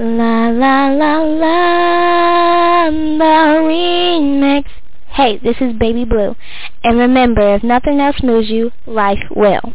La la la la, the remix. Hey, this is Baby Blue. And remember, if nothing else moves you, life will.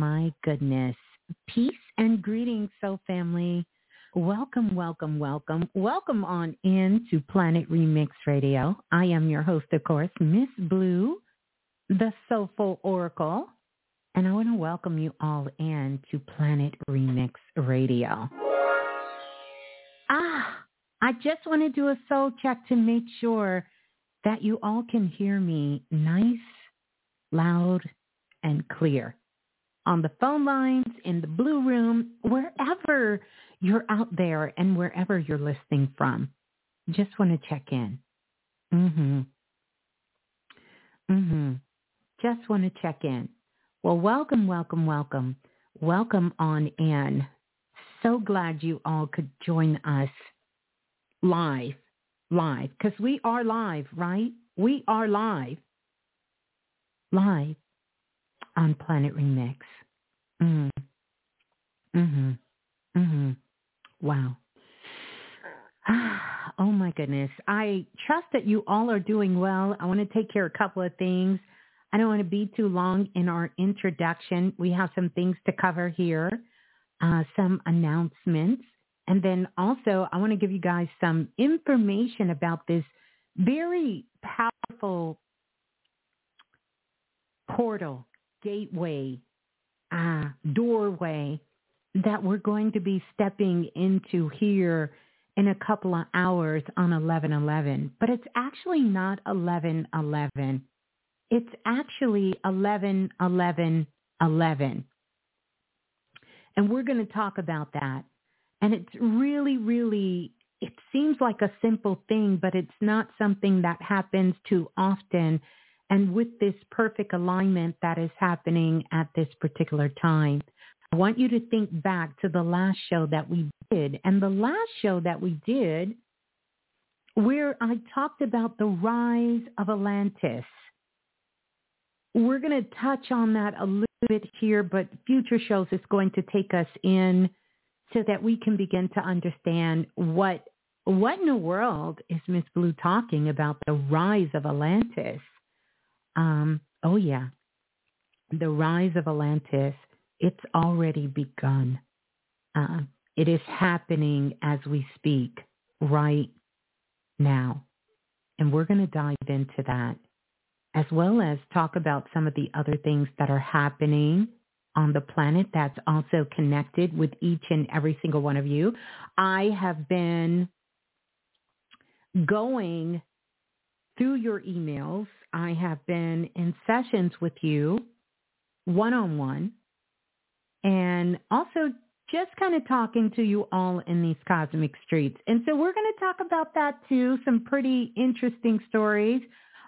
My goodness. Peace and greetings, Soul Family. Welcome, welcome, welcome. Welcome on in to Planet Remix Radio. I am your host, of course, Miss Blue, the Soulful Oracle. And I want to welcome you all in to Planet Remix Radio. Ah, I just want to do a soul check to make sure that you all can hear me nice, loud, and clear. On the phone lines, in the blue room, wherever you're out there and wherever you're listening from. Just want to check in. Mhm. Mhm. Just want to check in. Well, welcome, welcome, welcome. Welcome on in. So glad you all could join us live, live, because we are live, right? We are live, live on Planet Remix. Mm. Mhm. Mhm. Wow. Oh my goodness. I trust that you all are doing well. I want to take care of a couple of things. I don't want to be too long in our introduction. We have some things to cover here, uh, some announcements. And then also, I want to give you guys some information about this very powerful portal, gateway, uh, doorway that we're going to be stepping into here in a couple of hours on 1111. But it's actually not 1111. It's actually 11 11 11. And we're going to talk about that. And it's really, really, it seems like a simple thing, but it's not something that happens too often. And with this perfect alignment that is happening at this particular time, I want you to think back to the last show that we did. And the last show that we did, where I talked about the rise of Atlantis. We're going to touch on that a little bit here, but future shows is going to take us in so that we can begin to understand what what in the world is Miss Blue talking about the rise of Atlantis. Um, oh yeah, the rise of Atlantis. It's already begun. Uh, it is happening as we speak right now. And we're going to dive into that as well as talk about some of the other things that are happening on the planet that's also connected with each and every single one of you. I have been going through your emails. I have been in sessions with you one-on-one and also just kind of talking to you all in these cosmic streets. And so we're going to talk about that too, some pretty interesting stories.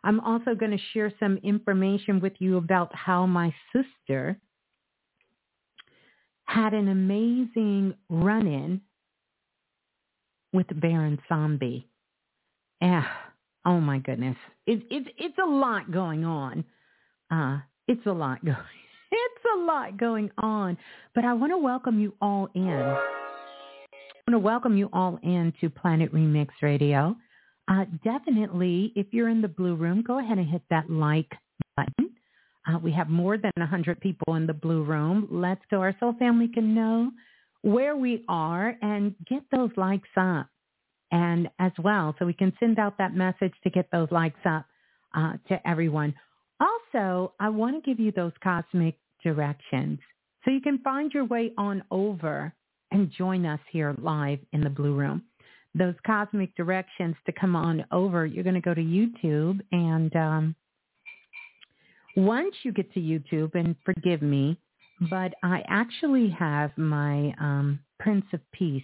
I'm also going to share some information with you about how my sister had an amazing run-in with Baron Zombie. Yeah, oh my goodness. It, it, it's a lot going on. Uh, it's a lot going It's a lot going on. But I want to welcome you all in. I want to welcome you all in to Planet Remix Radio. Uh, definitely, if you're in the blue room, go ahead and hit that like button. Uh, we have more than 100 people in the blue room. Let's go. Our soul family can know where we are and get those likes up. And as well, so we can send out that message to get those likes up uh, to everyone. Also, I want to give you those cosmic directions so you can find your way on over and join us here live in the Blue Room. Those cosmic directions to come on over, you're going to go to YouTube and um, once you get to YouTube, and forgive me, but I actually have my um, Prince of Peace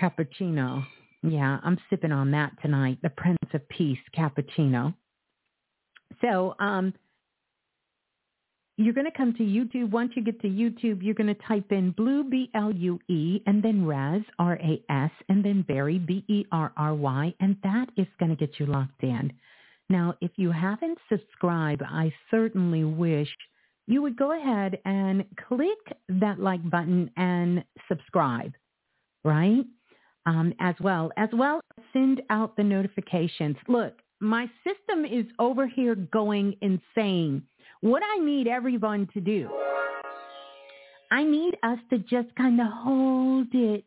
cappuccino. Yeah, I'm sipping on that tonight, the Prince of Peace cappuccino. So um, you're going to come to YouTube. Once you get to YouTube, you're going to type in Blue, B-L-U-E, and then Raz, R-A-S, and then Berry, B-E-R-R-Y, and that is going to get you locked in. Now, if you haven't subscribed, I certainly wish you would go ahead and click that like button and subscribe, right? Um, as well, as well send out the notifications. Look, my system is over here going insane. What I need everyone to do, I need us to just kind of hold it,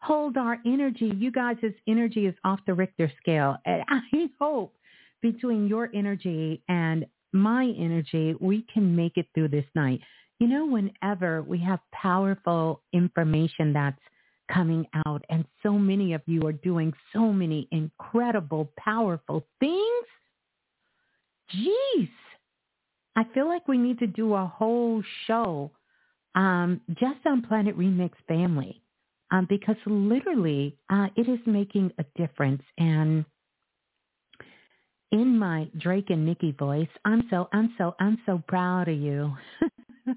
hold our energy. You guys' energy is off the Richter scale. And I hope between your energy and my energy, we can make it through this night. You know, whenever we have powerful information that's coming out and so many of you are doing so many incredible, powerful things, Jeez, I feel like we need to do a whole show um, just on Planet Remix Family um, because literally uh, it is making a difference. And in my Drake and Nikki voice, I'm so, I'm so, I'm so proud of you.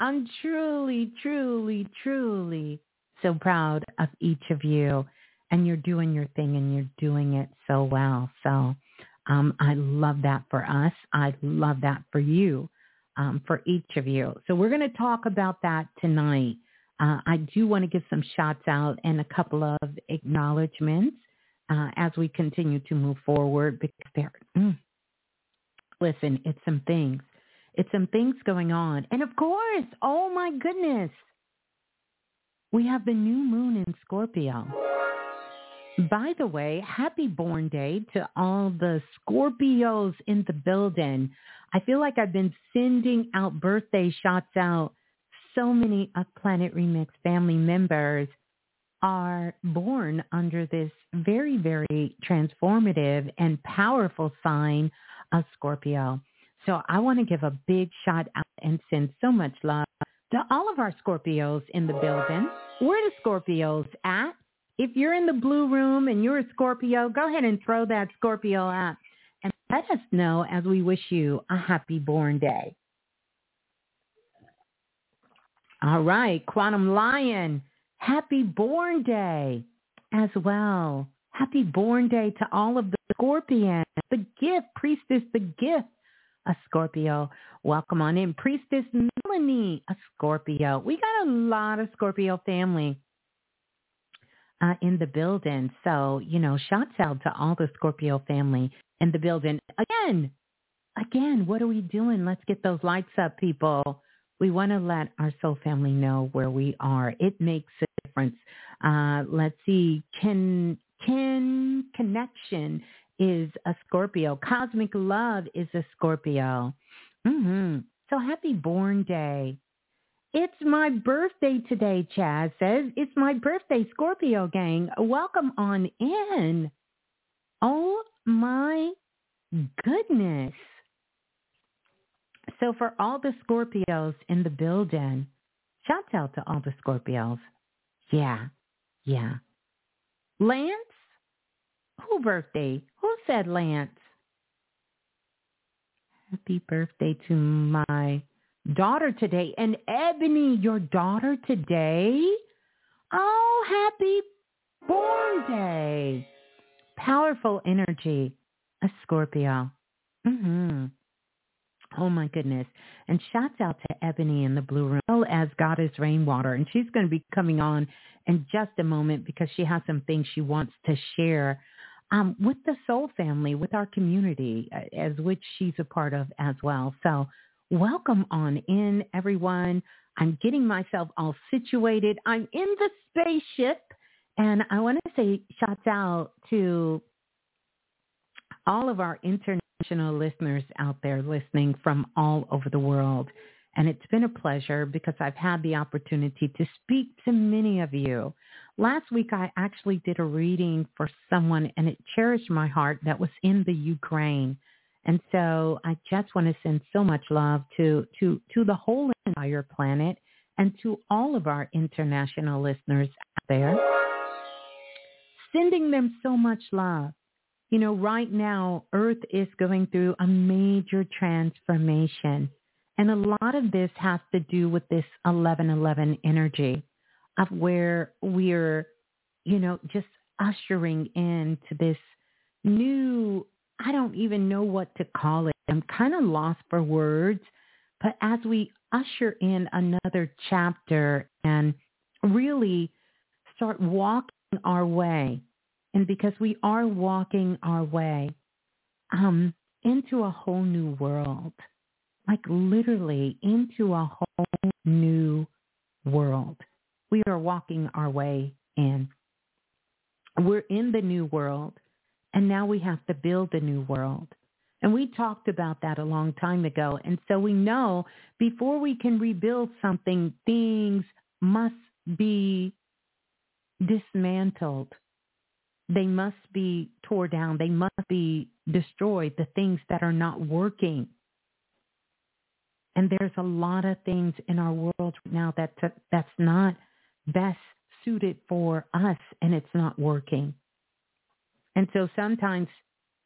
I'm truly, truly, truly so proud of each of you. And you're doing your thing and you're doing it so well. So um, I love that for us. I love that for you, um, for each of you. So we're going to talk about that tonight. Uh, I do want to give some shots out and a couple of acknowledgments uh, as we continue to move forward because there, mm, listen, it's some things. It's some things going on. And of course, oh my goodness, we have the new moon in Scorpio. By the way, happy born day to all the Scorpios in the building. I feel like I've been sending out birthday shots out. So many of Planet Remix family members are born under this very, very transformative and powerful sign of Scorpio. So I want to give a big shout out and send so much love to all of our Scorpios in the building. Where the Scorpios at? If you're in the blue room and you're a Scorpio, go ahead and throw that Scorpio out and let us know as we wish you a happy born day. All right, Quantum Lion, happy born day as well. Happy born day to all of the Scorpions. The gift, priestess, the gift, a Scorpio. Welcome on in. Priestess Melanie, a Scorpio. We got a lot of Scorpio family uh, in the building. So, you know, shouts out to all the Scorpio family in the building. Again, again, what are we doing? Let's get those lights up, people. We want to let our soul family know where we are. It makes a difference. Uh, let's see. Can Ken Connection is a Scorpio. Cosmic Love is a Scorpio. Mm-hmm. So happy born day. It's my birthday today, Chaz says. It's my birthday, Scorpio gang. Welcome on in. Oh my goodness. So for all the Scorpios in the building, shouts out to all the Scorpios. Yeah, yeah. Lance? Who birthday? Who said Lance? Happy birthday to my daughter today. And Ebony, your daughter today? Oh, happy born day. Powerful energy. A Scorpio. Mm-hmm. Oh my goodness. And shouts out to Ebony in the blue room, as well as Goddess Rainwater. And she's going to be coming on in just a moment because she has some things she wants to share um, with the Soul family, with our community, uh, as which she's a part of as well. So Welcome on in, everyone. I'm getting myself all situated. I'm in the spaceship, and I want to say shouts out to all of our international listeners out there listening from all over the world. And it's been a pleasure because I've had the opportunity to speak to many of you. Last week, I actually did a reading for someone, and it cherished my heart that was in the Ukraine. And so I just want to send so much love to, to, to the whole entire planet and to all of our international listeners out there, sending them so much love. You know, right now, Earth is going through a major transformation. And a lot of this has to do with this 1111 energy of where we're, you know, just ushering into this new I don't even know what to call it. I'm kind of lost for words. But as we usher in another chapter and really start walking our way, and because we are walking our way um, into a whole new world, like literally into a whole new world. We are walking our way in. We're in the new world. And now we have to build a new world. And we talked about that a long time ago. And so we know before we can rebuild something, things must be dismantled. They must be tore down. They must be destroyed, the things that are not working. And there's a lot of things in our world now that that's not best suited for us and it's not working. And so sometimes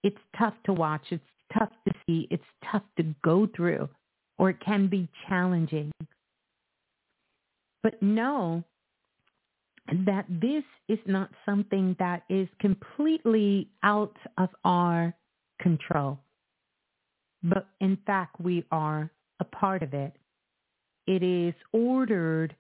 it's tough to watch. It's tough to see. It's tough to go through or it can be challenging. But know that this is not something that is completely out of our control. But in fact, we are a part of it. It is ordered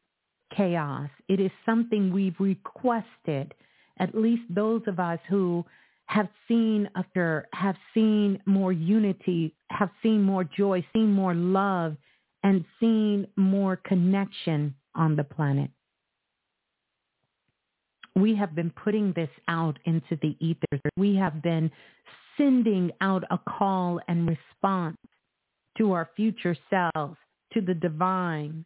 chaos. It is something we've requested, at least those of us who have seen after, have seen more unity, have seen more joy, seen more love, and seen more connection on the planet. We have been putting this out into the ether. We have been sending out a call and response to our future selves, to the divine,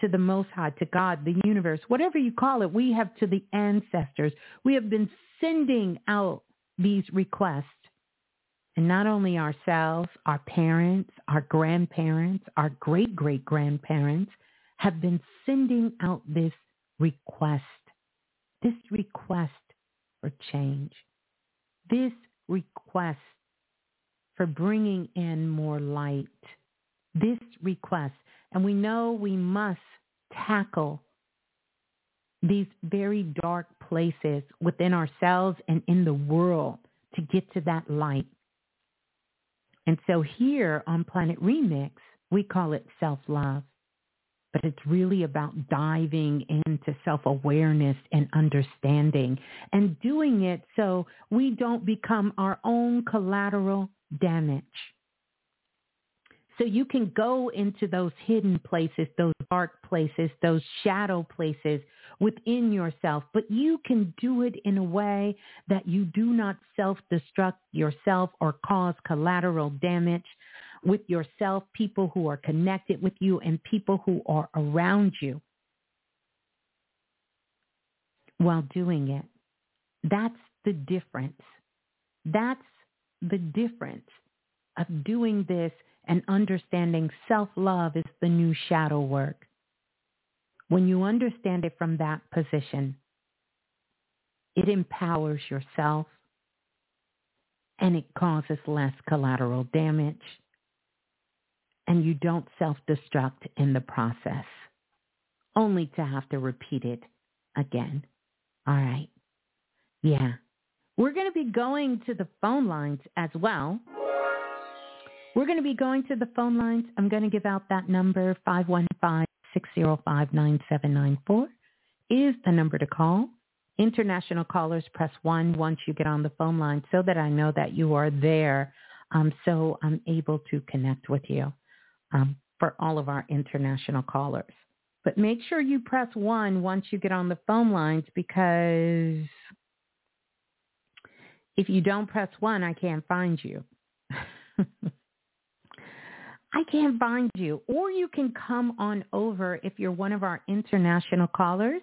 to the Most High, to God, the universe, whatever you call it. We have to the ancestors. We have been sending out these requests. And not only ourselves, our parents, our grandparents, our great-great-grandparents have been sending out this request, this request for change, this request for bringing in more light, this request. And we know we must tackle these very dark places within ourselves and in the world to get to that light. And so here on Planet Remix, we call it self-love but it's really about diving into self-awareness and understanding and doing it so we don't become our own collateral damage. So you can go into those hidden places, those dark places, those shadow places within yourself, but you can do it in a way that you do not self-destruct yourself or cause collateral damage with yourself, people who are connected with you, and people who are around you while doing it. That's the difference. That's the difference of doing this and understanding self-love is the new shadow work. When you understand it from that position, it empowers yourself and it causes less collateral damage and you don't self-destruct in the process, only to have to repeat it again. All right. Yeah. We're going to be going to the phone lines as well. We're going to be going to the phone lines. I'm going to give out that number, 515-605-9794 is the number to call. International callers press 1 once you get on the phone line so that I know that you are there um, so I'm able to connect with you um, for all of our international callers. But make sure you press one once you get on the phone lines because if you don't press one, I can't find you. I can't find you. Or you can come on over if you're one of our international callers.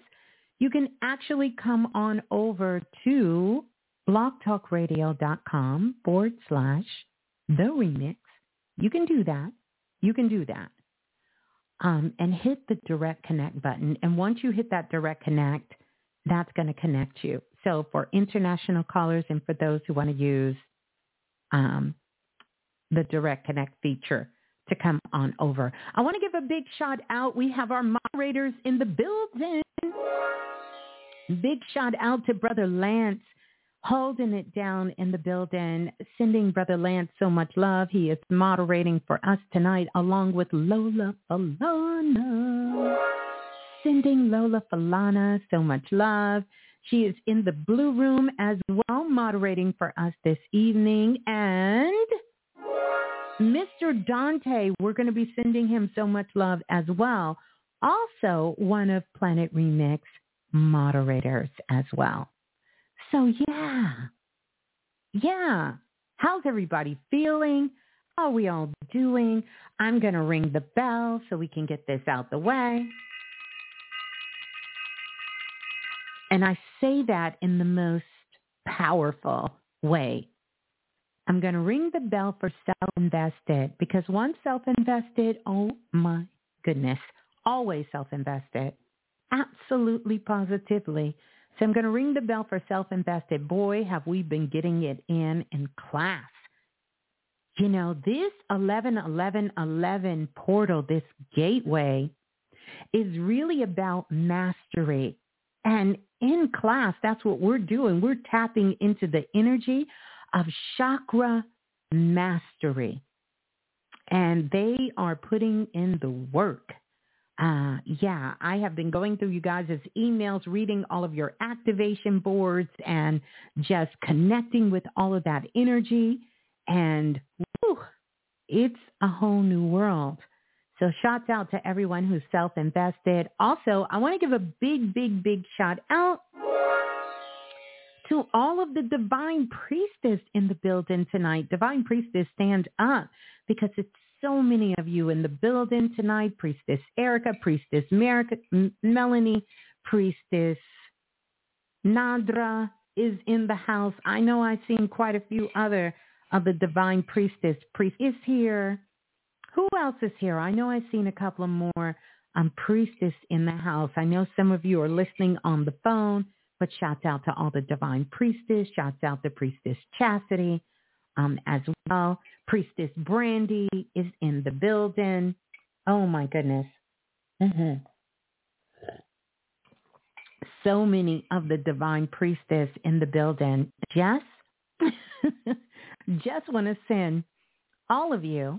You can actually come on over to blogtalkradio.com forward slash the remix. You can do that you can do that. Um, and hit the direct connect button. And once you hit that direct connect, that's going to connect you. So for international callers and for those who want to use um, the direct connect feature to come on over. I want to give a big shout out. We have our moderators in the building. Big shout out to Brother Lance holding it down in the building, sending Brother Lance so much love. He is moderating for us tonight along with Lola Falana. Sending Lola Falana so much love. She is in the blue room as well, moderating for us this evening. And Mr. Dante, we're going to be sending him so much love as well. Also one of Planet Remix moderators as well. So yeah, yeah. How's everybody feeling? How are we all doing? I'm going to ring the bell so we can get this out the way. And I say that in the most powerful way I'm going to ring the bell for self-invested because once self-invested, oh my goodness, always self-invested. Absolutely positively. So I'm going to ring the bell for self-invested. Boy, have we been getting it in in class. You know, this 11, 11, 11 portal, this gateway is really about mastery. And in class, that's what we're doing. We're tapping into the energy of chakra mastery. And they are putting in the work. Uh, yeah, I have been going through you guys' emails, reading all of your activation boards and just connecting with all of that energy. And whew, it's a whole new world. So shouts out to everyone who's self-invested. Also, I want to give a big, big, big shout out to all of the divine priestess in the building tonight. Divine priestess, stand up because it's so many of you in the building tonight. Priestess Erica, Priestess America, M- Melanie, Priestess Nadra is in the house. I know I've seen quite a few other of the divine priestess. Priest is here. Who else is here? I know I've seen a couple of more um, priestess in the house. I know some of you are listening on the phone, but shouts out to all the divine priestess. Shouts out to priestess Chastity um, as well. Priestess Brandy is in the building. Oh my goodness. Mm-hmm. So many of the divine priestess in the building. Jess, just want to send all of you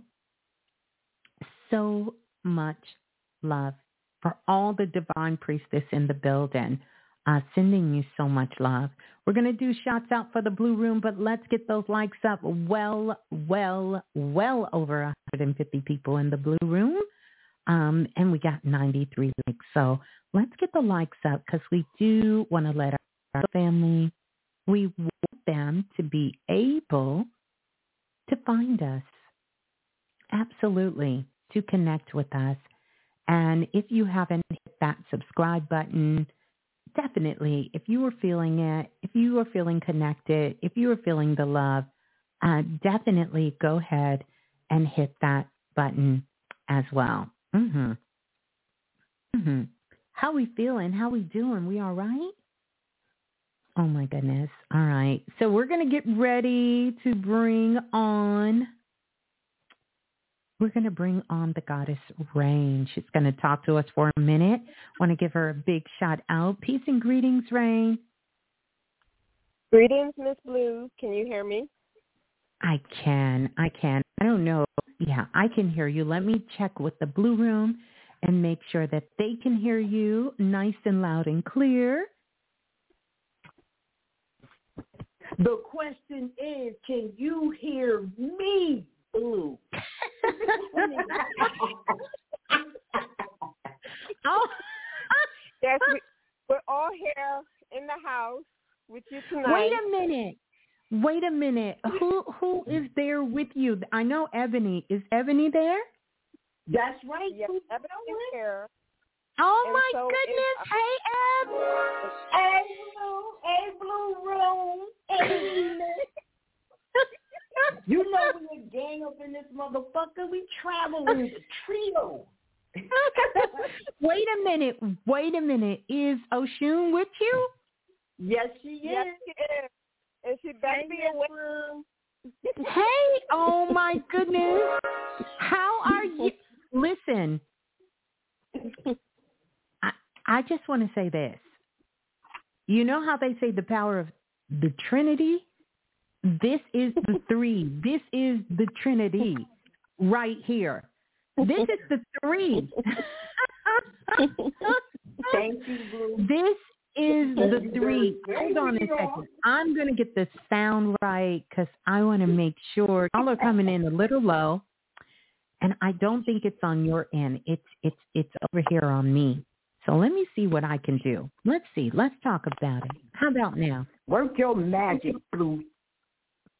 so much love for all the divine priestess in the building. Uh, sending you so much love. We're going to do shots out for the blue room, but let's get those likes up. Well, well, well over 150 people in the blue room. Um, and we got 93 likes. So let's get the likes up because we do want to let our family, we want them to be able to find us. Absolutely to connect with us. And if you haven't hit that subscribe button, definitely, if you are feeling it, if you are feeling connected, if you are feeling the love, uh, definitely go ahead and hit that button as well. Mm-hmm. Mm-hmm. How we feeling? How we doing? We all right? Oh my goodness. All right. So we're going to get ready to bring on we're going to bring on the goddess Rain. She's going to talk to us for a minute. Want to give her a big shout out. Peace and greetings, Rain. Greetings, Miss Blue. Can you hear me? I can. I can. I don't know. Yeah, I can hear you. Let me check with the Blue Room and make sure that they can hear you nice and loud and clear. The question is, can you hear me? Blue. oh. yes, we, we're all here in the house with you tonight. Wait a minute. Wait a minute. Who who is there with you? I know Ebony. Is Ebony there? That's right. Yes, Ebony is here. Oh And my so goodness. it- hey Eb. Hey, blue, hey, blue room, hey. You know we a gang up in this motherfucker. We travel in the trio. Wait a minute. Wait a minute. Is Oshun with you? yes, she is. Yes, she is. And she better Hey, be Miss awake. Blue. Hey, oh my goodness. How are you? Listen, I, I just want to say this. You know how they say the power of the Trinity? This is the three. This is the Trinity right here. This is the three. Thank you, Blue. This is the three. Hold on a second. I'm going to get the sound right because I want to make sure y'all are coming in a little low, and I don't think it's on your end. It's it's it's over here on me. So let me see what I can do. Let's see. Let's talk about it. How about now? Work your magic, Blue.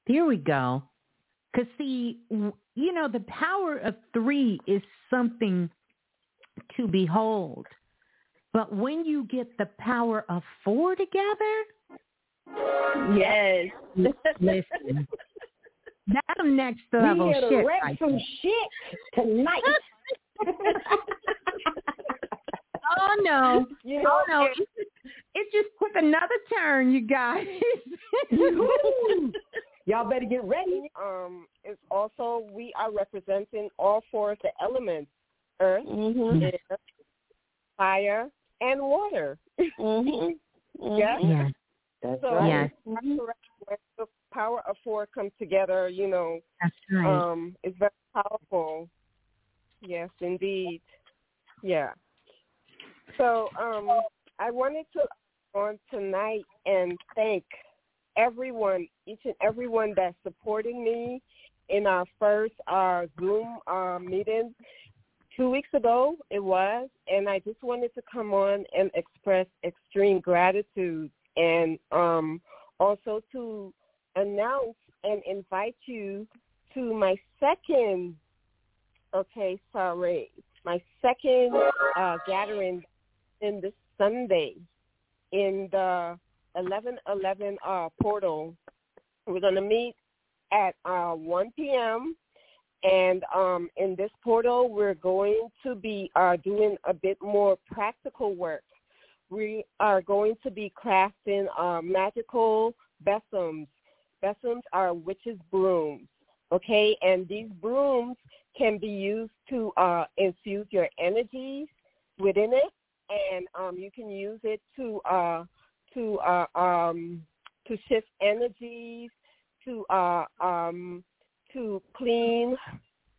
Here we go. Because see, you know, the power of three is something to behold. But when you get the power of four together, Yes. listen, some next level we shit. wreck some there. shit tonight. oh no. You know, Oh no. It just, it just took another turn, you guys. Woo! Y'all better get ready. um, it's also we are representing all four of the elements: earth, Mm-hmm. air, fire, and water. Mm-hmm. Yeah. yeah. That's So right. Yes. that's correct. when the power of four comes together, you know, That's right. um, it's very powerful. Yes, indeed. Yeah. So um, I wanted to on tonight and thank everyone, each and everyone that's supporting me in our first uh, Zoom uh, meeting two weeks ago. It was, and I just wanted to come on and express extreme gratitude and um, also to announce and invite you to my second, okay, sorry, my second uh, gathering in this Sunday in the 1111 uh, portal. We're going to meet at uh, 1 p.m. And um, in this portal, we're going to be uh, doing a bit more practical work. We are going to be crafting uh, magical besoms. Besoms are witches' brooms, okay? And these brooms can be used to uh, infuse your energies within it, and um, you can use it to uh, to uh, um, to shift energies, to uh, um, to clean,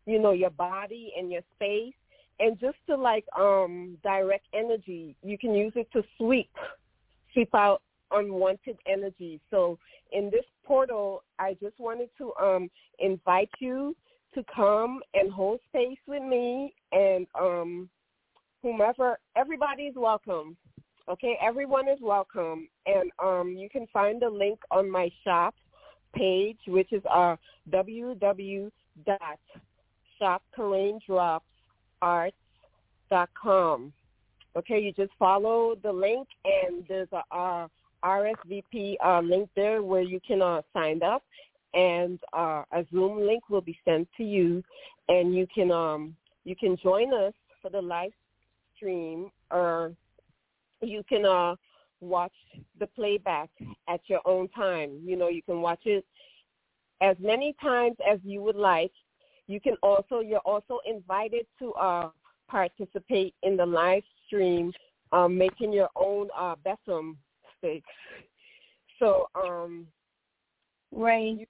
you know, your body and your space, and just to like um, direct energy. You can use it to sweep, sweep out unwanted energy. So in this portal, I just wanted to um, invite you to come and hold space with me and um, whomever. Everybody's welcome. Okay, everyone is welcome, and um, you can find the link on my shop page, which is uh, www.shopcoraindropsarts.com. Okay, you just follow the link, and there's a uh, RSVP uh, link there where you can uh, sign up, and uh, a Zoom link will be sent to you, and you can um, you can join us for the live stream, or you can uh, watch the playback at your own time. You know, you can watch it as many times as you would like. You can also you're also invited to uh, participate in the live stream, um, making your own uh, sticks. So, um, Ray,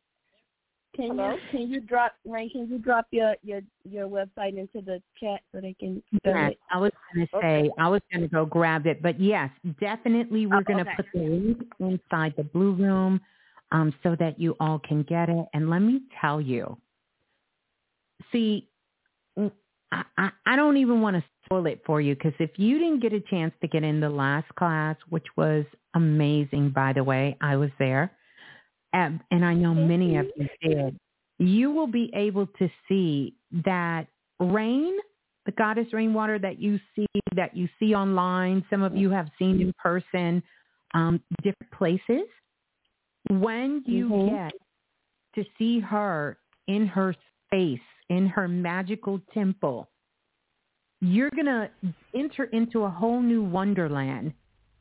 can Hello? you can you drop Ray? Can you drop your your your website into the chat so they can spell Yes, it? I was going to Okay. say, I was going to go grab it, but yes, definitely we're Oh, going to okay. put the link inside the blue room um, so that you all can get it. And let me tell you, see, I, I, I don't even want to spoil it for you because if you didn't get a chance to get in the last class, which was amazing, by the way, I was there, and, I know many of you did, you will be able to see that rain, the goddess rainwater that you see, that you see online, some of you have seen in person, um, different places. When you Mhm. get to see her in her space, in her magical temple, you're going to enter into a whole new wonderland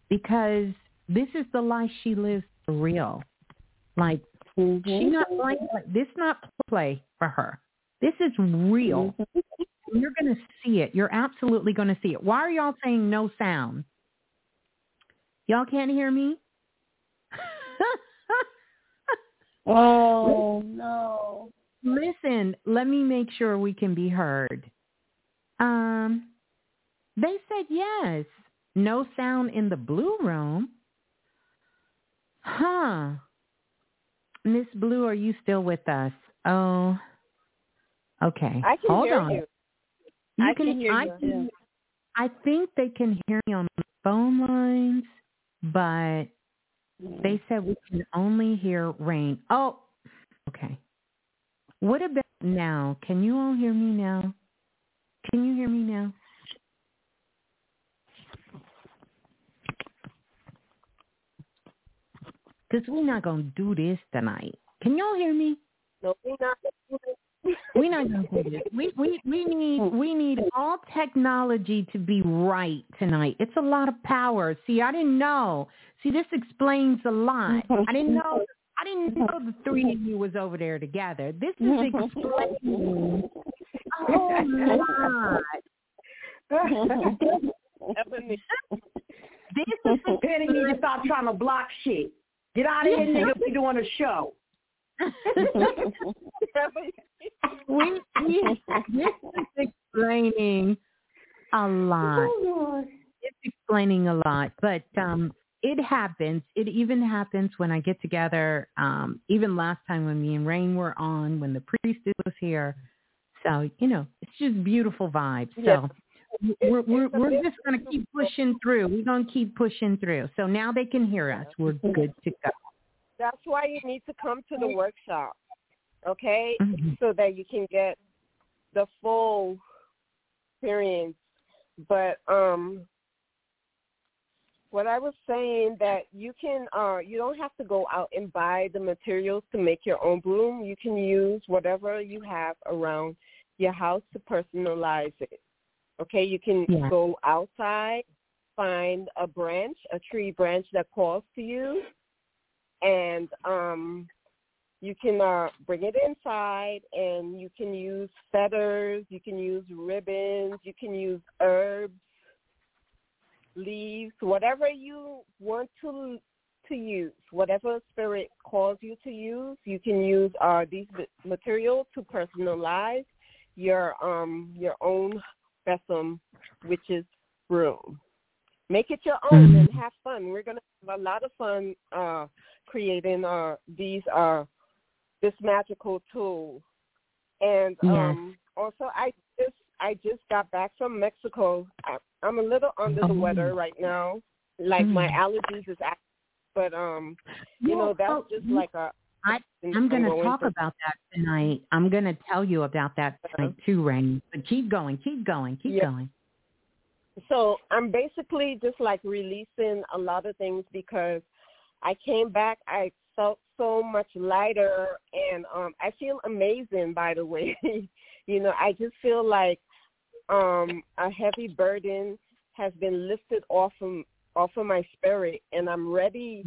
because this is the life she lives for real. Like she not like this not play for her. This is real. And You're going to see it. You're absolutely going to see it. Why are y'all saying no sound? Y'all can't hear me? Oh no. Listen, let me make sure we can be heard. Um, they said yes. No sound in the blue room. Huh. Miss Blue, are you still with us? Oh, okay. I can Hold hear on. you. You I can hear I you, can- I think they can hear me on the phone lines, but they mm-hmm. said we can only hear rain. Oh, okay. What about now? Can you all hear me now? Can you hear me now? Because we're not going to do this tonight. Can y'all hear me? No, we're not. We're not gonna do this. We we we need we need all technology to be right tonight. It's a lot of power. See, I didn't know. See, this explains a lot. I didn't know. I didn't know the three of you was over there together. This is explaining a whole lot. This is Penny need to stop trying to block shit. Get out of here, nigga. We doing a show. we, we, this is explaining a lot. It's explaining a lot, but um, it happens. It even happens when I get together. Um, even last time when me and Rain were on, when the priestess was here. So you know, it's just beautiful vibes. So we're we're we're just gonna keep pushing through. We're gonna keep pushing through. So now they can hear us. We're good to go. That's why you need to come to the workshop, okay? Mhm. So that you can get the full experience. But um what I was saying that you can uh you don't have to go out and buy the materials to make your own broom. You can use whatever you have around your house to personalize it. Okay, you can Yeah. go outside, find a branch, a tree branch that calls to you and um you can uh bring it inside and you can use feathers, you can use ribbons, you can use herbs, leaves, whatever you want to to use, whatever spirit calls you to use, you can use uh these materials to personalize your um your own besom witch's room. Make it your own and have fun. We're gonna have a lot of fun uh creating uh these uh this magical tool. And Yes. um also I just I just got back from Mexico. I, I'm a little under the Oh. weather right now. Like my Mm. allergies is act but um you know that's oh, just like a I- I'm going to talk about that tonight. I'm going to tell you about that tonight too, Rain. But keep going, keep going, keep Yeah. going. so I'm basically just like releasing a lot of things because I came back, I felt so much lighter and um I feel amazing by the way. you know, I just feel like um a heavy burden has been lifted off of off of my spirit and I'm ready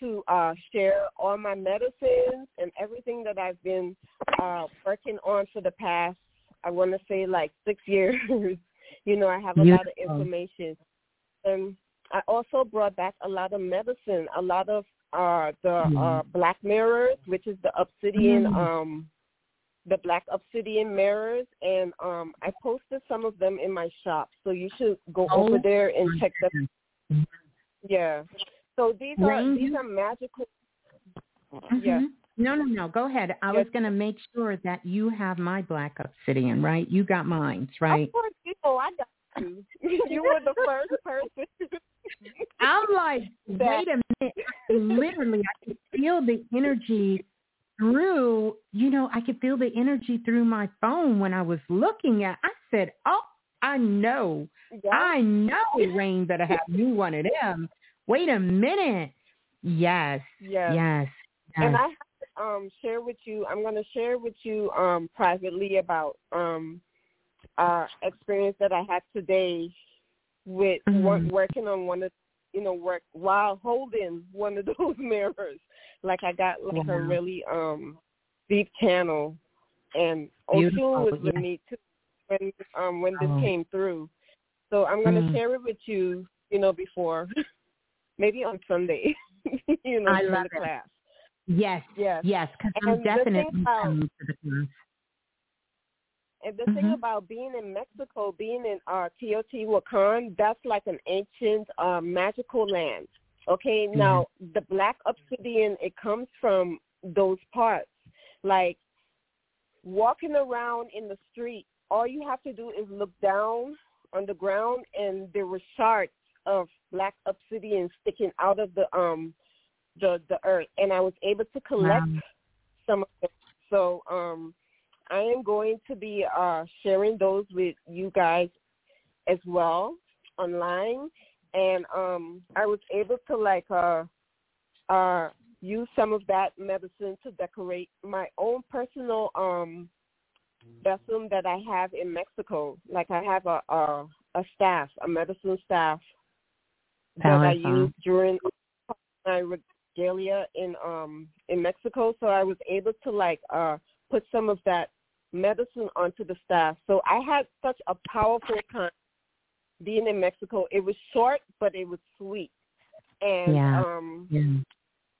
to uh share all my medicines and everything that I've been uh working on for the past I want to say like 6 years. you know, I have a lot of information. And I also brought back a lot of medicine, a lot of uh the uh black mirrors, which is the obsidian Mm. um the black obsidian mirrors and um I posted some of them in my shop. So you should go Oh, over there and check them. Yeah. So these are Rain, these are magical Yeah. Mhm. No, no, no. Go ahead. I Yes. was going to make sure that you have my black obsidian, right? You got mine, right? Of course, you know I got you. you were the first person. I'm like, That- wait a minute. Literally, I could feel the energy through, you know, I could feel the energy through my phone when I was looking at, I said, oh, I know. yeah. I know Rain I have you one of them. Wait a minute. Yes, Yes. yes, And. I have to um, share with you. I'm going to share with you um, privately about um, uh, experience that I had today with wor- Mhm. working on one of you know work while holding one of those mirrors. Like I got like Wow. a really um, deep channel, and Oshun was with yes. me too when um, when this Oh. came through. So I'm going to Mm. share it with you. You know before maybe on Sunday. you know I love the it. class. Yes, Yes. yes, because I'm definitely about- coming to the class. And the thing Mhm. about being in Mexico, being in uh, Teotihuacan, that's like an ancient uh, magical land. Okay, now the black obsidian, it comes from those parts. Like walking around in the street, all you have to do is look down on the ground, and there were shards of black obsidian sticking out of the um the the earth, and I was able to collect Wow. some of them. So um I am going to be uh sharing those with you guys as well online and um I was able to like uh uh use some of that medicine to decorate my own personal um vessel that I have in Mexico. Like I have a a, a staff, a medicine staff that I used during my regalia in um in Mexico. So I was able to like uh put some of that medicine onto the staff. So I had such a powerful time being in Mexico. It was short but it was sweet. And Yeah. um Yeah.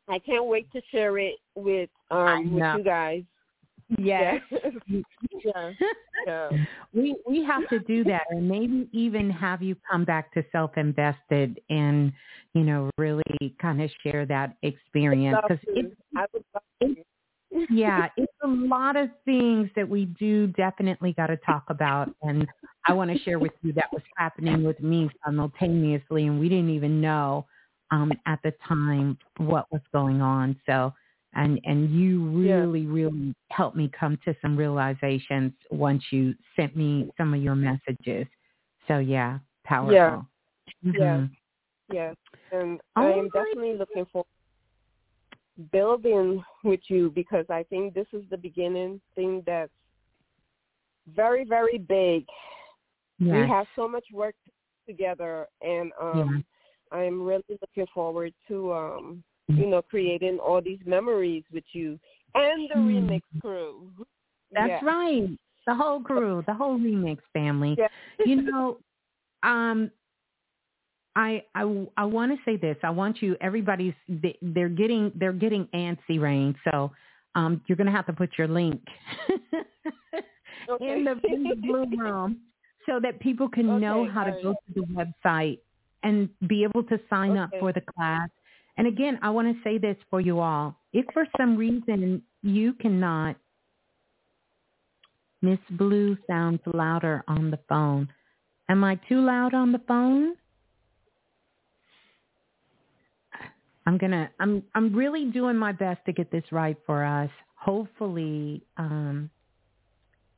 I can't wait to share it with um with you guys. Yes. Yeah. yeah. Yeah. we we have to do that and maybe even have you come back to self invested and you know really kind of share that experience because it, it's I would love to. yeah it's a lot of things that we do definitely got to talk about and i want to share with you that was happening with me simultaneously and we didn't even know um at the time what was going on so and and you Yeah. really really helped me come to some realizations once you sent me some of your messages so yeah powerful Yeah. Mhm. Yeah. Yes, and I am definitely looking for building with you because I think this is the beginning thing that's very, very big. We have so much work together, and um, I am really looking forward to, um, you know, creating all these memories with you and the Hmm. remix crew. That's Yeah. right. The whole crew, the whole remix family. Yeah. You know, um, I I I want to say this. I want you. Everybody's they, they're getting they're getting antsy, Rain. So um, you're gonna have to put your link Okay. in the in the blue room so that people can know how to go to the website and be able to sign up for the class. And again, I want to say this for you all. If for some reason you cannot, Miss Blue sounds louder on the phone. Am I too loud on the phone? I'm gonna. I'm. I'm really doing my best to get this right for us. Hopefully, um,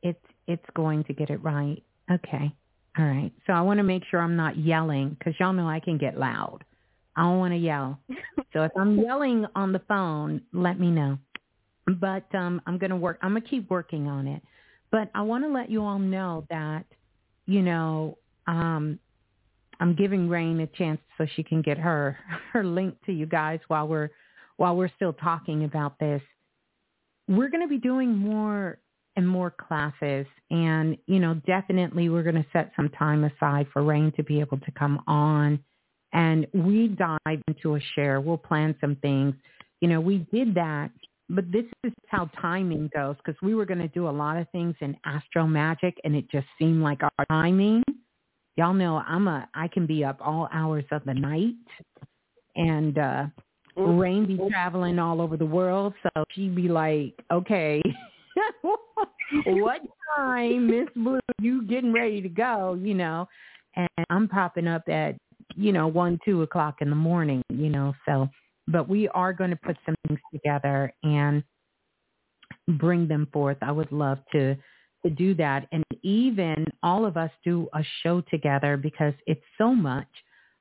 it's it's going to get it right. Okay. All right. So I want to make sure I'm not yelling because y'all know I can get loud. I don't want to yell. So if I'm yelling on the phone, let me know. But um, I'm gonna work. I'm gonna keep working on it. But I want to let you all know that, you know, um, I'm giving Rain a chance so she can get her her link to you guys while we're while we're still talking about this. We're going to be doing more and more classes, and you know, definitely we're going to set some time aside for Rain to be able to come on, and we dive into a share. We'll plan some things. You know, we did that but this is how timing goes because we were going to do a lot of things in astro magic and it just seemed like our timing y'all know i'm a i can be up all hours of the night and uh rain be traveling all over the world so she'd be like okay what time miss blue you getting ready to go you know and i'm popping up at you know one two o'clock in the morning you know so but we are going to put some things together and bring them forth. I would love to to do that and even all of us do a show together because it's so much.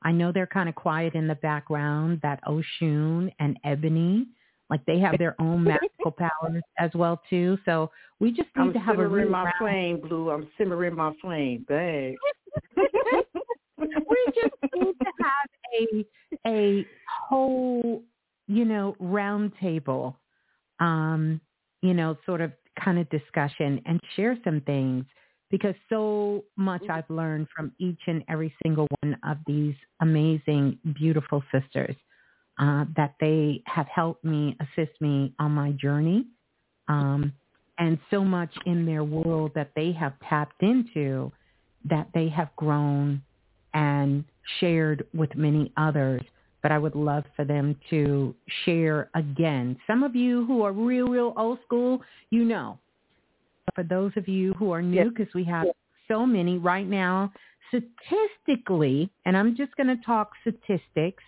I know they're kind of quiet in the background, that Oshun and Ebony, like they have their own magical powers as well too. So we just need I'm to have a simmering real my round- flame, Blue. I'm simmering my flame. Bang. we just need to have a a whole, you know, round table, um, you know, sort of kind of discussion and share some things because so much I've learned from each and every single one of these amazing, beautiful sisters uh, that they have helped me, assist me on my journey. Um, and so much in their world that they have tapped into that they have grown and shared with many others. But I would love for them to share again. Some of you who are real, real old school, you know. For those of you who are new, because we have so many right now, statistically, and I'm just going to talk statistics,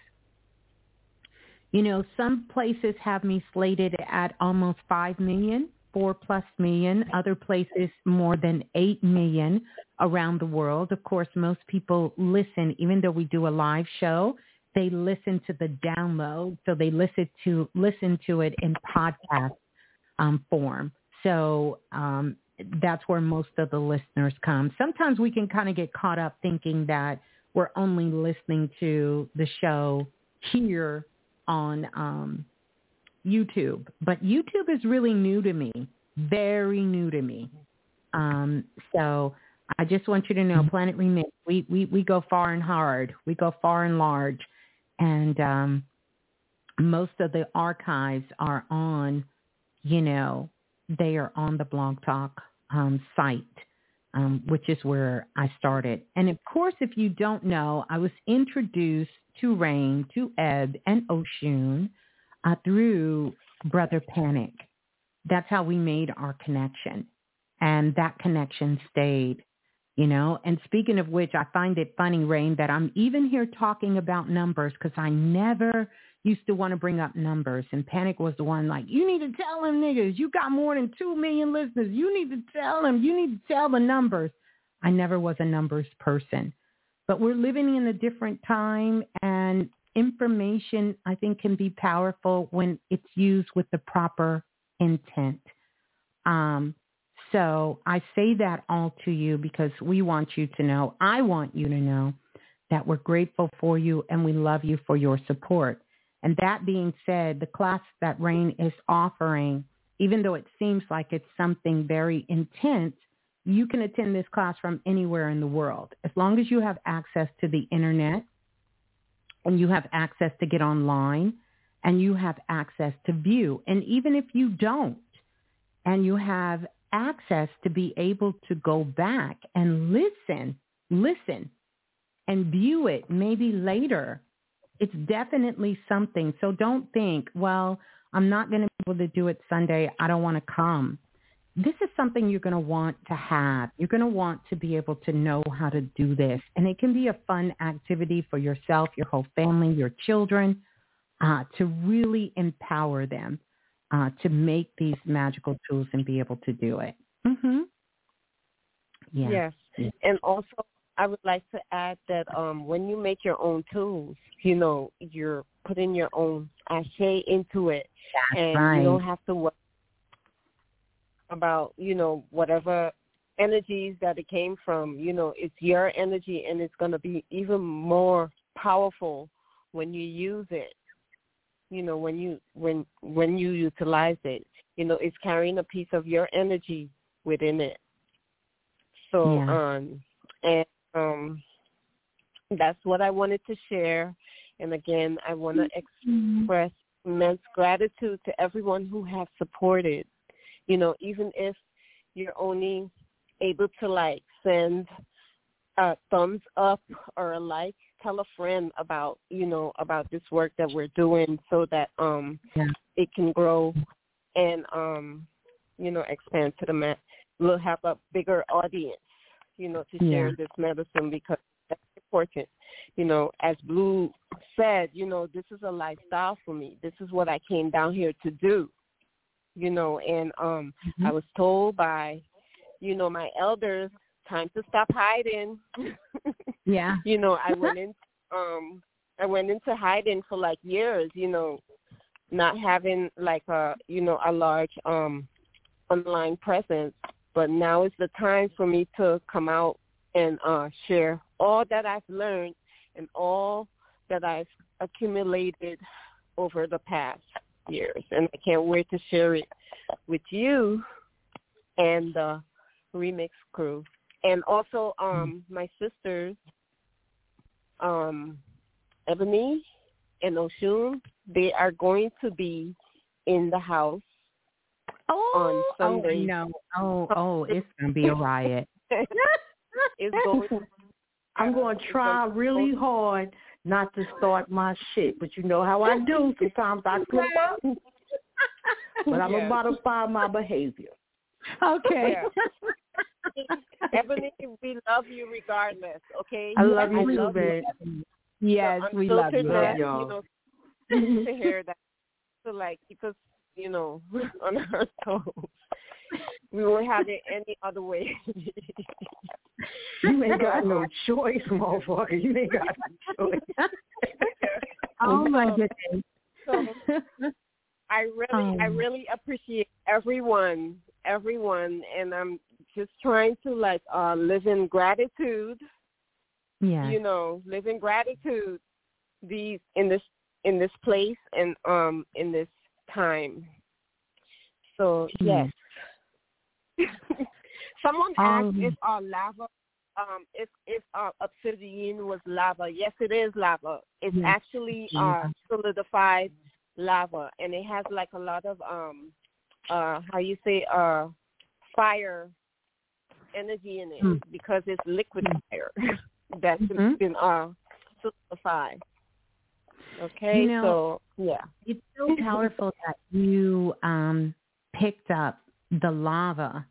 you know, some places have me slated at almost 5 million, 4 plus million, other places more than 8 million around the world. Of course, most people listen, even though we do a live show they listen to the download. So they listen to listen to it in podcast um, form. So um, that's where most of the listeners come. Sometimes we can kind of get caught up thinking that we're only listening to the show here on um, YouTube, but YouTube is really new to me, very new to me. Um, so I just want you to know, Planet Remix, we, we, we go far and hard. We go far and large. And um, most of the archives are on, you know, they are on the Blog Talk um, site, um, which is where I started. And of course, if you don't know, I was introduced to Rain, to Ebb, and Oshun uh, through Brother Panic. That's how we made our connection. And that connection stayed, you know. And speaking of which, I find it funny, Rain, that I'm even here talking about numbers because I never used to want to bring up numbers. And Panic was the one like, you need to tell them niggas, you got more than 2 million listeners. You need to tell them. You need to tell the numbers. I never was a numbers person. But we're living in a different time and information, I think, can be powerful when it's used with the proper intent. Um, so I say that all to you because we want you to know, I want you to know that we're grateful for you and we love you for your support. And that being said, the class that Rain is offering, even though it seems like it's something very intense, you can attend this class from anywhere in the world. As long as you have access to the internet and you have access to get online and you have access to view. And even if you don't and you have access to be able to go back and listen, listen and view it maybe later, it's definitely something. So don't think, well, I'm not going to be able to do it Sunday. I don't want to come this is something you're going to want to have. You're going to want to be able to know how to do this. And it can be a fun activity for yourself, your whole family, your children, uh, to really empower them uh, to make these magical tools and be able to do it. Mm-hmm. Yeah. Yes. And also, I would like to add that um, when you make your own tools, you know, you're putting your own ashe into it. That's and right. you don't have to worry about you know whatever energies that it came from you know it's your energy and it's going to be even more powerful when you use it. You know when you when when you utilize it you know it's carrying a piece of your energy within it. So yeah. um and um that's what i wanted to share. And again i want to express immense gratitude to everyone who has supported you know, even if you're only able to like send a thumbs up or a like, tell a friend about, you know, about this work that we're doing so that um yeah. it can grow and um you know, expand to the mat. We'll have a bigger audience, you know, to share Yeah. this medicine because that's important. You know, as Blue said, you know, this is a lifestyle for me. This is what I came down here to do you know, and um Mm-hmm. I was told by, you know, my elders, time to stop hiding. Yeah. you know, I went in um I went into hiding for like years, you know, not having like a you know, a large um online presence. But now is the time for me to come out and uh share all that I've learned and all that I've accumulated over the past years, and I can't wait to share it with you and the remix crew, and also um my sisters, um Ebony and Oshun. They are going to be in the house Oh, on Sunday. oh no. Oh, oh, it's going to be a riot. it's going. I'm going to try really hard not to start my shit, but you know how I do. Sometimes I slip up, but I'm Yeah. about to find my behavior. Okay. Yeah. Ebony, we love you regardless. Okay. I love you I too, love babe. Yes, the we love you. unfilteredness, y'all. You know, to hear that to like keep us, you know, on our toes. We won't have it any other way. You ain't got no choice, motherfucker. You ain't got no choice. Oh my goodness. So I really, I Um. really appreciate everyone, everyone, and I'm just trying to like uh live in gratitude. yeah. You know, live in gratitude. These in this in this place and um in this time. So yes. Someone asked Um. if our lava, um, if if our obsidian was lava. Yes, it is lava. It's Yes, actually uh solidified lava, and it has like a lot of um, uh, how you say uh, fire energy in it Hmm. because it's liquid fire that's Mhm. been uh solidified. Okay, You know- so yeah. It's so powerful that you um, picked up the lava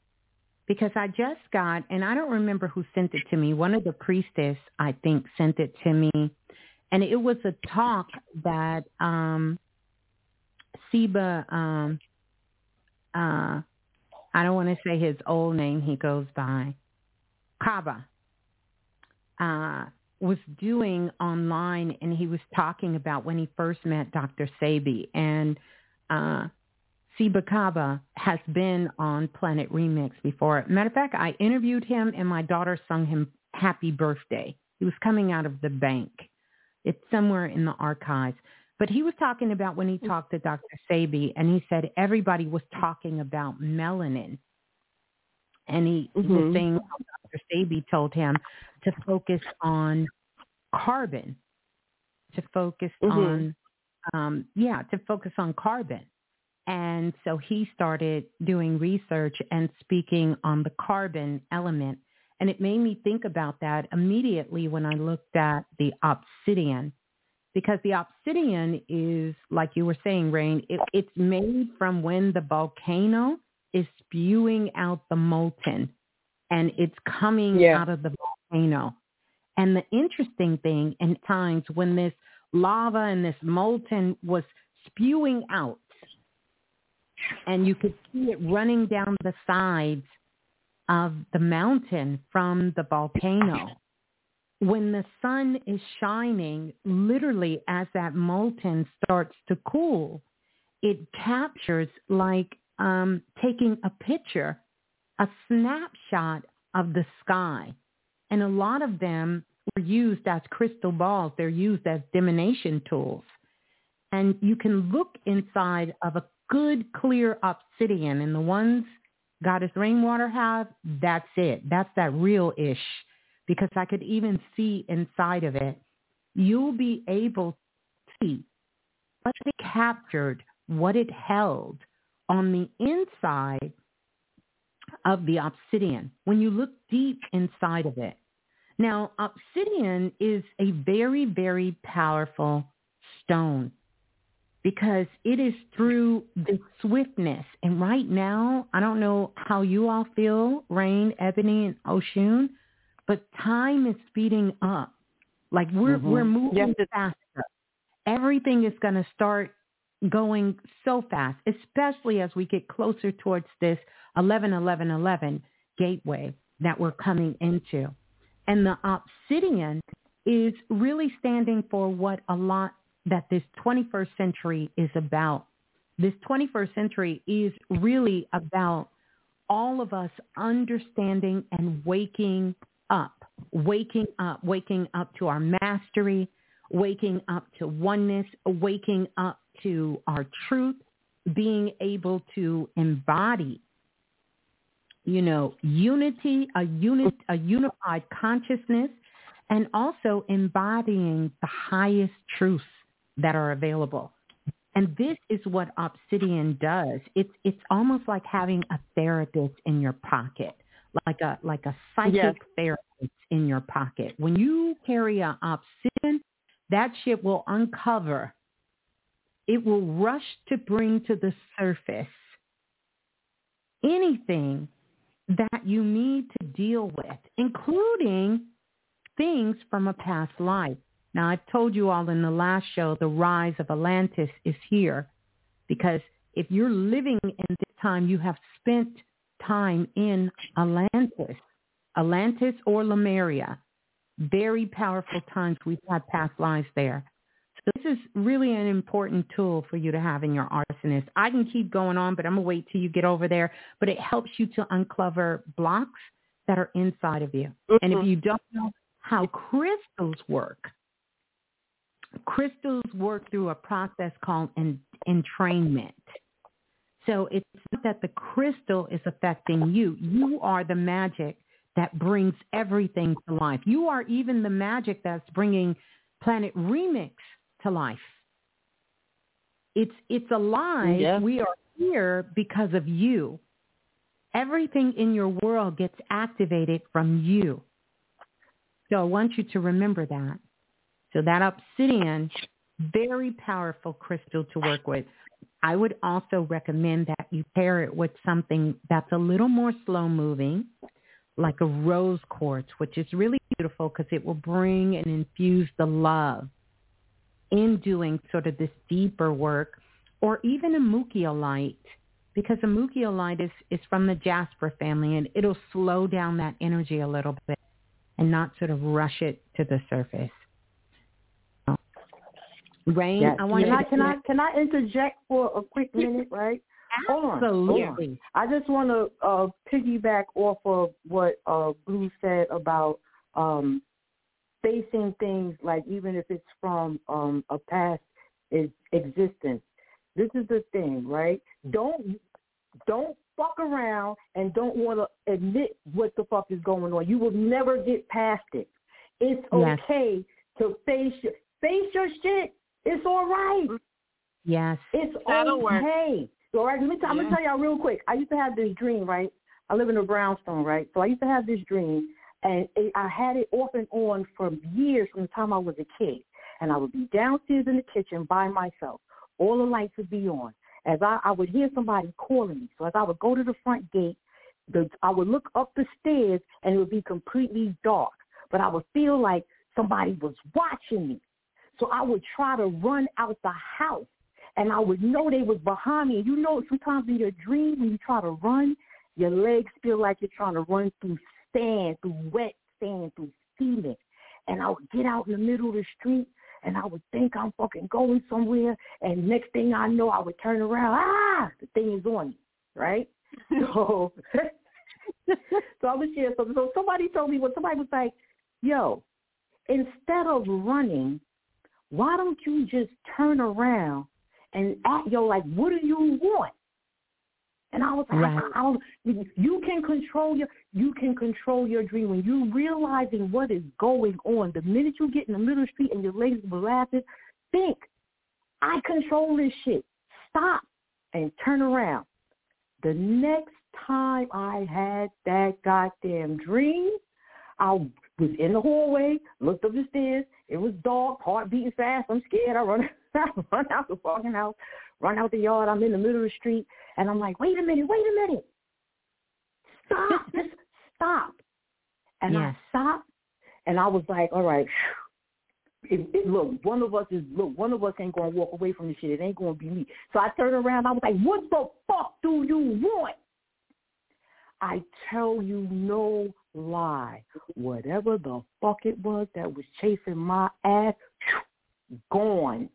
because I just got, and I don't remember who sent it to me. One of the priestess, I think, sent it to me, and it was a talk that um, Seba. Um, uh, I don't want to say his old name. He goes by Kaba. Uh, was doing online and he was talking about when he first met Dr. Sebi and uh Siba Kaba has been on Planet Remix before. Matter of fact, I interviewed him and my daughter sung him happy birthday. He was coming out of the bank. It's somewhere in the archives. But he was talking about when he talked to Dr. Sebi and he said everybody was talking about melanin. And he was Mhm. saying how Dr. Sebi told him to focus on carbon, to focus Mhm. on, um, yeah, to focus on carbon. And so he started doing research and speaking on the carbon element. And it made me think about that immediately when I looked at the obsidian. Because the obsidian is, like you were saying, Rain, it, it's made from when the volcano is spewing out the molten and it's coming Yeah. out of the volcano. And the interesting thing, in times when this lava and this molten was spewing out, and you could see it running down the sides of the mountain from the volcano. When the sun is shining, literally as that molten starts to cool, it captures like um, taking a picture, a snapshot of the sky. And a lot of them were used as crystal balls. They're used as divination tools. And you can look inside of a good, clear obsidian. And the ones Goddess Rainwater have, that's it. That's that real-ish. Because I could even see inside of it. You'll be able to see what it captured, what it held on the inside of the obsidian when you look deep inside of it. Now, obsidian is a very, very powerful stone because it is through the swiftness. And right now, I don't know how you all feel, Rain, Ebony, and Oshun, but time is speeding up. Like we're Mhm. we're moving Yes, faster. Everything is going to start going so fast, especially as we get closer towards this 11 11 11 gateway that we're coming into. And the obsidian is really standing for what a lot that this 21st century is about. This 21st century is really about all of us understanding and waking up, waking up, waking up to our mastery, waking up to oneness, waking up to our truth, being able to embody you know, unity, a unit, a unified consciousness, and also embodying the highest truths that are available. And this is what Obsidian does. It's it's almost like having a therapist in your pocket, like a like a psychic Yes. therapist in your pocket. When you carry a Obsidian, that shit will uncover. It will rush to bring to the surface anything that you need to deal with, including things from a past life. Now, I've told you all in the last show, the rise of Atlantis is here because if you're living in this time, you have spent time in Atlantis, Atlantis or Lemuria. Very powerful times. We've had past lives there. So this is really an important tool for you to have in your arsonist. I can keep going on, but I'm going to wait till you get over there. But it helps you to uncover blocks that are inside of you. Mm-hmm. And if mm-hmm. you don't know how crystals work, crystals work through a process called en- entrainment. So it's not that the crystal is affecting you. You are the magic that brings everything to life. You are even the magic that's bringing Planet Remix to life. It's it's alive. Yeah. We are here because of you. Everything in your world gets activated from you. So I want you to remember that. So that obsidian, very powerful crystal to work with. I would also recommend that you pair it with something that's a little more slow moving, like a rose quartz, which is really beautiful because it will bring and infuse the love in doing sort of this deeper work, or even a mookaite, because a mookaite is, is from the jasper family and it'll slow down that energy a little bit and not sort of rush it to the surface. Rain, yes. I want can I, can I can I interject for a quick minute, right? Absolutely. Hold on. I just want to uh, piggyback off of what uh, Blue said about um, facing things like even if it's from um, a past existence. This is the thing, right? Don't don't fuck around and don't want to admit what the fuck is going on. You will never get past it. It's okay yes. to face your face your shit. It's all right. Mm. Yes. It's That'll okay. Work. All right, let me, t- I'm going to tell y'all real quick. I used to have this dream, right? I live in a brownstone, right? So I used to have this dream, and it, I had it off and on for years from the time I was a kid. And I would be downstairs in the kitchen by myself. All the lights would be on. As I, I would hear somebody calling me. So as I would go to the front gate, the, I would look up the stairs, and it would be completely dark. But I would feel like somebody was watching me. So I would try to run out the house and I would know they was behind me. And you know, sometimes in your dream when you try to run, your legs feel like you're trying to run through sand, through wet sand, through cement. And I would get out in the middle of the street and I would think I'm fucking going somewhere and next thing I know I would turn around, ah, the thing is on me, right? so so I would share something. So somebody told me when somebody was like, Yo, instead of running, why don't you just turn around and act, yo, like, what do you want? And I was like, right. I, I, you can control your you can control your dream when you're realizing what is going on. The minute you get in the middle of the street and your legs are laughing, think, I control this shit. Stop and turn around. The next time I had that goddamn dream, I was in the hallway, looked up the stairs. It was dark, heart beating fast. I'm scared. I run run out the fucking house, run out the yard. I'm in the middle of the street, and I'm like, wait a minute, wait a minute, stop, just stop. And I stopped, and I was like, all right. It, it, look, one of us is look. One of us ain't gonna walk away from this shit. It ain't gonna be me. So I turned around. I was like, "What the fuck do you want?" I tell you no lie. Whatever the fuck it was that was chasing my ass, gone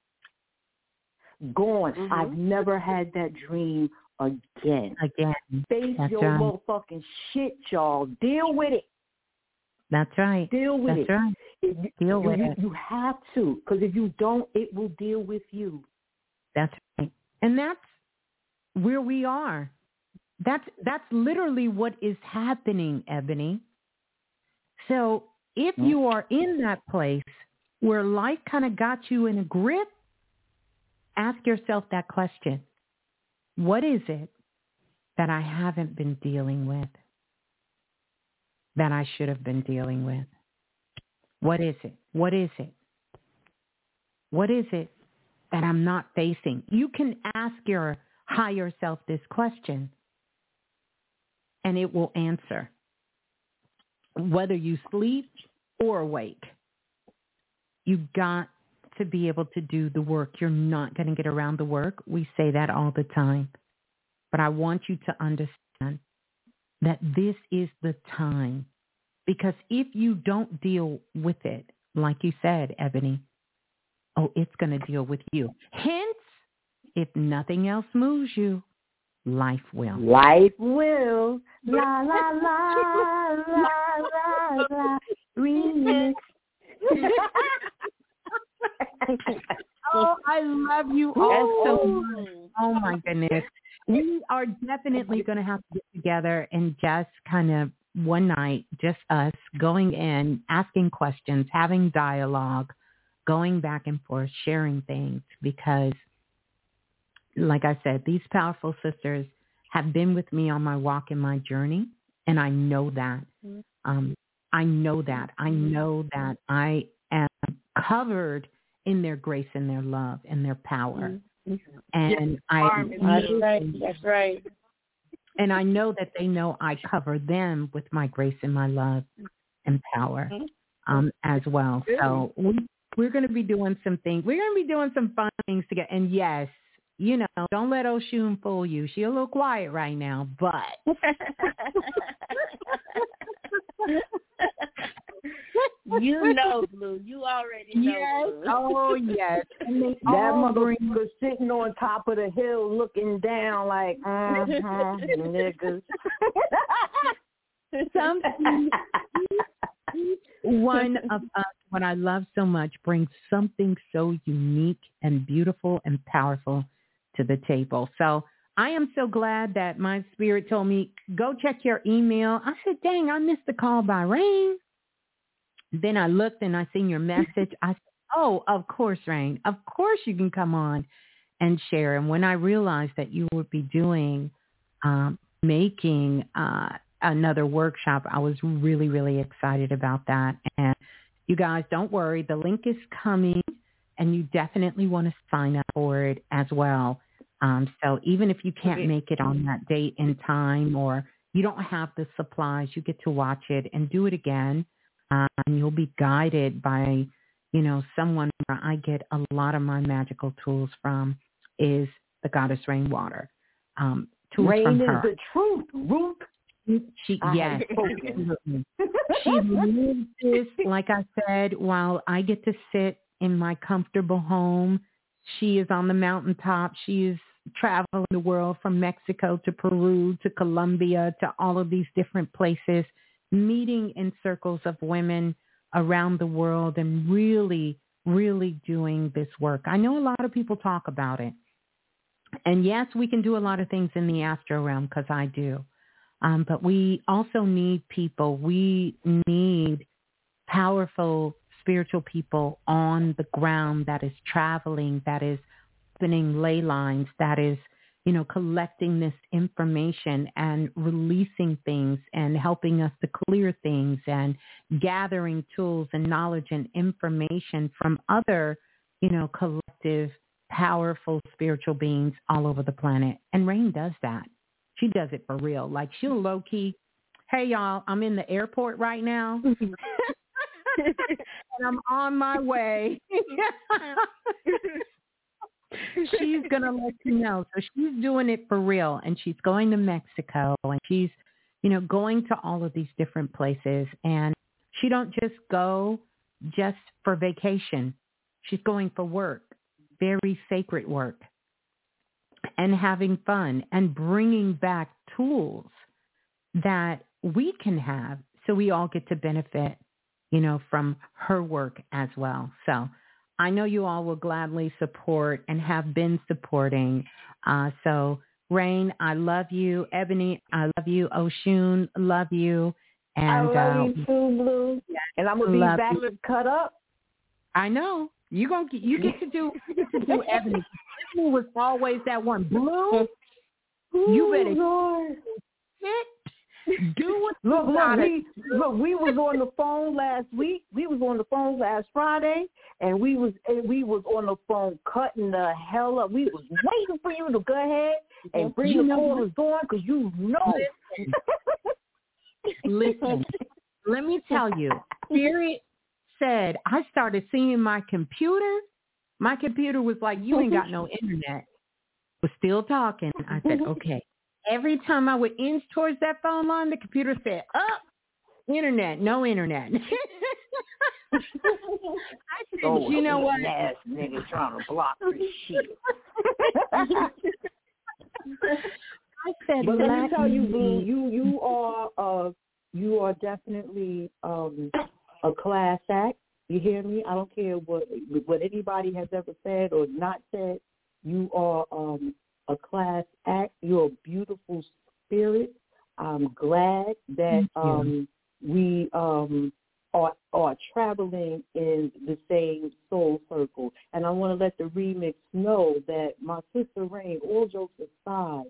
gone. Mm-hmm. I've never had that dream again. Again. Face That's your right. motherfucking shit, y'all. Deal with it. That's right. Deal with That's it. Right. You, deal with you, it. You have to, because if you don't, it will deal with you. That's right. And that's where we are. That's that's literally what is happening, Ebony. So if mm-hmm. you are in that place where life kind of got you in a grip, ask yourself that question. What is it that I haven't been dealing with that I should have been dealing with? What is it? What is it? What is it that I'm not facing? You can ask your higher self this question and it will answer. Whether you sleep or awake, you got to be able to do the work. You're not going to get around the work. We say that all the time. But I want you to understand that this is the time. Because if you don't deal with it, like you said, Ebony, oh, it's going to deal with you. Hence, if nothing else moves you, life will. Life will. La la la la la la. Remix. oh, I love you all so much. Oh my goodness. We are definitely going to have to get together and just kind of one night, just us going in, asking questions, having dialogue, going back and forth, sharing things because like I said, these powerful sisters have been with me on my walk and my journey, and I know that. Mm-hmm. Um, I know that. I know that I am covered in their grace and their love and their power. Mm-hmm. And yes, I that's right. That's right. And I know that they know I cover them with my grace and my love and power mm-hmm. um, as well. So we, we're going to be doing some things. We're going to be doing some fun things together. And yes, you know, don't let Oshun fool you. She a little quiet right now, but you know, Blue. You already know. Yes. Blue. Oh, yes. that motherfucker sitting on top of the hill, looking down, like, uh-huh, niggas. Something. One of us, what I love so much, brings something so unique and beautiful and powerful to the table. So I am so glad that my spirit told me, go check your email. I said, dang, I missed the call by Rain. Then I looked and I seen your message. I said, oh, of course, Rain. Of course you can come on and share. And when I realized that you would be doing, um, making uh, another workshop, I was really, really excited about that. And you guys, don't worry. The link is coming and you definitely want to sign up for it as well. Um, so even if you can't make it on that date and time or you don't have the supplies, you get to watch it and do it again. Um, and you'll be guided by, you know, someone where I get a lot of my magical tools from is the goddess Rainwater. Um, tools Rain from is the truth, Ruth. She, yes, she lives this, like I said, while I get to sit in my comfortable home. She is on the mountaintop. She is traveling the world from Mexico to Peru to Colombia to all of these different places, meeting in circles of women around the world and really, really doing this work. I know a lot of people talk about it. And yes, we can do a lot of things in the astro realm because I do. Um, but we also need people. We need powerful spiritual people on the ground that is traveling, that is opening ley lines, that is, you know, collecting this information and releasing things and helping us to clear things and gathering tools and knowledge and information from other, you know, collective, powerful spiritual beings all over the planet. And Rain does that. She does it for real. Like she'll low key, hey y'all, I'm in the airport right now. and I'm on my way. she's going to let you know. So she's doing it for real and she's going to Mexico and she's, you know, going to all of these different places and she don't just go just for vacation. She's going for work, very sacred work and having fun and bringing back tools that we can have so we all get to benefit, you know, from her work as well. So I know you all will gladly support and have been supporting. Uh, so Rain, I love you. Ebony, I love you. Oshun, love you. And I love uh, you too, Blue. And I'm gonna be back you. cut up. I know you gonna get, you get to do you get to do Ebony. Ebony was always that one. Blue, you better Lord. sit, do what Look, you look, we look, we was on the phone last week. We was on the phone last Friday, and we was and we was on the phone cutting the hell up. We was waiting for you to go ahead and bring You the callers on because you know. Listen, let me tell you, Spirit said I started seeing my computer. My computer was like, you ain't got no internet. Was still talking. I said, okay. Every time I would inch towards that phone line, the computer said, up, internet, no internet. I said, Oh, you know what? Ass nigga trying to block this shit. I said, But let me tell you, Boo, you you are uh you are definitely um a class act. You hear me? I don't care what what anybody has ever said or not said. You are um a class act. You're a beautiful spirit. I'm glad that um we um are are traveling in the same soul circle. And I want to let the remix know that my sister Rain, all jokes aside,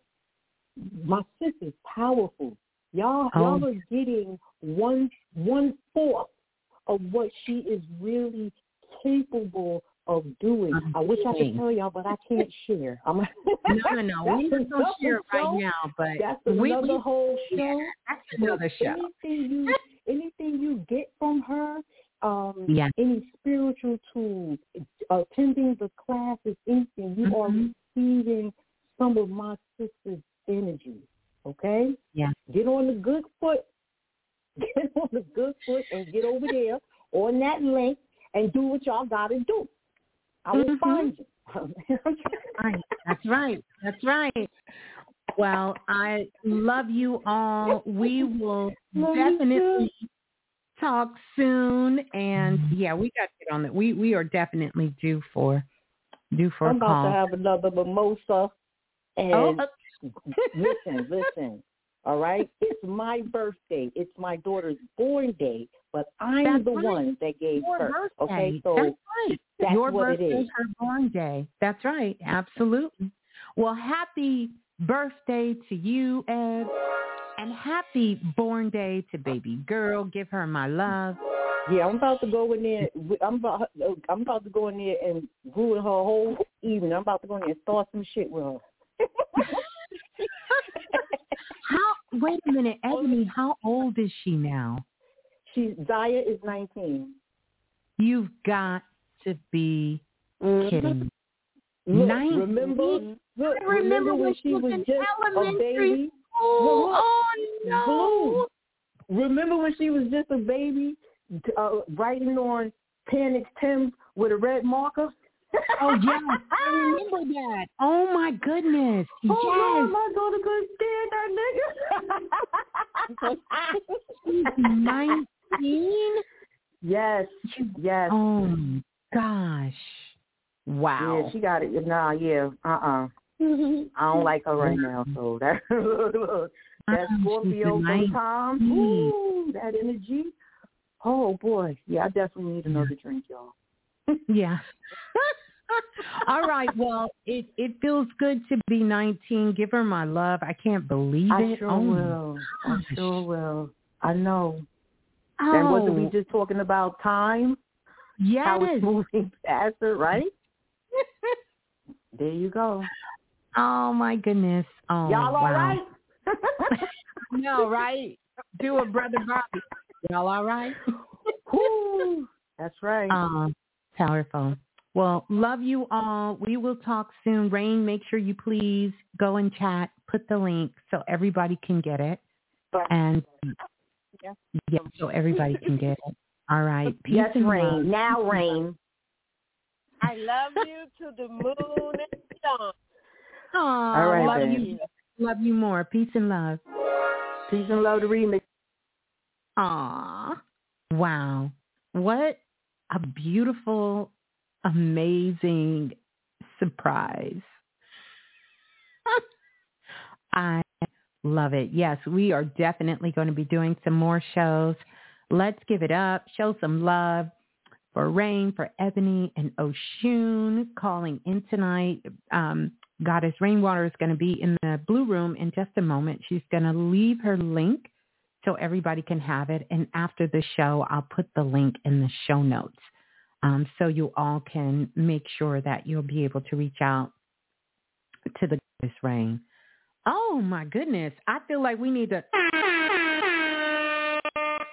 my sister's powerful. Y'all Oh. y'all are getting one one fourth of what she is really capable of doing. Of I wish I could tell y'all, but I can't share. I'm no, no, no. We just don't share it right now, but That's we, another we whole show. that's another show. Anything you anything you get from her, um, Yeah. any spiritual tools, attending the classes, anything, you are Mhm. receiving some of my sister's energy. Okay? Yeah. Get on the good foot. Get on the good foot and get over there on that link and do what y'all gotta do. I will Mhm. find you. Right. That's right. That's right. Well, I love you all. We will Love definitely talk soon. And yeah, we got to get on that. We we are definitely due for due for I'm a about call. to have another mimosa and oh, listen, listen. All right, it's my birthday. It's my daughter's born day, but I'm That's the right. one that gave your birth. birthday. Okay, so that's right. that's your what it birthday is. her born day. That's right. Absolutely. Well, happy birthday to you, Ed. And happy born day to baby girl. Give her my love. yeah, I'm about to go in there. I'm about I'm about to go in there and ruin her whole evening. I'm about to go in there and start some shit with her. How? Wait a minute, Ebony. How old is she now? She's Zaya is 19. You've got to be Mhm. kidding. Look, Nineteen? remember? Look, I remember when she was just a baby? school. Look, Oh no! Remember when she was just a baby, uh, writing on Panic Tim with a red marker? Oh yeah, I remember that. Oh my goodness! Oh, yes, Mom, I go to she's stand, that nigga. nineteen. yes, yes. Oh gosh! Wow. Yeah, she got it. Nah, yeah, uh-uh. I don't like her right now, so that that Um, Scorpio a time, ooh, that energy. Oh boy, yeah, I definitely need another drink, y'all. Yeah. All right. Well, it it feels good to be 19. Give her my love. I can't believe it. I it. sure oh, will. I sure will. I know. Oh, And wasn't we just talking about time? yes. How it's moving faster, right? there you go. oh my goodness. Oh, Y'all all wow. right? No, right? Do it, brother Bobby. Y'all all right? Whew. That's right. Um, powerful. Well, love you all. We will talk soon. Rain, make sure you please go and chat. Put the link so everybody can get it. And Yeah. yeah, so everybody can get it. All right. Peace yes, and love. rain. Now rain. I love you to the moon and beyond. Aw, All right, love babe. you. Love you more. Peace and love. Peace and love to remix. Aw. Wow. What a beautiful, amazing surprise. I love it. Yes, we are definitely going to be doing some more shows. Let's give it up. Show some love for Rain, for Ebony, and Oshun calling in tonight. Um, Goddess Rainwater is going to be in the blue room in just a moment. She's going to leave her link so everybody can have it. And after the show, I'll put the link in the show notes um, so you all can make sure that you'll be able to reach out to the Goddess Rain. Oh my goodness. I feel like we need to.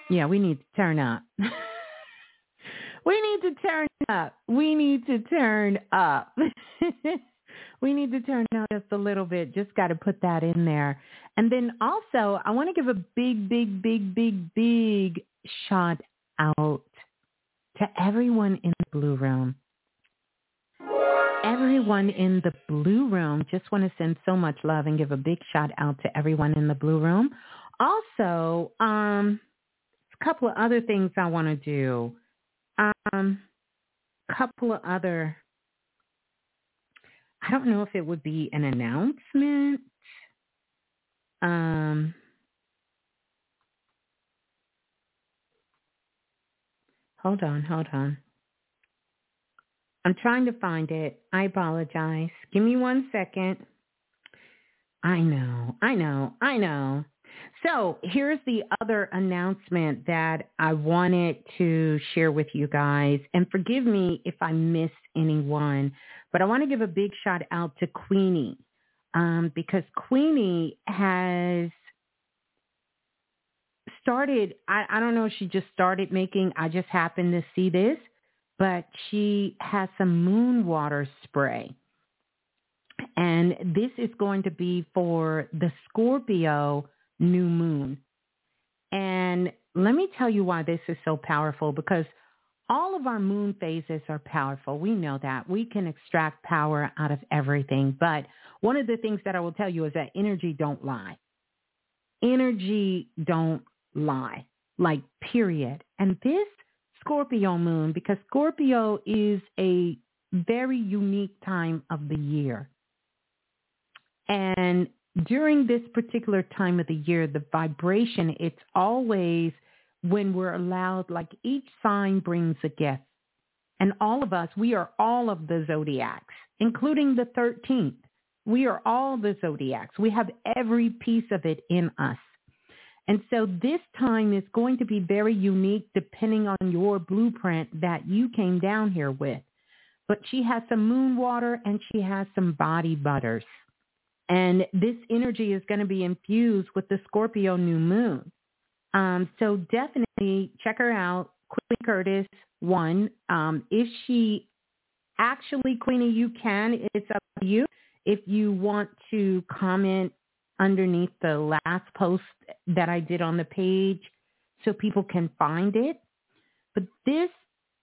Yeah, we need to turn up. we need to turn up. We need to turn up. we need to turn up just a little bit. Just got to put that in there. And then also, I want to give a big, big, big, big, big shout out to everyone in the blue room. Everyone in the blue room, just want to send so much love and give a big shout out to everyone in the blue room. Also, um, a couple of other things I want to do. Um, couple of other, I don't know if it would be an announcement. Um, hold on, hold on. I'm trying to find it. I apologize. Give me one second. I know, I know, I know. So here's the other announcement that I wanted to share with you guys. And forgive me if I miss anyone, but I want to give a big shout out to Queenie um, because Queenie has started, I, I don't know if she just started making, I just happened to see this, but she has some moon water spray. And this is going to be for the Scorpio new moon. And let me tell you why this is so powerful because all of our moon phases are powerful. We know that. We can extract power out of everything. But one of the things that I will tell you is that energy don't lie. Energy don't lie. Like period. And this Scorpio moon, because Scorpio is a very unique time of the year. And during this particular time of the year, the vibration, it's always when we're allowed, like each sign brings a gift. And all of us, we are all of the zodiacs, including the 13th. We are all the zodiacs. We have every piece of it in us. And so this time is going to be very unique depending on your blueprint that you came down here with. But she has some moon water and she has some body butters. And this energy is going to be infused with the Scorpio new moon. Um, so definitely check her out, Queen Curtis. One, um, if she actually, Queenie, you can. It's up to you. If you want to comment underneath the last post that I did on the page, so people can find it. But this,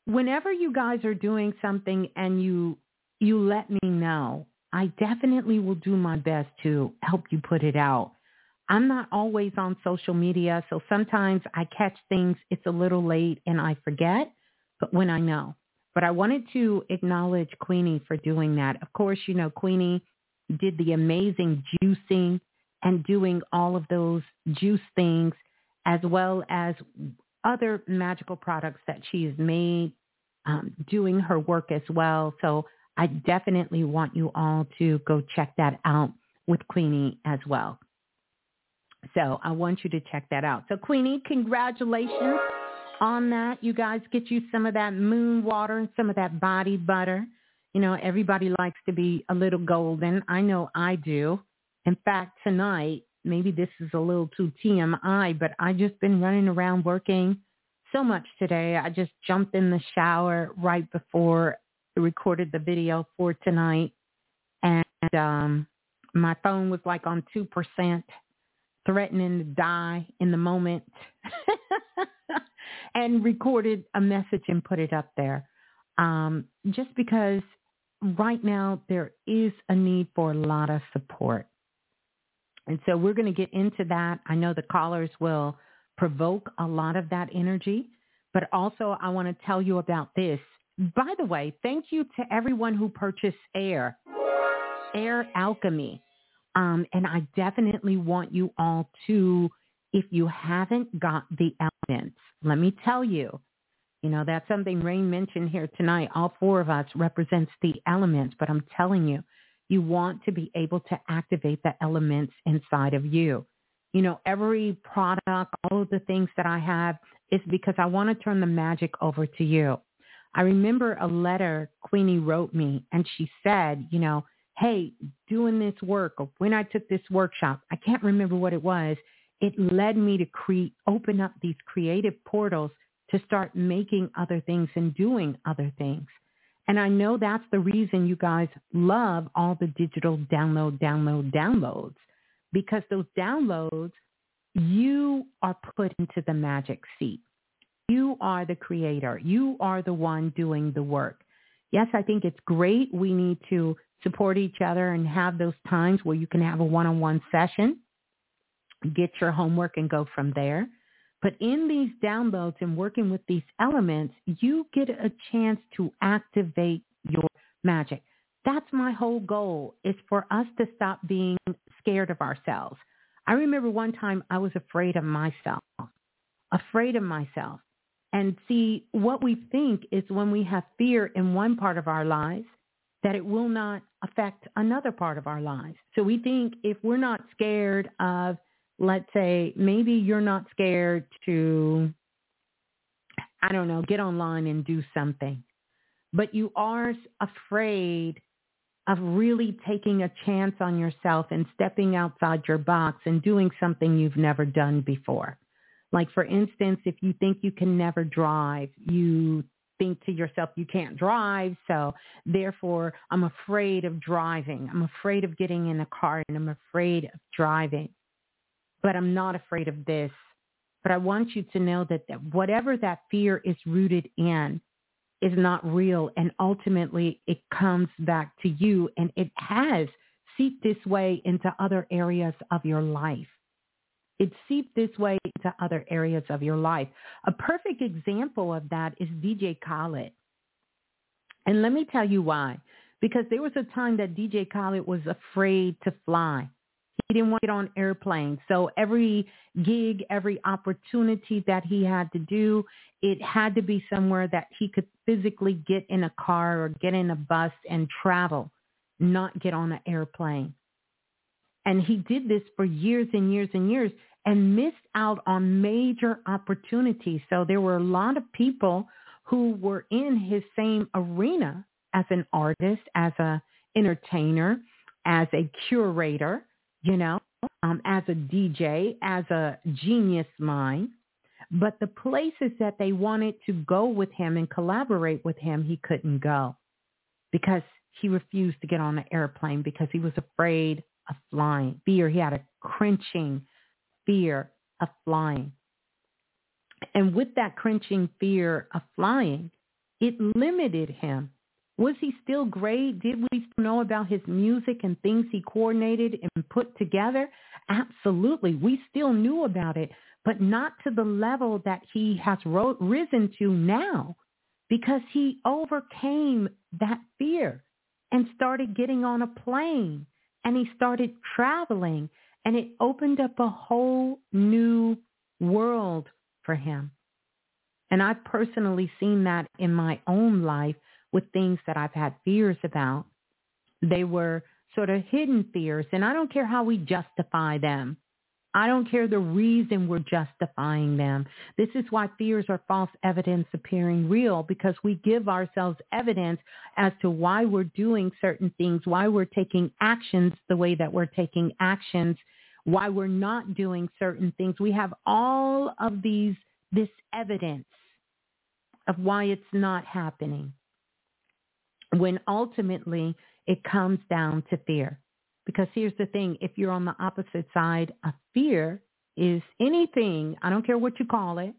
whenever you guys are doing something and you you let me know, I definitely will do my best to help you put it out. I'm not always on social media, so sometimes I catch things, it's a little late and I forget, but when I know. But I wanted to acknowledge Queenie for doing that. Of course, you know, Queenie did the amazing juicing and doing all of those juice things as well as other magical products that she's made, um, doing her work as well. So I definitely want you all to go check that out with Queenie as well. So I want you to check that out. So Queenie, congratulations on that. You guys get you some of that moon water and some of that body butter. You know, everybody likes to be a little golden. I know I do. In fact, tonight, maybe this is a little too TMI, but I just been running around working so much today. I just jumped in the shower right before recorded the video for tonight, and um, my phone was like on two percent, threatening to die in the moment, and recorded a message and put it up there. Um, just because right now there is a need for a lot of support. And so we're going to get into that. I know the callers will provoke a lot of that energy, but also I want to tell you about this. By the way, thank you to everyone who purchased Air, Air Alchemy. Um, and I definitely want you all to, if you haven't got the elements, let me tell you, you know, that's something Rain mentioned here tonight. All four of us represents the elements, but I'm telling you, you want to be able to activate the elements inside of you. You know, every product, all of the things that I have is because I want to turn the magic over to you. I remember a letter Queenie wrote me and she said, you know, hey, doing this work or when I took this workshop, I can't remember what it was. It led me to create, open up these creative portals to start making other things and doing other things. And I know that's the reason you guys love all the digital download, download, downloads, because those downloads, you are put into the magic seat. You are the creator. You are the one doing the work. Yes, I think it's great. We need to support each other and have those times where you can have a one-on-one session, get your homework and go from there. But in these downloads and working with these elements, you get a chance to activate your magic. That's my whole goal is for us to stop being scared of ourselves. I remember one time I was afraid of myself, afraid of myself. And see, what we think is when we have fear in one part of our lives, that it will not affect another part of our lives. So we think if we're not scared of, let's say, maybe you're not scared to, I don't know, get online and do something, but you are afraid of really taking a chance on yourself and stepping outside your box and doing something you've never done before. Like for instance, if you think you can never drive, you think to yourself, you can't drive, so therefore I'm afraid of driving. I'm afraid of getting in a car and I'm afraid of driving. But I'm not afraid of this. But I want you to know that, that whatever that fear is rooted in is not real and ultimately it comes back to you and it has seeped this way into other areas of your life. It seeped this way into other areas of your life. A perfect example of that is DJ Khaled. And let me tell you why. Because there was a time that DJ Khaled was afraid to fly. He didn't want to get on airplanes. So every gig, every opportunity that he had to do, it had to be somewhere that he could physically get in a car or get in a bus and travel, not get on an airplane. And he did this for years and years and years and missed out on major opportunities. So there were a lot of people who were in his same arena as an artist, as a entertainer, as a curator, you know, um, as a DJ, as a genius mind. But the places that they wanted to go with him and collaborate with him, he couldn't go because he refused to get on an airplane because he was afraid of flying. Fear, he had a cringing fear of flying. And with that cringing fear of flying, it limited him. Was he still great? Did we know about his music and things he coordinated and put together? Absolutely. We still knew about it, but not to the level that he has ro- risen to now because he overcame that fear and started getting on a plane and he started traveling and it opened up a whole new world for him. And I've personally seen that in my own life with things that I've had fears about. They were sort of hidden fears, and I don't care how we justify them. I don't care the reason we're justifying them. This is why fears are false evidence appearing real because we give ourselves evidence as to why we're doing certain things, why we're taking actions the way that we're taking actions, why we're not doing certain things. We have all of these, this evidence of why it's not happening when ultimately it comes down to fear. Because here's the thing, if you're on the opposite side of fear is anything, I don't care what you call it,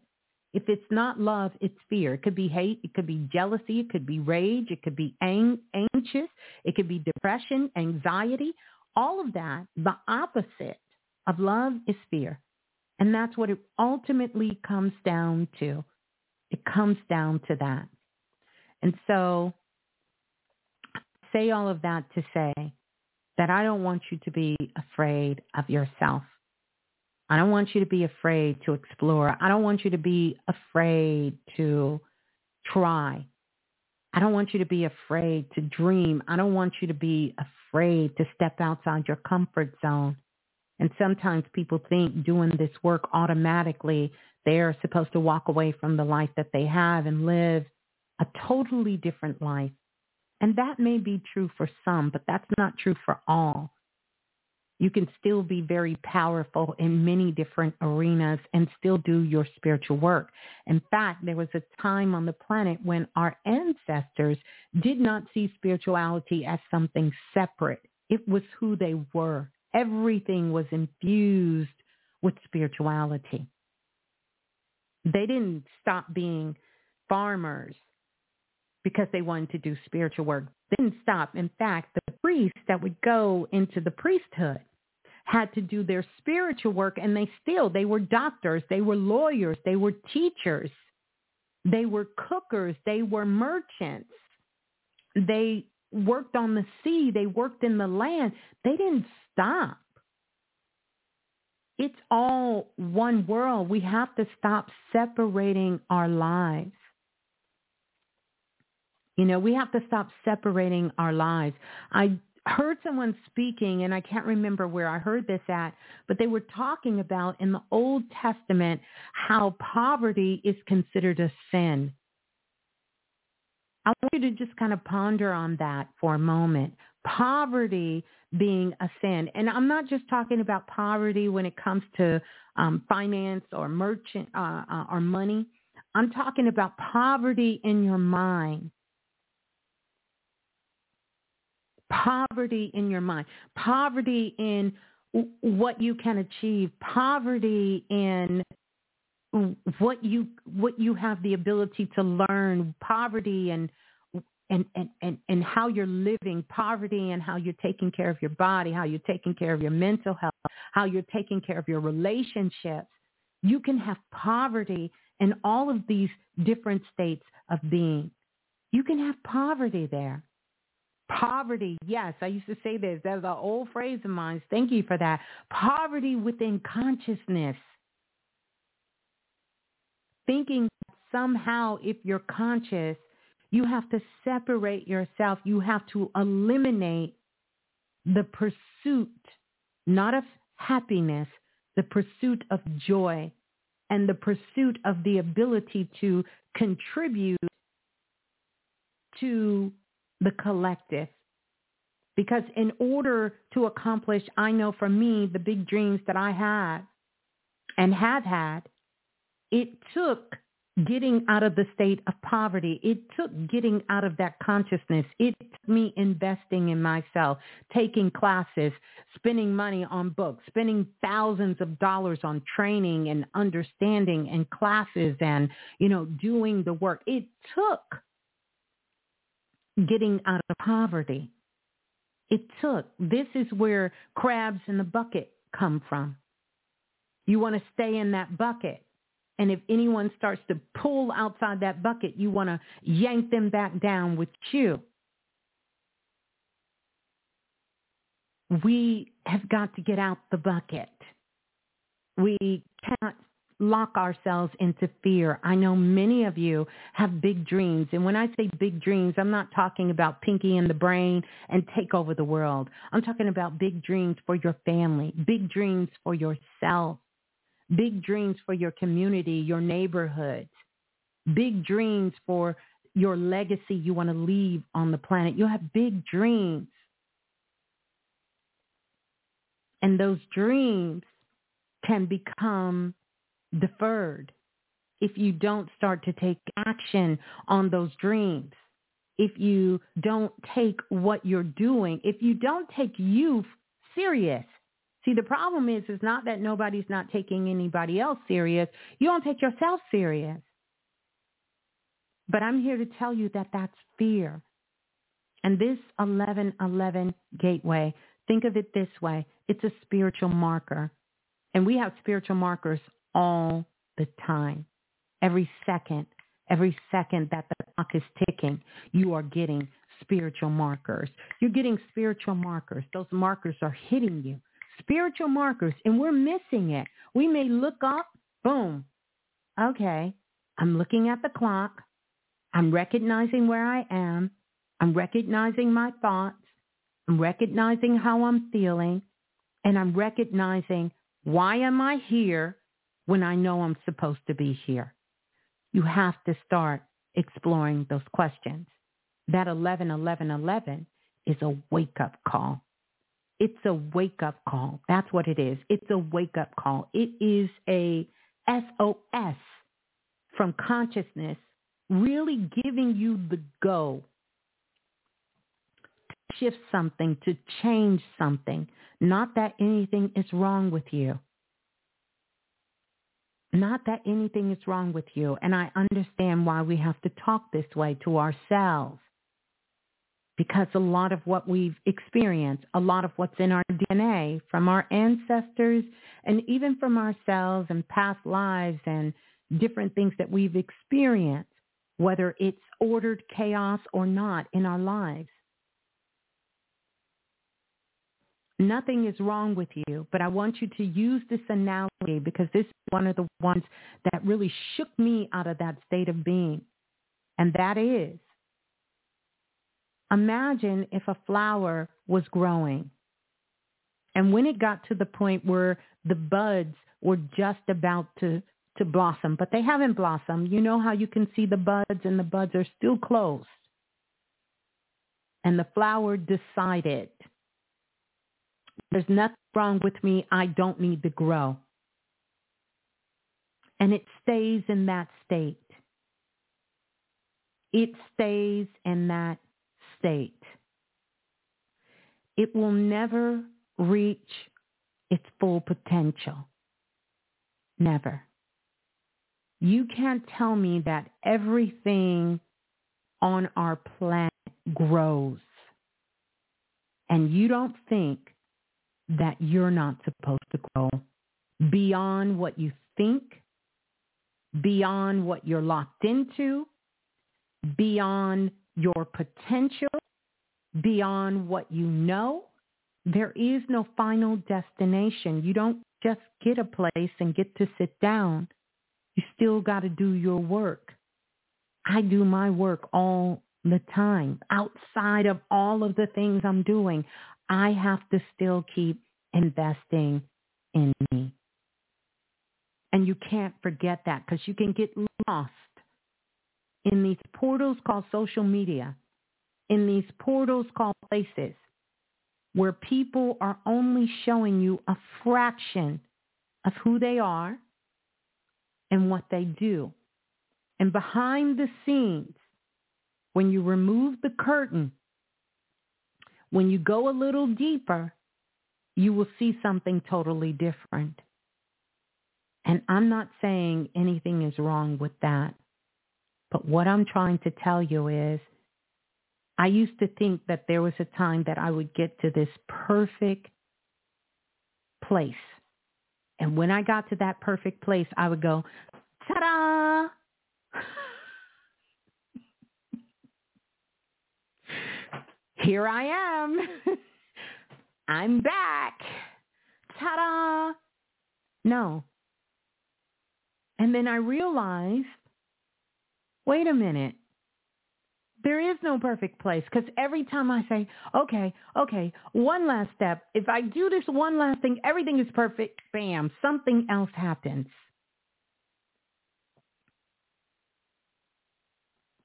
if it's not love, it's fear. It could be hate. It could be jealousy. It could be rage. It could be ang- anxious. It could be depression, anxiety. All of that, the opposite of love is fear. And that's what it ultimately comes down to. It comes down to that. And so say all of that to say that I don't want you to be afraid of yourself. I don't want you to be afraid to explore. I don't want you to be afraid to try. I don't want you to be afraid to dream. I don't want you to be afraid to step outside your comfort zone. And sometimes people think doing this work automatically, they're supposed to walk away from the life that they have and live a totally different life. And that may be true for some, but that's not true for all. You can still be very powerful in many different arenas and still do your spiritual work. In fact, there was a time on the planet when our ancestors did not see spirituality as something separate. It was who they were. Everything was infused with spirituality. They didn't stop being farmers because they wanted to do spiritual work. They didn't stop. In fact, the priests that would go into the priesthood had to do their spiritual work and they still, they were doctors, they were lawyers, they were teachers, they were cookers, they were merchants. They worked on the sea, they worked in the land. They didn't stop. It's all one world. We have to stop separating our lives. You know, we have to stop separating our lives. I heard someone speaking, and I can't remember where I heard this at, but they were talking about in the Old Testament how poverty is considered a sin. I want you to just kind of ponder on that for a moment. Poverty being a sin. And I'm not just talking about poverty when it comes to um, finance or merchant uh, uh, or money. I'm talking about poverty in your mind. Poverty in your mind, poverty in what you can achieve, poverty in what you what you have the ability to learn, poverty and and, and, and, and how you're living, poverty and how you're taking care of your body, how you're taking care of your mental health, how you're taking care of your relationships. You can have poverty in all of these different states of being. You can have poverty there. Poverty, yes, I used to say this. That's an old phrase of mine. Thank you for that. Poverty within consciousness. Thinking somehow if you're conscious, you have to separate yourself. You have to eliminate the pursuit, not of happiness, the pursuit of joy and the pursuit of the ability to contribute to the collective. Because in order to accomplish, I know for me, the big dreams that I had and have had, it took getting out of the state of poverty. It took getting out of that consciousness. It took me investing in myself, taking classes, spending money on books, spending thousands of dollars on training and understanding and classes and, you know, doing the work. It took getting out of poverty. It took. This is where crabs in the bucket come from. You want to stay in that bucket. And if anyone starts to pull outside that bucket, you want to yank them back down with you. We have got to get out the bucket. We cannot lock ourselves into fear. I know many of you have big dreams. And when I say big dreams, I'm not talking about pinky in the brain and take over the world. I'm talking about big dreams for your family, big dreams for yourself, big dreams for your community, your neighborhood, big dreams for your legacy you want to leave on the planet. You have big dreams. And those dreams can become deferred if you don't start to take action on those dreams, if you don't take what you're doing, if you don't take you serious. See, the problem is, is not that nobody's not taking anybody else serious. You don't take yourself serious. But I'm here to tell you that that's fear. And this 1111 gateway, think of it this way. It's a spiritual marker. And we have spiritual markers all the time. Every second, every second that the clock is ticking, you are getting spiritual markers. You're getting spiritual markers. Those markers are hitting you. Spiritual markers, and we're missing it. We may look up, boom. Okay, I'm looking at the clock. I'm recognizing where I am. I'm recognizing my thoughts. I'm recognizing how I'm feeling. And I'm recognizing why am I here when I know I'm supposed to be here? You have to start exploring those questions. That 11, 11, 11 is a wake-up call. It's a wake-up call. That's what it is. It's a wake-up call. It is a SOS from consciousness really giving you the go to shift something, to change something. Not that anything is wrong with you. Not that anything is wrong with you. And I understand why we have to talk this way to ourselves. Because a lot of what we've experienced, a lot of what's in our DNA from our ancestors and even from ourselves and past lives and different things that we've experienced, whether it's ordered chaos or not in our lives, Nothing is wrong with you, but I want you to use this analogy because this is one of the ones that really shook me out of that state of being. And that is, imagine if a flower was growing and when it got to the point where the buds were just about to, to blossom, but they haven't blossomed, you know how you can see the buds and the buds are still closed. And the flower decided there's nothing wrong with me. I don't need to grow. And it stays in that state. It stays in that state. It will never reach its full potential. Never. You can't tell me that everything on our planet grows and you don't think that you're not supposed to grow beyond what you think, beyond what you're locked into, beyond your potential, beyond what you know. There is no final destination. You don't just get a place and get to sit down. You still got to do your work. I do my work all the time outside of all of the things I'm doing. I have to still keep investing in me. And you can't forget that because you can get lost in these portals called social media, in these portals called places where people are only showing you a fraction of who they are and what they do. And behind the scenes, when you remove the curtain when you go a little deeper, you will see something totally different. And I'm not saying anything is wrong with that. But what I'm trying to tell you is I used to think that there was a time that I would get to this perfect place. And when I got to that perfect place, I would go, ta-da! Here I am. I'm back. Ta-da. No. And then I realized, wait a minute. There is no perfect place because every time I say, okay, okay, one last step, if I do this one last thing, everything is perfect, bam, something else happens.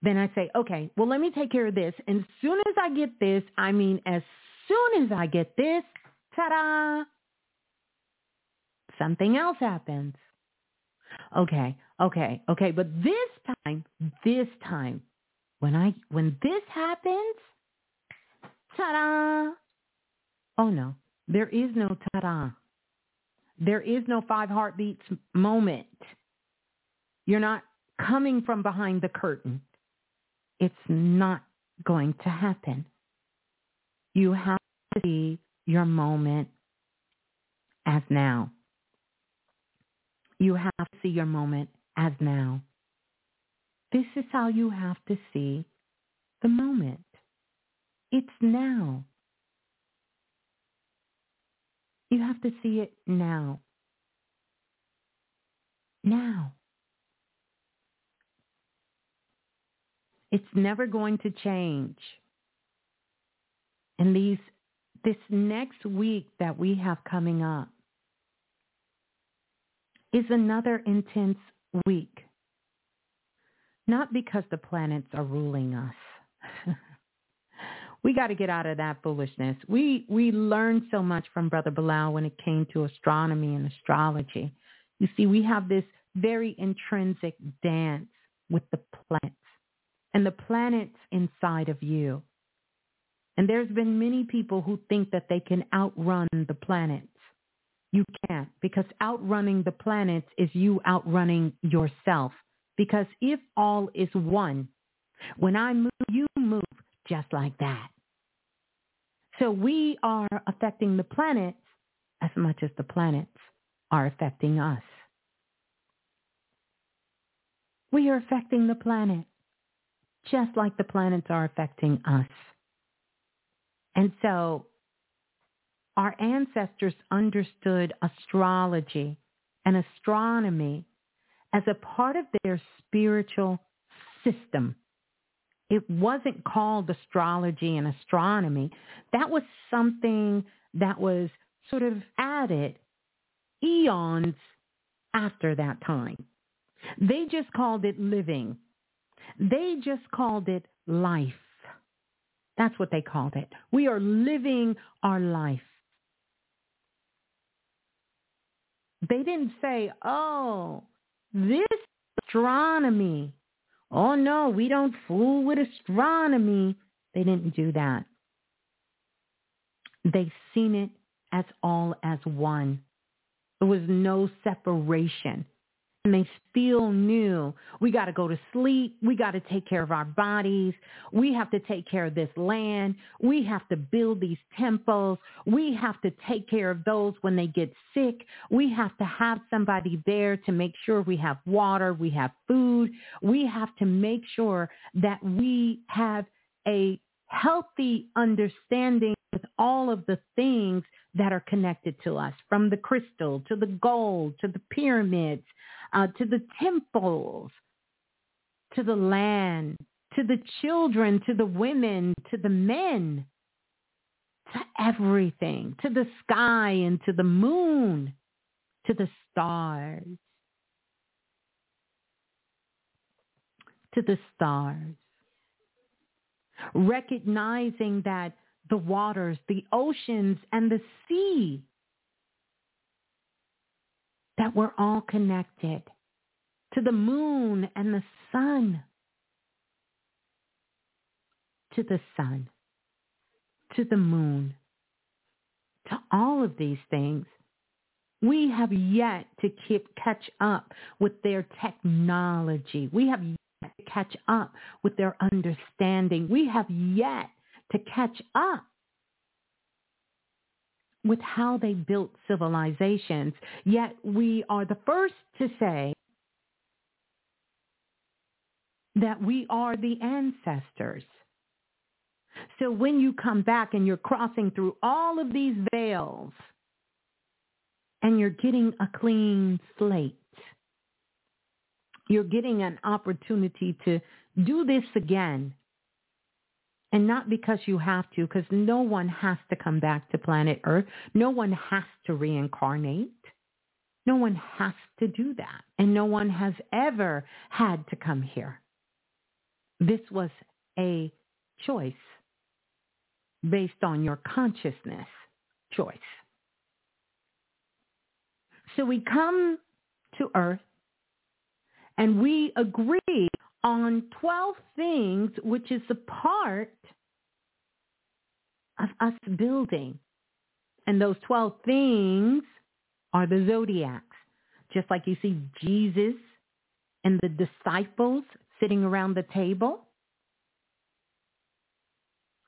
Then I say, okay, well, let me take care of this. And as soon as I get this, I mean, as soon as I get this, ta-da, something else happens. Okay, okay, okay. But this time, this time, when I, when this happens, ta-da. Oh no, there is no ta-da. There is no five heartbeats moment. You're not coming from behind the curtain it's not going to happen. You have to see your moment as now. You have to see your moment as now. This is how you have to see the moment. It's now. You have to see it now. Now. It's never going to change. And these this next week that we have coming up is another intense week. Not because the planets are ruling us. we got to get out of that foolishness. We we learned so much from Brother Balah when it came to astronomy and astrology. You see, we have this very intrinsic dance with the planets and the planets inside of you. And there's been many people who think that they can outrun the planets. You can't because outrunning the planets is you outrunning yourself. Because if all is one, when I move, you move just like that. So we are affecting the planets as much as the planets are affecting us. We are affecting the planet just like the planets are affecting us. And so our ancestors understood astrology and astronomy as a part of their spiritual system. It wasn't called astrology and astronomy. That was something that was sort of added eons after that time. They just called it living. They just called it life. That's what they called it. We are living our life. They didn't say, oh, this astronomy. Oh no, we don't fool with astronomy. They didn't do that. They seen it as all as one. There was no separation and they still knew we got to go to sleep. We got to take care of our bodies. We have to take care of this land. We have to build these temples. We have to take care of those when they get sick. We have to have somebody there to make sure we have water, we have food. We have to make sure that we have a healthy understanding with all of the things that are connected to us, from the crystal to the gold to the pyramids uh, to the temples, to the land, to the children, to the women, to the men, to everything, to the sky and to the moon, to the stars, to the stars. Recognizing that the waters, the oceans, and the sea that we're all connected to the moon and the sun, to the sun, to the moon, to all of these things. We have yet to keep, catch up with their technology. We have yet to catch up with their understanding. We have yet to catch up with how they built civilizations. Yet we are the first to say that we are the ancestors. So when you come back and you're crossing through all of these veils and you're getting a clean slate, you're getting an opportunity to do this again and not because you have to, because no one has to come back to planet Earth. No one has to reincarnate. No one has to do that. And no one has ever had to come here. This was a choice based on your consciousness choice. So we come to Earth and we agree on 12 things, which is a part of us building. And those 12 things are the zodiacs. Just like you see Jesus and the disciples sitting around the table.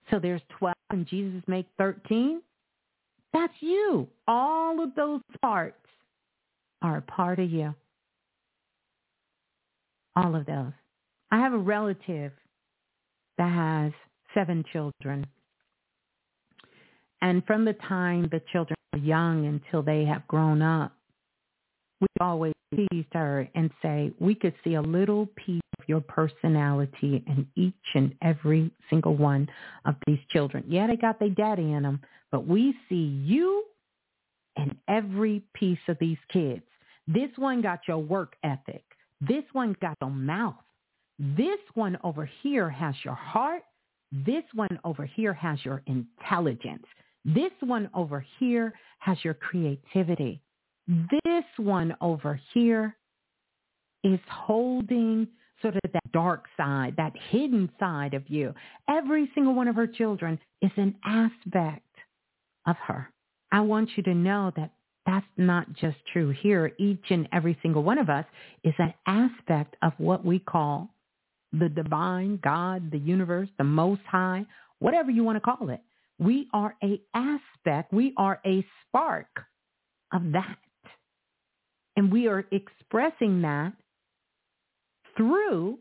So there's 12 and Jesus make 13. That's you. All of those parts are a part of you. All of those. I have a relative that has seven children. And from the time the children are young until they have grown up, we always tease her and say, we could see a little piece of your personality in each and every single one of these children. Yeah, they got their daddy in them, but we see you in every piece of these kids. This one got your work ethic. This one got your mouth. This one over here has your heart. This one over here has your intelligence. This one over here has your creativity. This one over here is holding sort of that dark side, that hidden side of you. Every single one of her children is an aspect of her. I want you to know that that's not just true here. Each and every single one of us is an aspect of what we call the divine, God, the universe, the most high, whatever you want to call it. We are a aspect. We are a spark of that. And we are expressing that through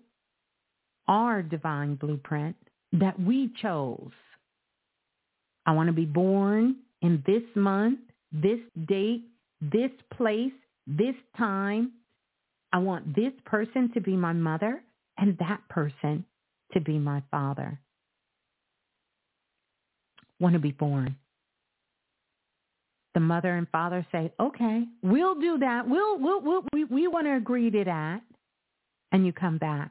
our divine blueprint that we chose. I want to be born in this month, this date, this place, this time. I want this person to be my mother and that person to be my father. Want to be born. The mother and father say, okay, we'll do that. We'll, we'll, we'll we, we want to agree to that. And you come back.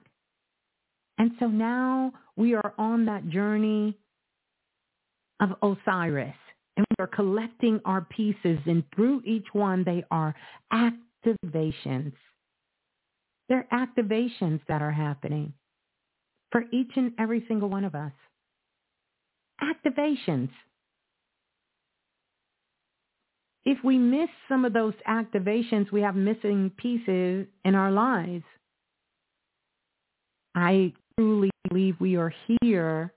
And so now we are on that journey of Osiris. And we are collecting our pieces. And through each one, they are activations. They're activations that are happening for each and every single one of us. Activations. If we miss some of those activations, we have missing pieces in our lives. I truly believe we are here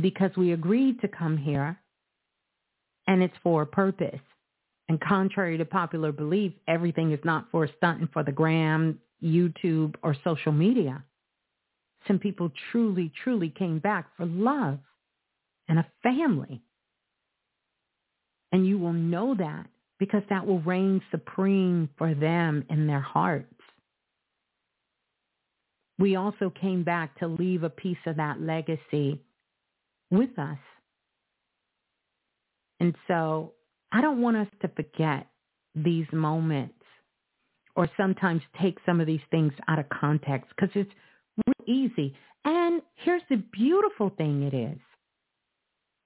because we agreed to come here and it's for a purpose. And contrary to popular belief, everything is not for stunting for the gram, YouTube, or social media. Some people truly, truly came back for love and a family. And you will know that because that will reign supreme for them in their hearts. We also came back to leave a piece of that legacy with us. And so I don't want us to forget these moments or sometimes take some of these things out of context because it's really easy. And here's the beautiful thing it is.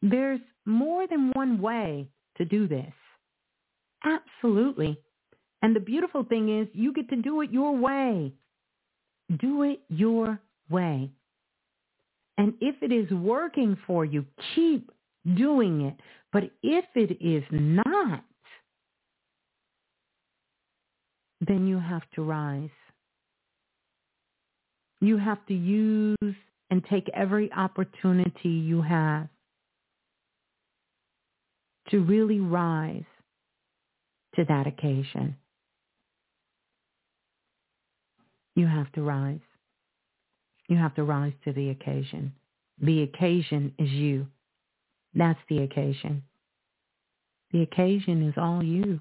There's more than one way to do this. Absolutely. And the beautiful thing is you get to do it your way. Do it your way. And if it is working for you, keep doing it. But if it is not, then you have to rise. You have to use and take every opportunity you have to really rise to that occasion. You have to rise. You have to rise to the occasion. The occasion is you. That's the occasion. The occasion is all you.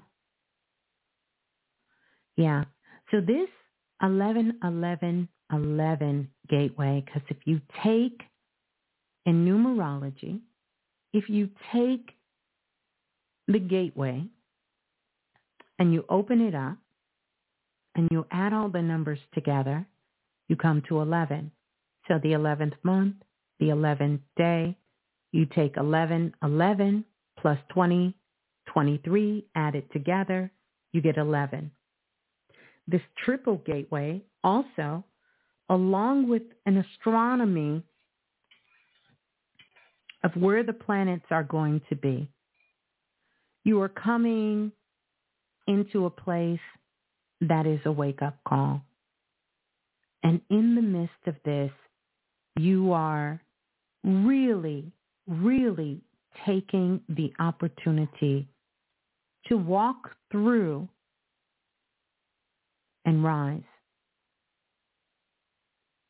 Yeah. So this 11 11 11 gateway, because if you take in numerology, if you take the gateway and you open it up and you add all the numbers together, you come to 11. So the 11th month, the 11th day, you take 11, 11 plus 20, 23, add it together, you get 11. This triple gateway also, along with an astronomy of where the planets are going to be, you are coming into a place that is a wake-up call. And in the midst of this, you are really, really taking the opportunity to walk through and rise.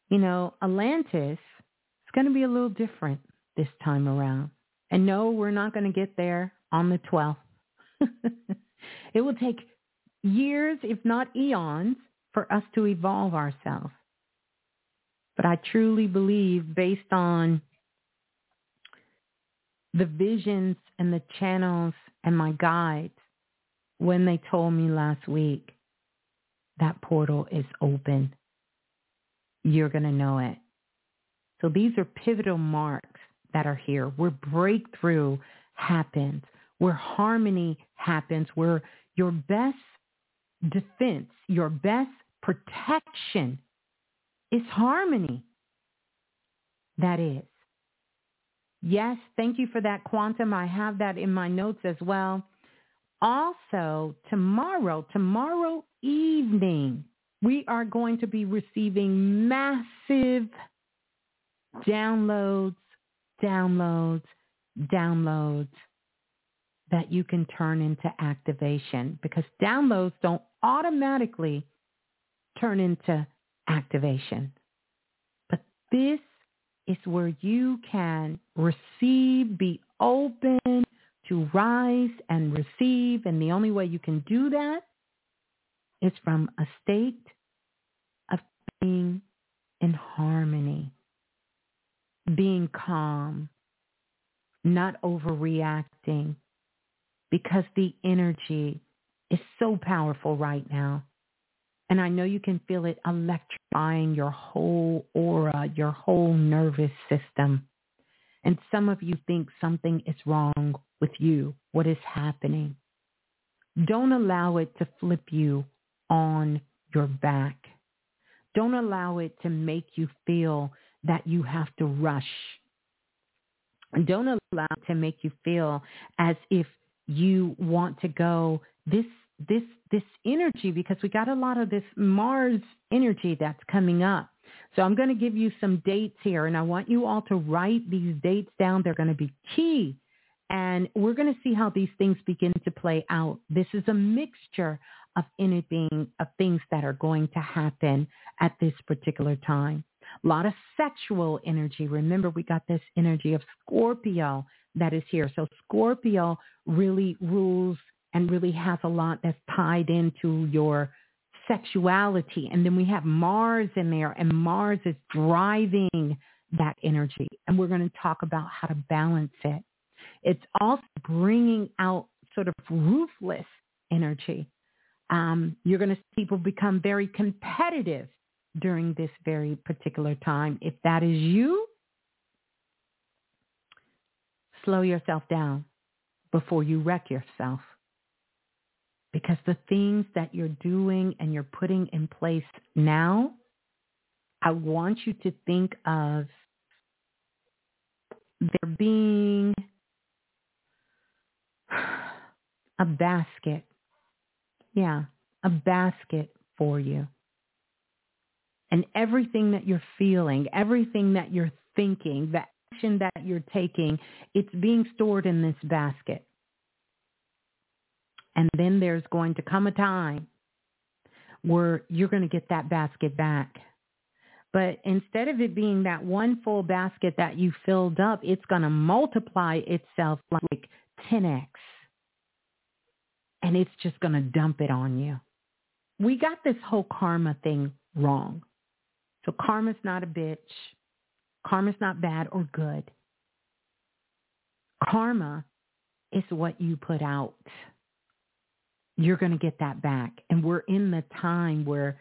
You know, Atlantis is going to be a little different this time around. And no, we're not going to get there on the 12th. it will take years, if not eons, for us to evolve ourselves. But I truly believe based on the visions and the channels and my guides when they told me last week that portal is open. You're going to know it. So these are pivotal marks that are here where breakthrough happens, where harmony happens, where your best defense, your best protection is harmony. That is. Yes, thank you for that quantum. I have that in my notes as well. also tomorrow, tomorrow evening, we are going to be receiving massive downloads, downloads, downloads that you can turn into activation because downloads don't automatically turn into activation. But this is where you can receive, be open to rise and receive. And the only way you can do that is from a state of being in harmony, being calm, not overreacting, because the energy is so powerful right now. And I know you can feel it electrifying your whole aura, your whole nervous system. And some of you think something is wrong with you. What is happening? Don't allow it to flip you on your back. Don't allow it to make you feel that you have to rush. Don't allow it to make you feel as if you want to go this this this energy because we got a lot of this Mars energy that's coming up. So I'm going to give you some dates here and I want you all to write these dates down. They're going to be key. And we're going to see how these things begin to play out. This is a mixture of anything of things that are going to happen at this particular time. A lot of sexual energy. Remember, we got this energy of Scorpio that is here. So Scorpio really rules and really has a lot that's tied into your sexuality. And then we have Mars in there and Mars is driving that energy. And we're going to talk about how to balance it. It's also bringing out sort of ruthless energy. Um, you're going to see people become very competitive during this very particular time. If that is you, slow yourself down before you wreck yourself. Because the things that you're doing and you're putting in place now, I want you to think of there being a basket. Yeah, a basket for you. And everything that you're feeling, everything that you're thinking, the action that you're taking, it's being stored in this basket. And then there's going to come a time where you're going to get that basket back. But instead of it being that one full basket that you filled up, it's going to multiply itself like 10x. And it's just going to dump it on you. We got this whole karma thing wrong. So karma's not a bitch. Karma's not bad or good. Karma is what you put out you're going to get that back. And we're in the time where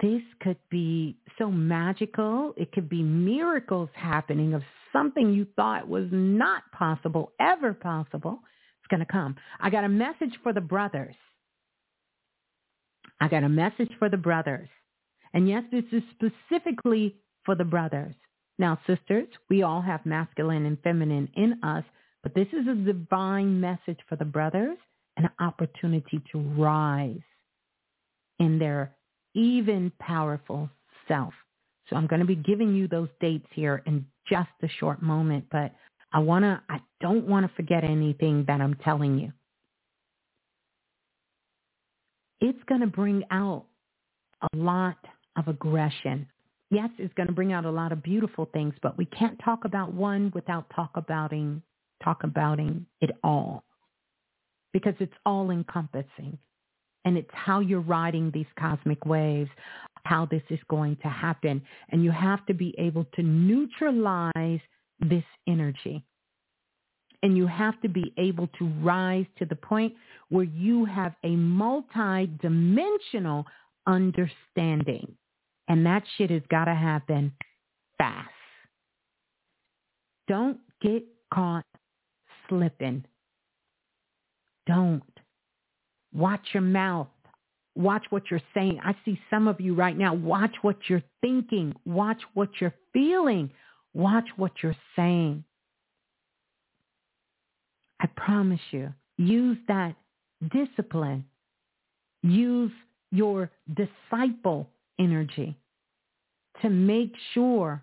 this could be so magical. It could be miracles happening of something you thought was not possible, ever possible. It's going to come. I got a message for the brothers. I got a message for the brothers. And yes, this is specifically for the brothers. Now, sisters, we all have masculine and feminine in us, but this is a divine message for the brothers an opportunity to rise in their even powerful self. So I'm going to be giving you those dates here in just a short moment, but I want to, I don't want to forget anything that I'm telling you. It's going to bring out a lot of aggression. Yes, it's going to bring out a lot of beautiful things, but we can't talk about one without talk abouting, talk abouting it all because it's all encompassing. And it's how you're riding these cosmic waves, how this is going to happen. And you have to be able to neutralize this energy. And you have to be able to rise to the point where you have a multi-dimensional understanding. And that shit has got to happen fast. Don't get caught slipping don't. Watch your mouth. Watch what you're saying. I see some of you right now. Watch what you're thinking. Watch what you're feeling. Watch what you're saying. I promise you, use that discipline. Use your disciple energy to make sure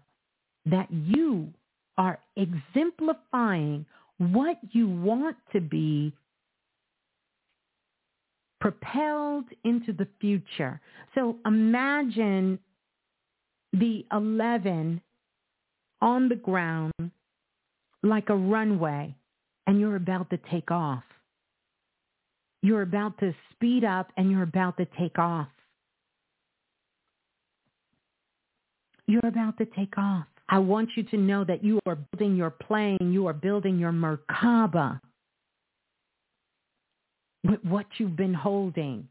that you are exemplifying what you want to be propelled into the future. So imagine the 11 on the ground like a runway and you're about to take off. You're about to speed up and you're about to take off. You're about to take off. I want you to know that you are building your plane, you are building your Merkaba with what you've been holding,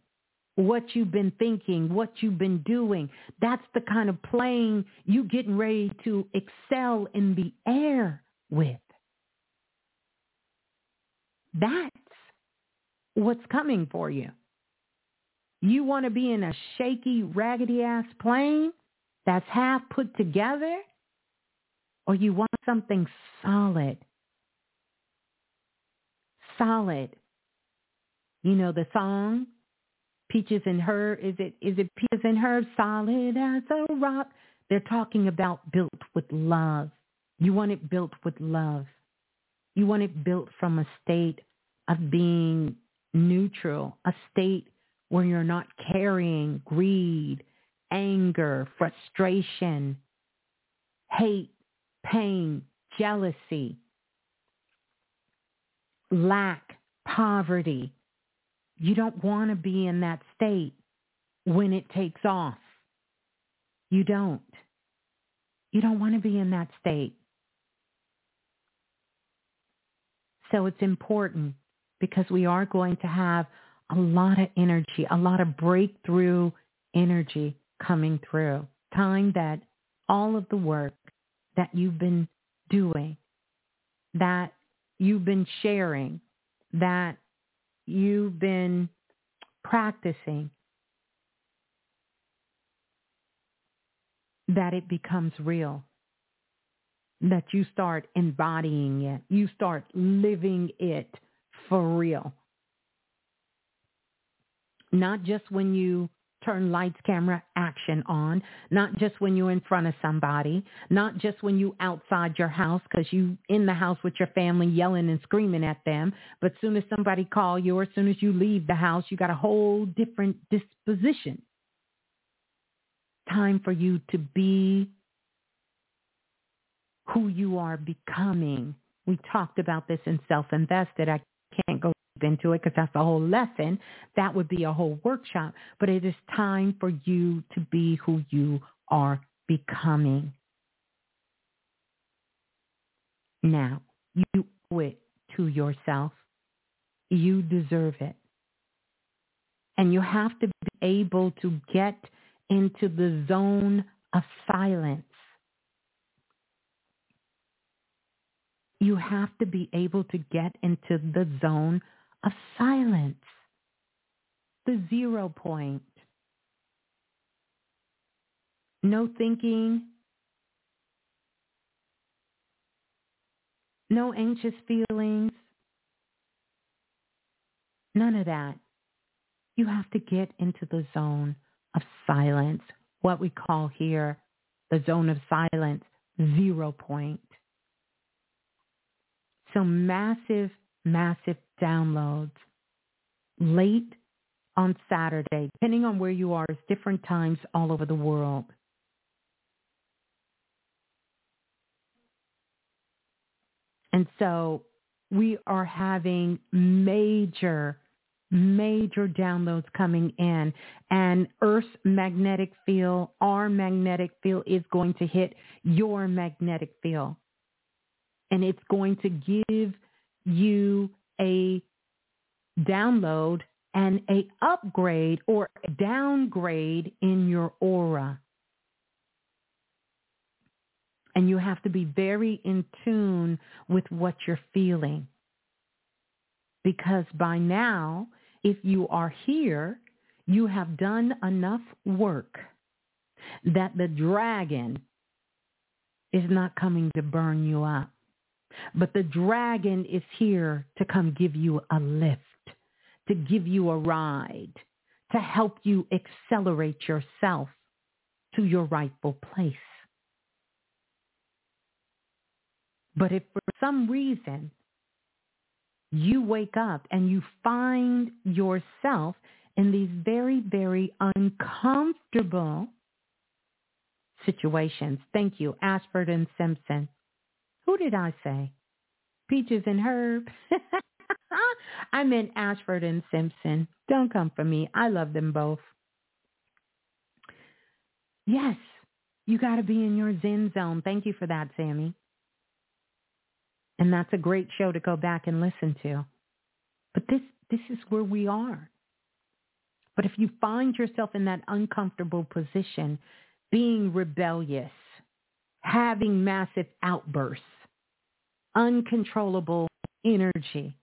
what you've been thinking, what you've been doing. That's the kind of plane you getting ready to excel in the air with. That's what's coming for you. You want to be in a shaky, raggedy ass plane that's half put together? Or you want something solid? Solid. You know the song? Peaches and Herb, is it is it Peaches and Herb solid as a rock? They're talking about built with love. You want it built with love. You want it built from a state of being neutral, a state where you're not carrying greed, anger, frustration, hate, pain, jealousy, lack, poverty. You don't want to be in that state when it takes off. You don't. You don't want to be in that state. So it's important because we are going to have a lot of energy, a lot of breakthrough energy coming through. Time that all of the work that you've been doing, that you've been sharing, that you've been practicing, that it becomes real that you start embodying it. You start living it for real. Not just when you turn lights, camera, action on, not just when you're in front of somebody, not just when you outside your house because you in the house with your family yelling and screaming at them, but soon as somebody call you or as soon as you leave the house, you got a whole different disposition. Time for you to be who you are becoming. We talked about this in Self-Invested. I can't go into it because that's a whole lesson. That would be a whole workshop. But it is time for you to be who you are becoming. Now, you owe it to yourself. You deserve it. And you have to be able to get into the zone of silence you have to be able to get into the zone of silence, the zero point. No thinking, no anxious feelings, none of that. You have to get into the zone of silence, what we call here the zone of silence, zero point. So massive, massive downloads late on Saturday, depending on where you are, it's different times all over the world. And so we are having major, major downloads coming in. And Earth's magnetic field, our magnetic field is going to hit your magnetic field and it's going to give you a download and a upgrade or a downgrade in your aura. And you have to be very in tune with what you're feeling. Because by now, if you are here, you have done enough work that the dragon is not coming to burn you up. But the dragon is here to come give you a lift, to give you a ride, to help you accelerate yourself to your rightful place. But if for some reason you wake up and you find yourself in these very, very uncomfortable situations. Thank you, Ashford and Simpson. Who did I say? Peaches and Herb. I meant Ashford and Simpson. Don't come for me. I love them both. Yes, you got to be in your Zen zone. Thank you for that, Sammy. And that's a great show to go back and listen to. But this this is where we are. But if you find yourself in that uncomfortable position, being rebellious, having massive outbursts, uncontrollable energy,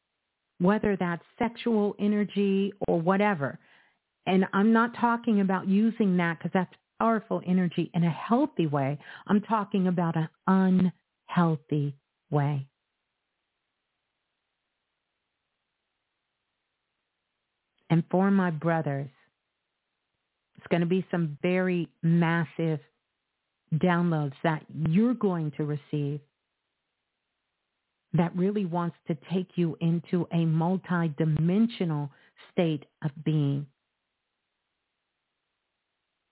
whether that's sexual energy or whatever. And I'm not talking about using that because that's powerful energy in a healthy way. I'm talking about an unhealthy way. And for my brothers, it's going to be some very massive downloads that you're going to receive that really wants to take you into a multi-dimensional state of being.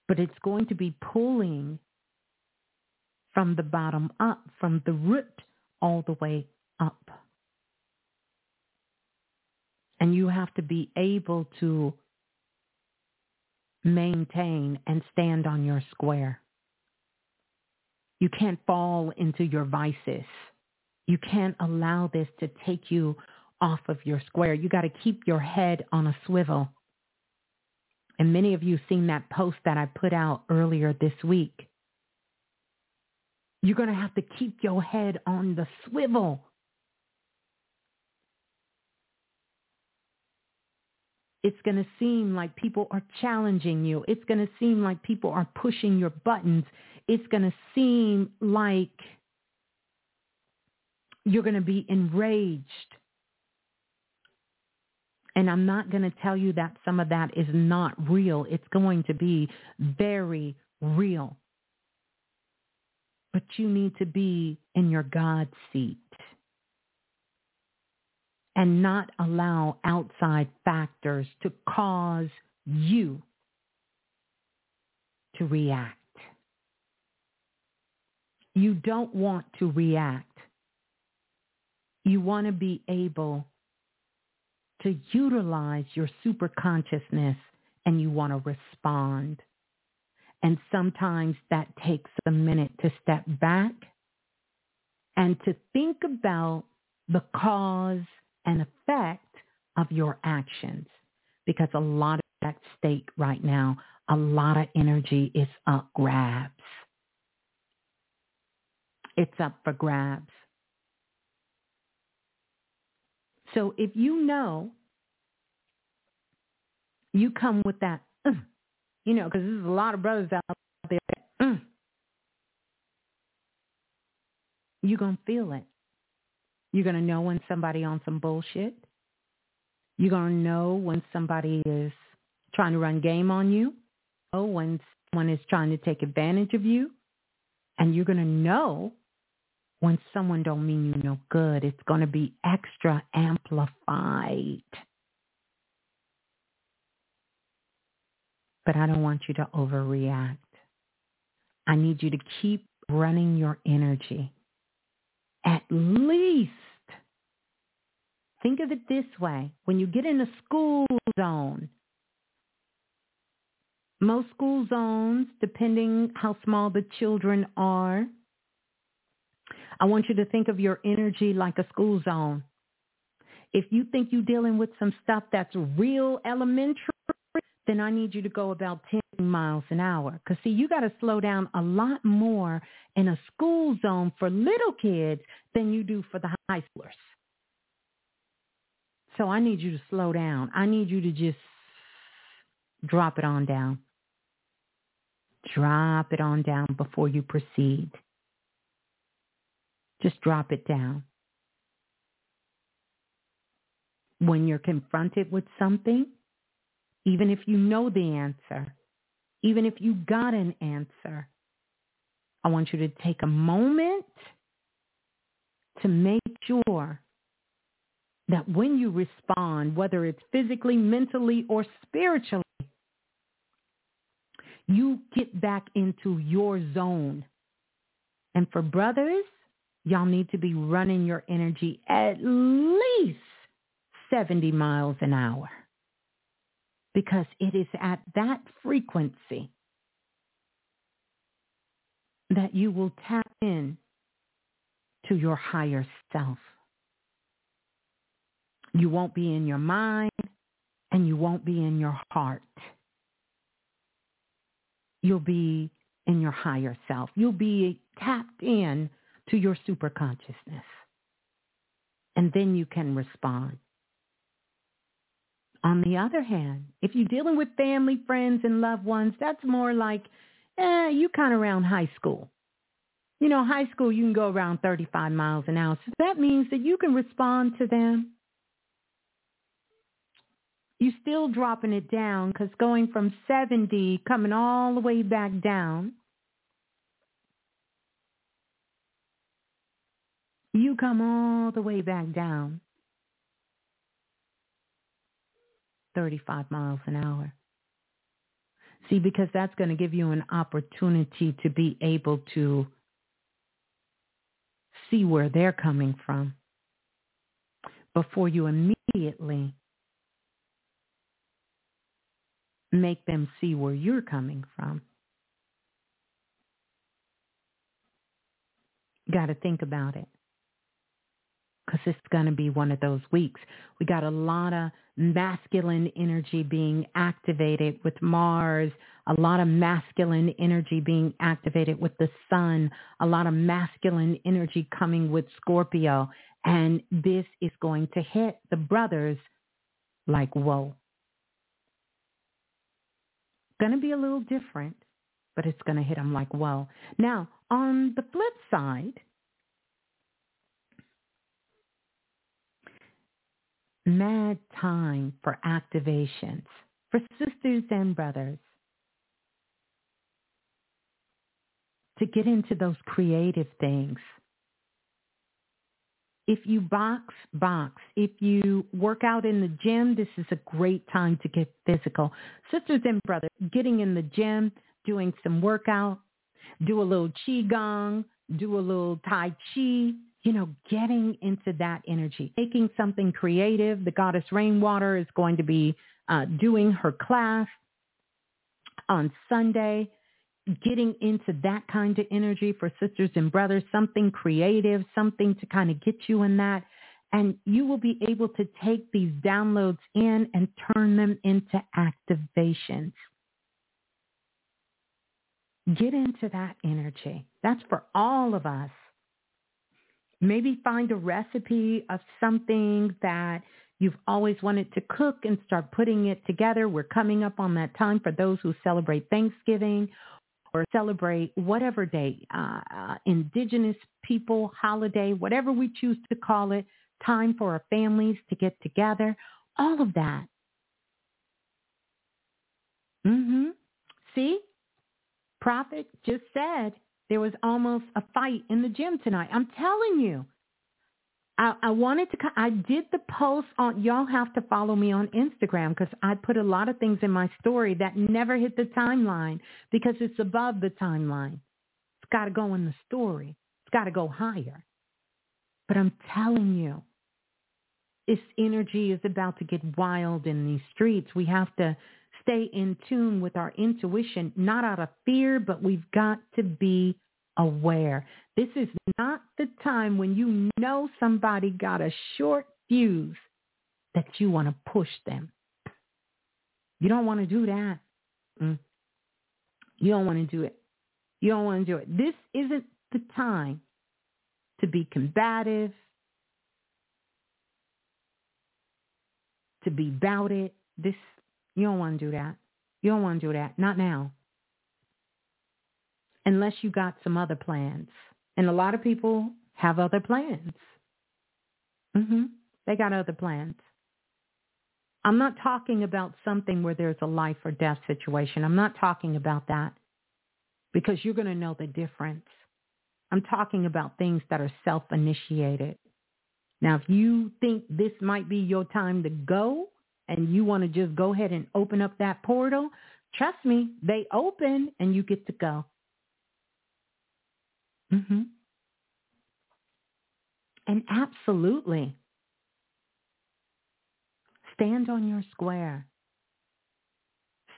But it's going to be pulling from the bottom up, from the root all the way up. And you have to be able to maintain and stand on your square. You can't fall into your vices. You can't allow this to take you off of your square. You got to keep your head on a swivel. And many of you seen that post that I put out earlier this week. You're going to have to keep your head on the swivel. It's going to seem like people are challenging you. It's going to seem like people are pushing your buttons. It's going to seem like you're going to be enraged. And I'm not going to tell you that some of that is not real. It's going to be very real. But you need to be in your God seat and not allow outside factors to cause you to react. You don't want to react. You want to be able to utilize your super consciousness and you want to respond. And sometimes that takes a minute to step back and to think about the cause and effect of your actions. Because a lot of that stake right now, a lot of energy is up grabs. It's up for grabs. So if you know you come with that, uh, you know, because there's a lot of brothers out there, uh, you're going to feel it. You're going to know when somebody on some bullshit. You're going to know when somebody is trying to run game on you. Oh, when someone is trying to take advantage of you. And you're going to know when someone don't mean you no good. It's going to be extra amplified. But I don't want you to overreact. I need you to keep running your energy at least think of it this way. When you get in a school zone, most school zones, depending how small the children are, I want you to think of your energy like a school zone. If you think you're dealing with some stuff that's real elementary, then I need you to go about 10 miles an hour. Because, see, you got to slow down a lot more in a school zone for little kids than you do for the high schoolers. So I need you to slow down. I need you to just drop it on down. Drop it on down before you proceed. Just drop it down. when you're confronted with something, even if you know the answer, even if you got an answer, I want you to take a moment to make sure that when you respond, whether it's physically, mentally, or spiritually, you get back into your zone. And for brothers, y'all need to be running your energy at least 70 miles an hour because it is at that frequency that you will tap in to your higher self. You won't be in your mind and you won't be in your heart. You'll be in your higher self. You'll be tapped in to your super consciousness. And then you can respond. On the other hand, if you're dealing with family, friends, and loved ones, that's more like, eh, you kind of around high school. You know, high school, you can go around 35 miles an hour. So that means that you can respond to them. You're still dropping it down because going from 70, coming all the way back down, you come all the way back down 35 miles an hour. See, because that's going to give you an opportunity to be able to see where they're coming from before you immediately make them see where you're coming from. Got to think about it because it's going to be one of those weeks. We got a lot of masculine energy being activated with Mars, a lot of masculine energy being activated with the sun, a lot of masculine energy coming with Scorpio. And this is going to hit the brothers like, whoa. Going to be a little different, but it's going to hit them like, whoa. Now, on the flip side, mad time for activations for sisters and brothers to get into those creative things. If you box, box. If you work out in the gym, this is a great time to get physical. Sisters and brothers, getting in the gym, doing some workout, do a little qigong, do a little tai chi, you know, getting into that energy, making something creative. The goddess Rainwater is going to be uh, doing her class on Sunday, getting into that kind of energy for sisters and brothers, something creative, something to kind of get you in that. And you will be able to take these downloads in and turn them into activations. Get into that energy. That's for all of us. Maybe find a recipe of something that you've always wanted to cook and start putting it together. We're coming up on that time for those who celebrate Thanksgiving or celebrate whatever day, uh, indigenous people holiday, whatever we choose to call it, time for our families to get together, all of that. Mm-hmm. See? Prophet just said there was almost a fight in the gym tonight. I'm telling you. I, I wanted to, I did the post on, y'all have to follow me on Instagram because I put a lot of things in my story that never hit the timeline because it's above the timeline. It's got to go in the story. It's got to go higher. But I'm telling you, this energy is about to get wild in these streets. We have to stay in tune with our intuition, not out of fear, but we've got to be aware. This is not the time when you know somebody got a short fuse that you want to push them. You don't want to do that. Mm. You don't want to do it. You don't want to do it. This isn't the time to be combative, to be about it. This you don't want to do that. You don't want to do that. Not now. Unless you got some other plans. And a lot of people have other plans. Mhm. They got other plans. I'm not talking about something where there's a life or death situation. I'm not talking about that because you're going to know the difference. I'm talking about things that are self-initiated. Now, if you think this might be your time to go and you want to just go ahead and open up that portal, trust me, they open and you get to go. Mm-hmm. And absolutely, stand on your square.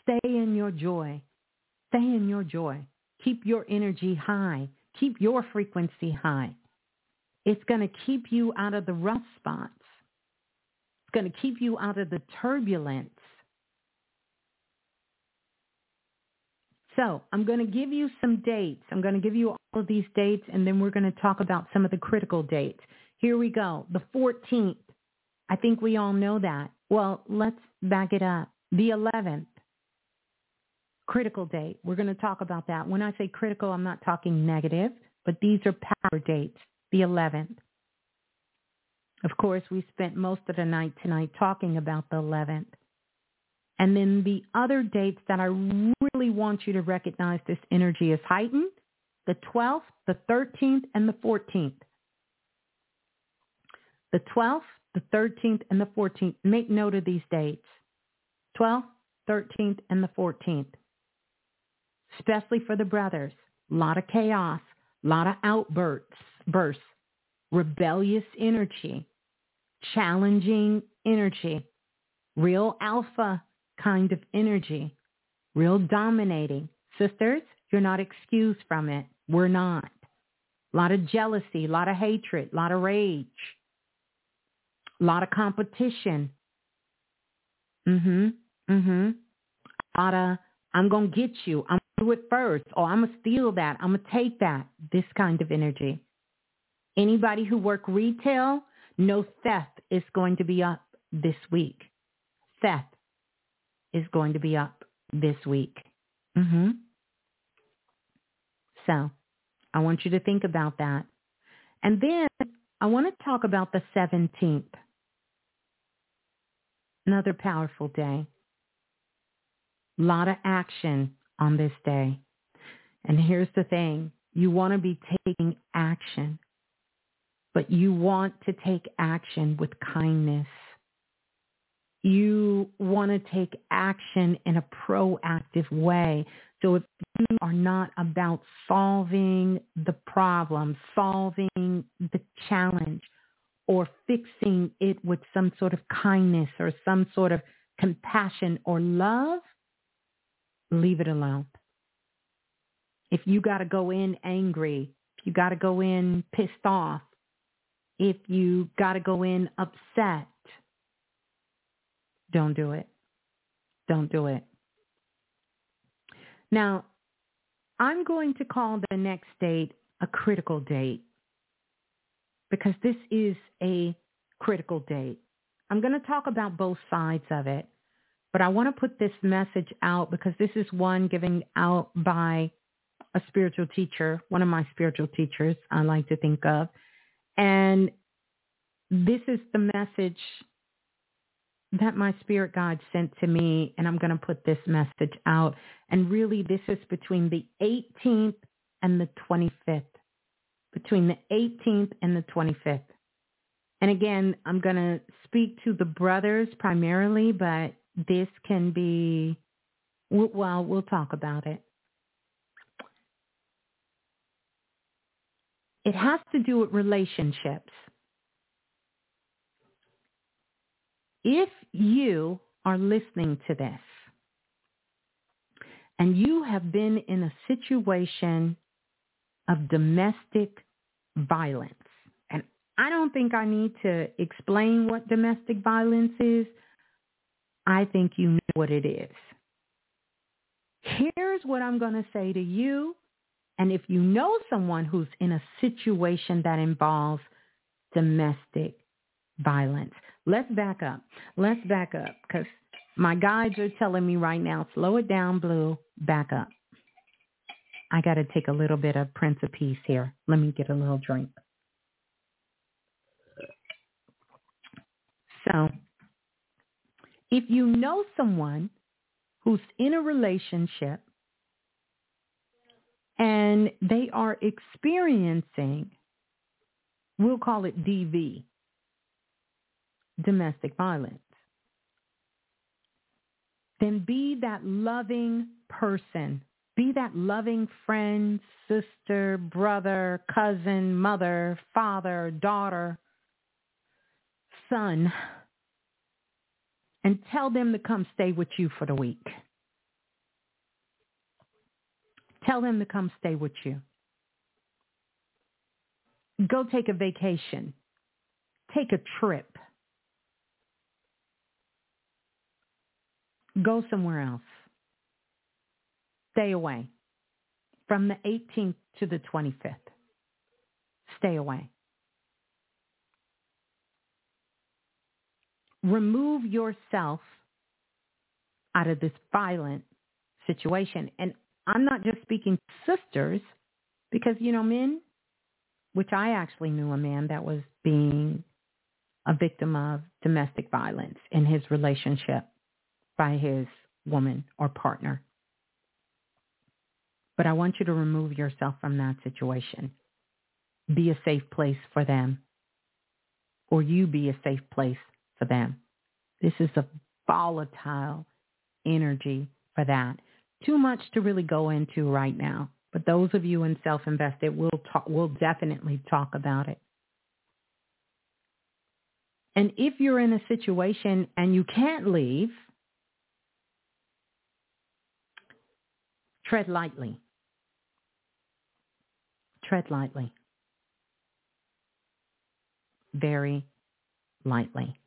Stay in your joy. Stay in your joy. Keep your energy high. Keep your frequency high. It's going to keep you out of the rough spots. It's going to keep you out of the turbulence. So I'm going to give you some dates. I'm going to give you all of these dates, and then we're going to talk about some of the critical dates. Here we go. The 14th. I think we all know that. Well, let's back it up. The 11th. Critical date. We're going to talk about that. When I say critical, I'm not talking negative, but these are power dates. The 11th. Of course, we spent most of the night tonight talking about the 11th. And then the other dates that I really want you to recognize this energy is heightened, the 12th, the 13th, and the 14th. The 12th, the 13th, and the 14th. Make note of these dates. 12th, 13th, and the 14th. Especially for the brothers. A lot of chaos, a lot of outbursts, bursts, rebellious energy, challenging energy, real alpha kind of energy, real dominating. Sisters, you're not excused from it. We're not. A lot of jealousy, a lot of hatred, a lot of rage, a lot of competition. Mhm. Mhm. A lot of I'm gonna get you. I'm gonna do it first, or I'm gonna steal that. I'm gonna take that. This kind of energy. Anybody who work retail, no theft is going to be up this week. Theft is going to be up this week. Mm-hmm. So I want you to think about that. And then I want to talk about the 17th. Another powerful day. A lot of action on this day. And here's the thing. You want to be taking action, but you want to take action with kindness you want to take action in a proactive way. So if you are not about solving the problem, solving the challenge, or fixing it with some sort of kindness or some sort of compassion or love, leave it alone. If you got to go in angry, if you got to go in pissed off, if you got to go in upset, don't do it. Don't do it. Now, I'm going to call the next date a critical date because this is a critical date. I'm going to talk about both sides of it, but I want to put this message out because this is one given out by a spiritual teacher, one of my spiritual teachers I like to think of. And this is the message that my spirit guide sent to me, and I'm going to put this message out. And really, this is between the 18th and the 25th. Between the 18th and the 25th. And again, I'm going to speak to the brothers primarily, but this can be, well, we'll talk about it. It has to do with relationships. if you are listening to this and you have been in a situation of domestic violence, and I don't think I need to explain what domestic violence is. I think you know what it is. Here's what I'm going to say to you. And if you know someone who's in a situation that involves domestic violence, Let's back up. Let's back up because my guides are telling me right now, slow it down, Blue, back up. I got to take a little bit of Prince of Peace here. Let me get a little drink. So if you know someone who's in a relationship and they are experiencing, we'll call it DV, domestic violence, then be that loving person. Be that loving friend, sister, brother, cousin, mother, father, daughter, son, and tell them to come stay with you for the week. Tell them to come stay with you. Go take a vacation. Take a trip. Go somewhere else. Stay away from the 18th to the 25th. Stay away. Remove yourself out of this violent situation. And I'm not just speaking sisters because, you know, men, which I actually knew a man that was being a victim of domestic violence in his relationship by his woman or partner. But I want you to remove yourself from that situation. Be a safe place for them. Or you be a safe place for them. This is a volatile energy for that. Too much to really go into right now. But those of you in self-invested will talk, will definitely talk about it. And if you're in a situation and you can't leave, tread lightly. Tread lightly. Very lightly.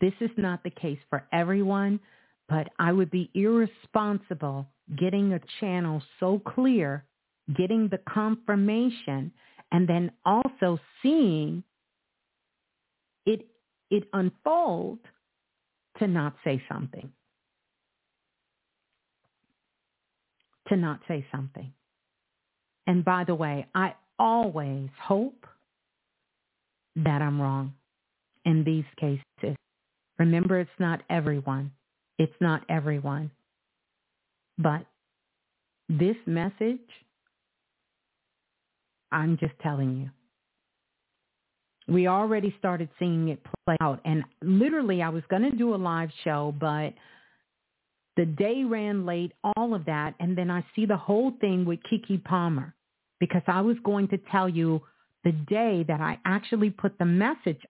This is not the case for everyone, but I would be irresponsible getting a channel so clear, getting the confirmation, and then also seeing it it unfold to not say something. To not say something. And by the way, I always hope that I'm wrong in these cases. Remember, it's not everyone. It's not everyone. But this message, I'm just telling you. We already started seeing it play out. And literally, I was going to do a live show, but the day ran late, all of that. And then I see the whole thing with Keke Palmer because I was going to tell you the day that I actually put the message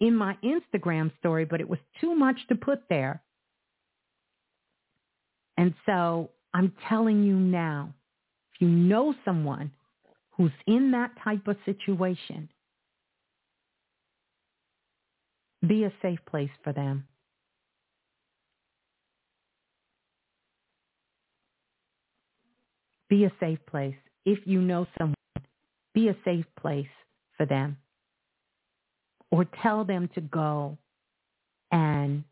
in my Instagram story, but it was too much to put there. And so I'm telling you now, if you know someone who's in that type of situation, be a safe place for them. Be a safe place. If you know someone, be a safe place for them. Or tell them to go and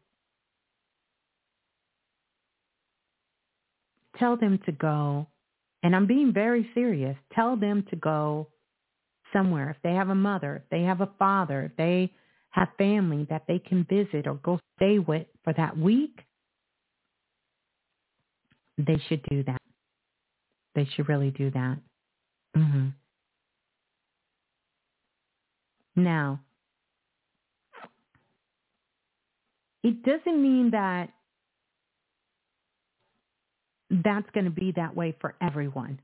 tell them to go, and I'm being very serious, tell them to go somewhere. If they have a mother, if they have a father, if they have family that they can visit or go stay with for that week, they should do that. They should really do that. Mm-hmm. Now, it doesn't mean that that's going to be that way for everyone.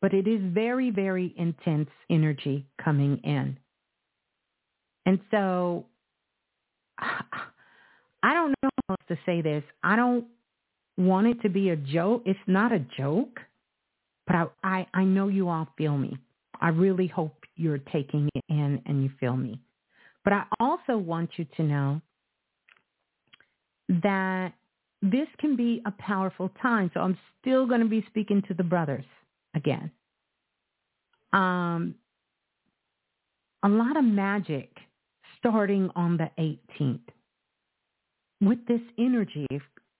But it is very, very intense energy coming in. And so I don't know how else to say this. I don't want it to be a joke. It's not a joke, but I, I, I know you all feel me. I really hope you're taking it in and you feel me. But I also want you to know that this can be a powerful time. So I'm still going to be speaking to the brothers again. Um, a lot of magic starting on the 18th. With this energy,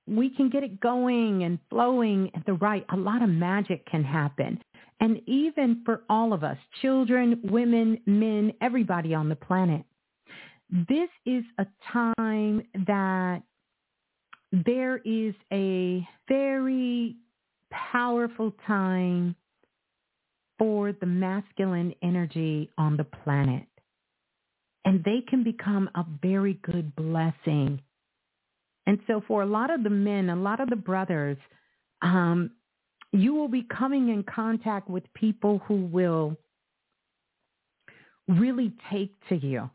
we can get it going and flowing at the right, a lot of magic can happen. And even for all of us, children, women, men, everybody on the planet, this is a time that there is a very powerful time for the masculine energy on the planet. And they can become a very good blessing. And so for a lot of the men, a lot of the brothers, um, you will be coming in contact with people who will really take to you.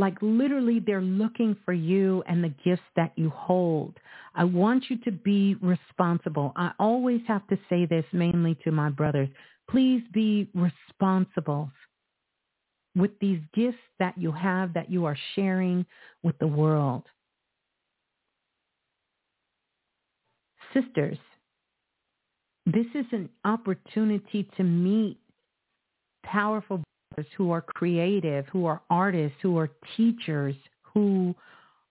Like literally they're looking for you and the gifts that you hold. I want you to be responsible. I always have to say this mainly to my brothers. Please be responsible with these gifts that you have that you are sharing with the world. Sisters, this is an opportunity to meet powerful who are creative, who are artists, who are teachers, who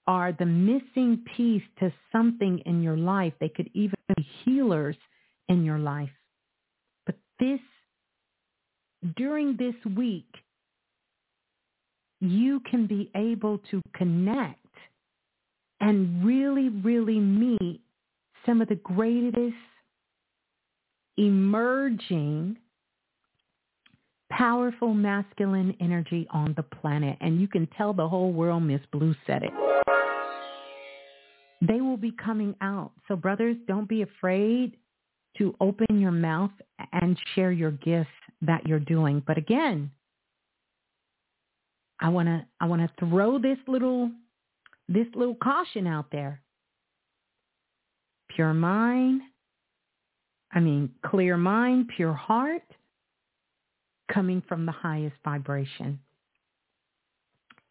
are the missing piece to something in your life. They could even be healers in your life. But this, during this week, you can be able to connect and really, really meet some of the greatest emerging powerful masculine energy on the planet. And you can tell the whole world Miss Blue said it. They will be coming out. So brothers, don't be afraid to open your mouth and share your gifts that you're doing. But again, I want to I want to throw this little this little caution out there. Pure mind, I mean clear mind, pure heart, coming from the highest vibration.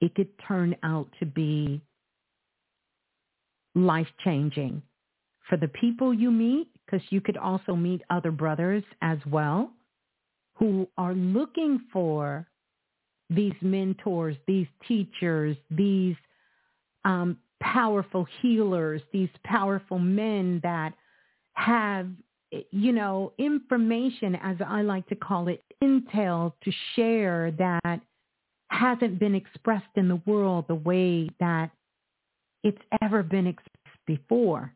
It could turn out to be life-changing for the people you meet, because you could also meet other brothers as well who are looking for these mentors, these teachers, these um, powerful healers, these powerful men that have you know, information, as I like to call it, intel to share that hasn't been expressed in the world the way that it's ever been expressed before.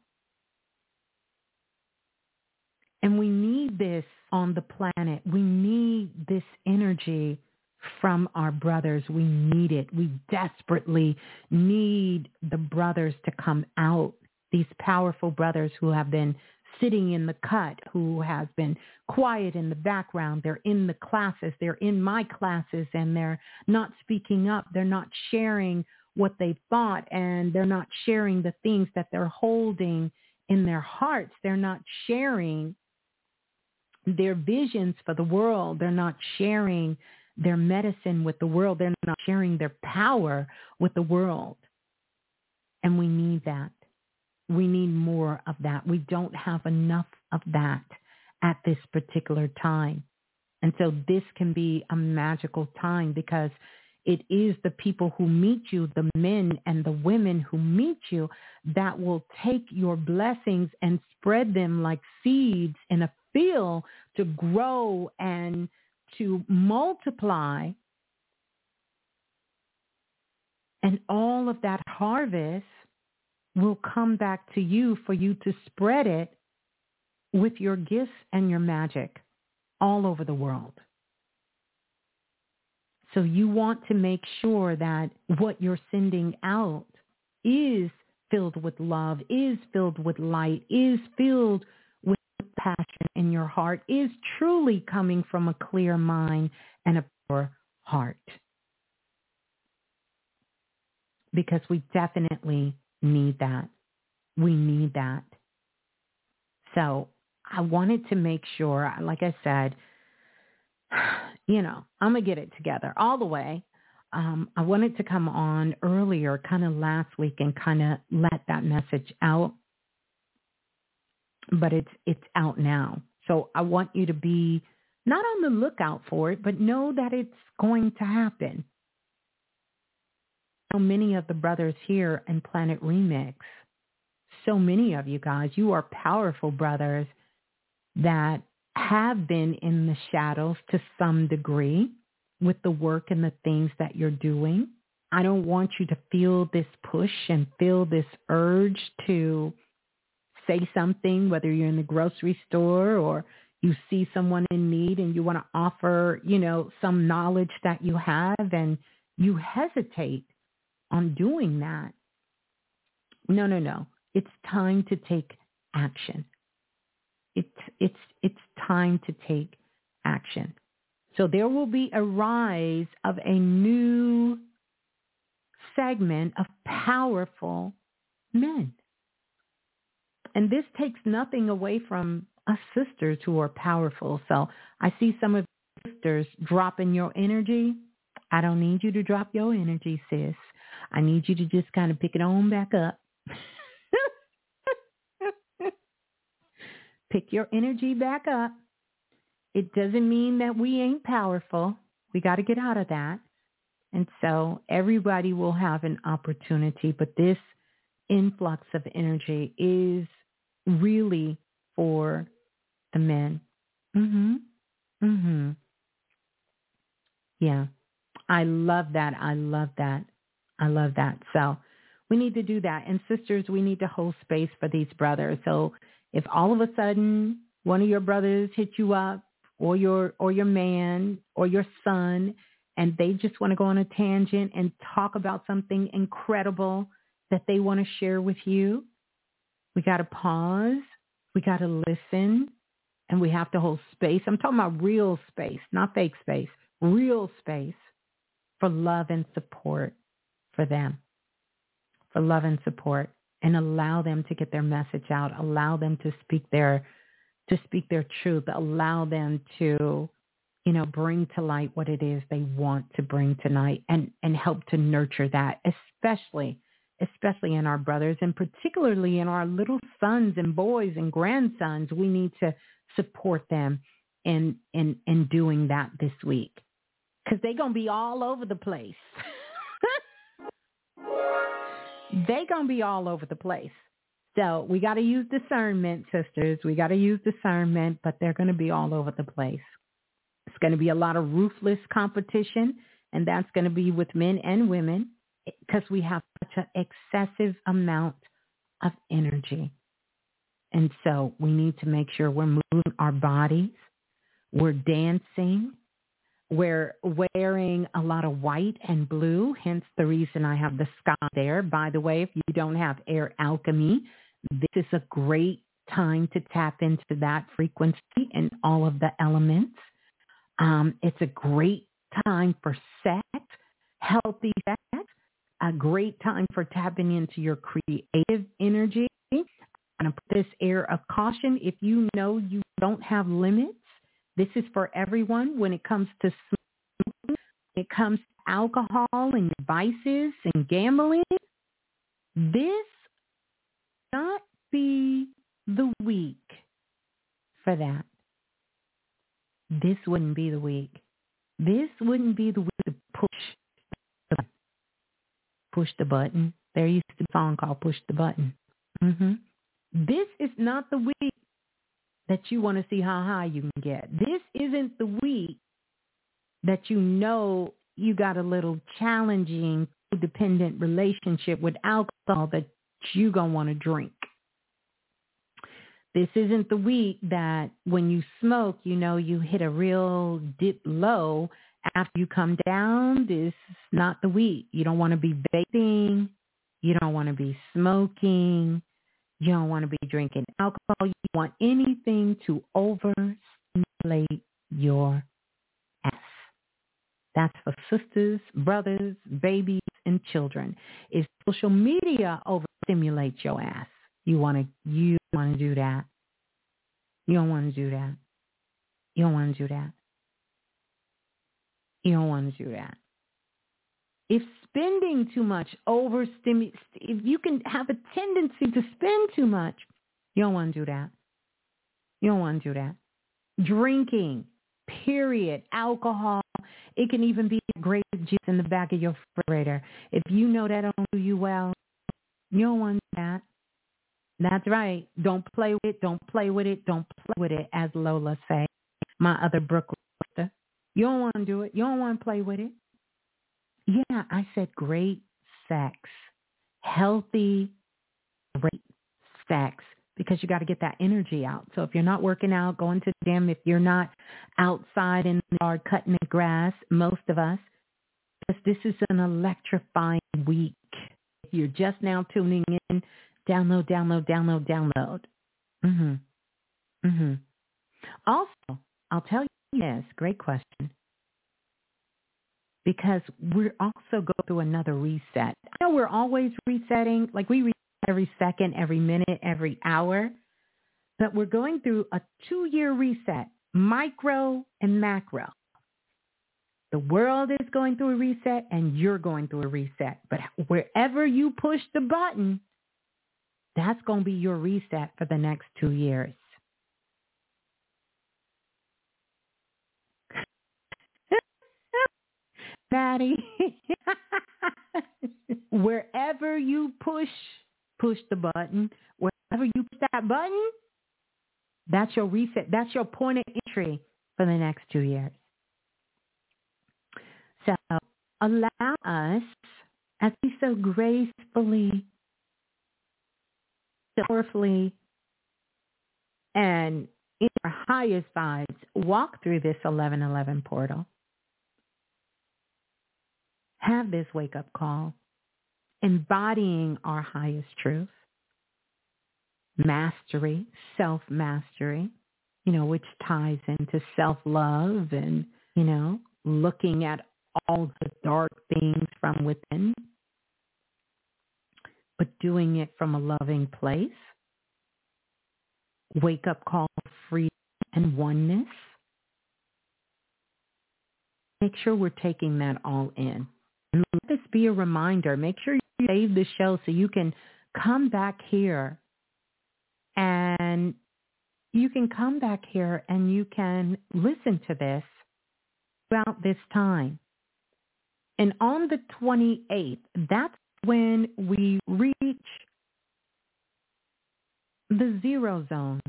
And we need this on the planet. We need this energy from our brothers. We need it. We desperately need the brothers to come out, these powerful brothers who have been sitting in the cut who has been quiet in the background. They're in the classes. They're in my classes and they're not speaking up. They're not sharing what they thought and they're not sharing the things that they're holding in their hearts. They're not sharing their visions for the world. They're not sharing their medicine with the world. They're not sharing their power with the world. And we need that. We need more of that. We don't have enough of that at this particular time. And so this can be a magical time because it is the people who meet you, the men and the women who meet you that will take your blessings and spread them like seeds in a field to grow and to multiply. And all of that harvest will come back to you for you to spread it with your gifts and your magic all over the world. So you want to make sure that what you're sending out is filled with love, is filled with light, is filled with passion in your heart, is truly coming from a clear mind and a pure heart. Because we definitely need that. We need that. So I wanted to make sure, like I said, you know, I'm going to get it together all the way. Um, I wanted to come on earlier, kind of last week, and kind of let that message out. But it's it's out now. So I want you to be not on the lookout for it, but know that it's going to happen so many of the brothers here in Planet Remix, so many of you guys, you are powerful brothers that have been in the shadows to some degree with the work and the things that you're doing. I don't want you to feel this push and feel this urge to say something, whether you're in the grocery store or you see someone in need and you want to offer, you know, some knowledge that you have and you hesitate on doing that. No, no, no. It's time to take action. It's it's it's time to take action. So there will be a rise of a new segment of powerful men. And this takes nothing away from us sisters who are powerful. So I see some of sisters dropping your energy. I don't need you to drop your energy, sis. I need you to just kind of pick it on back up. pick your energy back up. It doesn't mean that we ain't powerful. We got to get out of that. And so everybody will have an opportunity, but this influx of energy is really for the men. Mhm. Mhm. Yeah. I love that. I love that. I love that. So we need to do that. And sisters, we need to hold space for these brothers. So if all of a sudden one of your brothers hit you up or your or your man or your son and they just want to go on a tangent and talk about something incredible that they want to share with you, we got to pause. We got to listen and we have to hold space. I'm talking about real space, not fake space, real space for love and support for them, for love and support and allow them to get their message out, allow them to speak their to speak their truth, allow them to you know, bring to light what it is they want to bring tonight and, and help to nurture that, especially, especially in our brothers and particularly in our little sons and boys and grandsons. We need to support them in, in, in doing that this week because they're to be all over the place. they're going to be all over the place. So we got to use discernment, sisters. We got to use discernment, but they're going to be all over the place. It's going to be a lot of ruthless competition, and that's going to be with men and women because we have such an excessive amount of energy. And so we need to make sure we're moving our bodies, we're dancing, we're wearing a lot of white and blue, hence the reason I have the sky there. By the way, if you don't have air alchemy, this is a great time to tap into that frequency and all of the elements. Um, it's a great time for sex, healthy sex, a great time for tapping into your creative energy. I'm going to put this air of caution. If you know you don't have limits, this is for everyone when it comes to smoking, when it comes to alcohol and vices and gambling. This not be the week for that this wouldn't be the week. This wouldn't be the week to push the, push the button. There used to be a song called Push the Button. Mm-hmm. This is not the week that you want to see how high you can get. This isn't the week that you know you got a little challenging dependent relationship with alcohol that you going to want to drink. This isn't the week that when you smoke, you know, you hit a real dip low after you come down. This is not the week. You don't want to be vaping. You don't want to be smoking. You don't want to be drinking alcohol. You want anything to overstimulate your ass. That's for sisters, brothers, babies, and children. If social media overstimulates your ass, you want to you want to do that. You don't want to do that. You don't want to do that. You don't want to do that. If spending too much overstimulates, if you can have a tendency to spend too much, you don't want to do that. You don't want to do that. Drinking, period, alcohol, it can even be grape juice in the back of your refrigerator. If you know that don't do you well, you don't want that. That's right. Don't play with it. Don't play with it. Don't play with it, as Lola say. My other Brooklyn sister. You don't want to do it. You don't want to play with it. Yeah, I said great sex. Healthy, great sex because you got to get that energy out. So if you're not working out, going to the gym, if you're not outside in the yard cutting the grass, most of us, because this is an electrifying week. If you're just now tuning in, download, download, download, download. Mhm. Mhm. Also, I'll tell you this, great question. Because we're also go through another reset. I know we're always resetting, like we reset every second, every minute, every hour, but we're going through a two-year reset, micro and macro. The world is going through a reset and you're going through a reset. But wherever you push the button, that's going to be your reset for the next two years. Maddie, wherever you push, push the button. Wherever you push that button, that's your reset. That's your point of entry for the next two years. So allow us as we so gracefully, powerfully, and in our highest vibes walk through this 1111 portal. Have this wake up call, embodying our highest truth, mastery, self mastery, you know, which ties into self love and, you know, looking at all the dark things from within, but doing it from a loving place. Wake up call freedom and oneness. Make sure we're taking that all in. Let this be a reminder. Make sure you save the show so you can come back here and you can come back here and you can listen to this throughout this time. And on the 28th, that's when we reach the zero zone.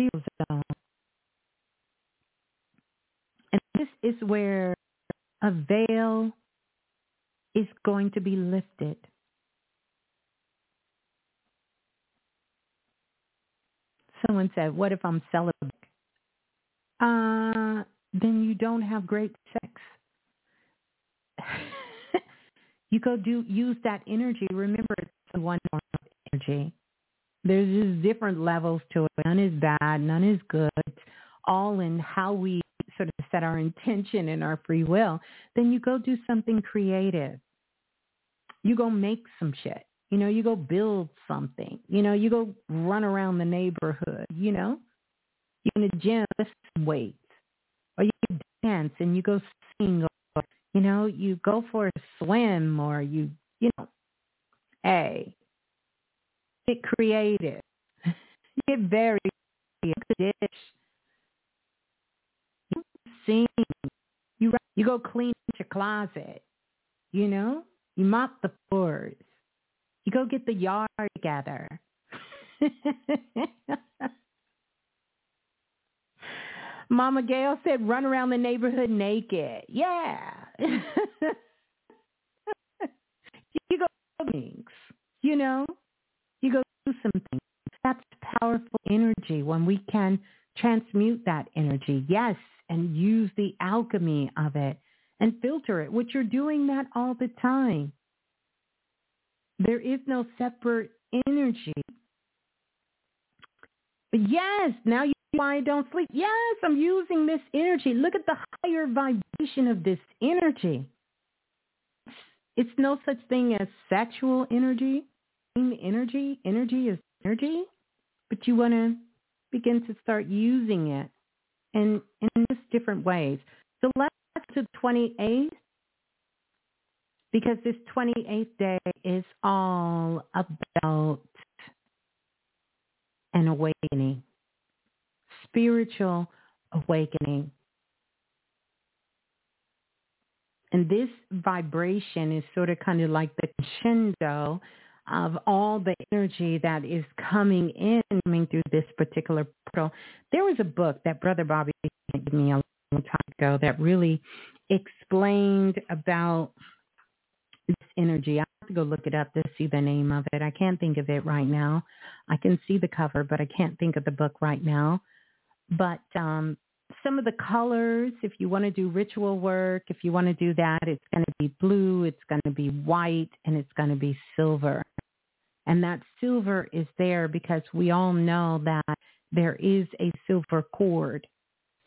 Zero zone. And this is where a veil is going to be lifted. Someone said, what if I'm celibate? Uh, then you don't have great sex. you go do use that energy. Remember, it's one energy. There's just different levels to it. None is bad. None is good. It's all in how we sort of set our intention and our free will. Then you go do something creative. You go make some shit. You know, you go build something. You know, you go run around the neighborhood. You know, you in a gym, lift weights or you dance and you go sing or you know you go for a swim or you you know hey get creative get very you you you go clean your closet you know you mop the floors you go get the yard together Mama Gail said, run around the neighborhood naked. Yeah. you go things, you know, you go do some things. That's powerful energy when we can transmute that energy. Yes. And use the alchemy of it and filter it, which you're doing that all the time. There is no separate energy. But yes, now you why I don't sleep. Yes, I'm using this energy. Look at the higher vibration of this energy. It's no such thing as sexual energy. Energy, energy is energy, but you want to begin to start using it in in just different ways. So let's to 28th because this 28th day is all about an awakening spiritual awakening. And this vibration is sort of kind of like the crescendo of all the energy that is coming in, coming through this particular portal. There was a book that Brother Bobby gave me a long time ago that really explained about this energy. I have to go look it up to see the name of it. I can't think of it right now. I can see the cover, but I can't think of the book right now. But um, some of the colors, if you want to do ritual work, if you want to do that, it's going to be blue, it's going to be white, and it's going to be silver. And that silver is there because we all know that there is a silver cord.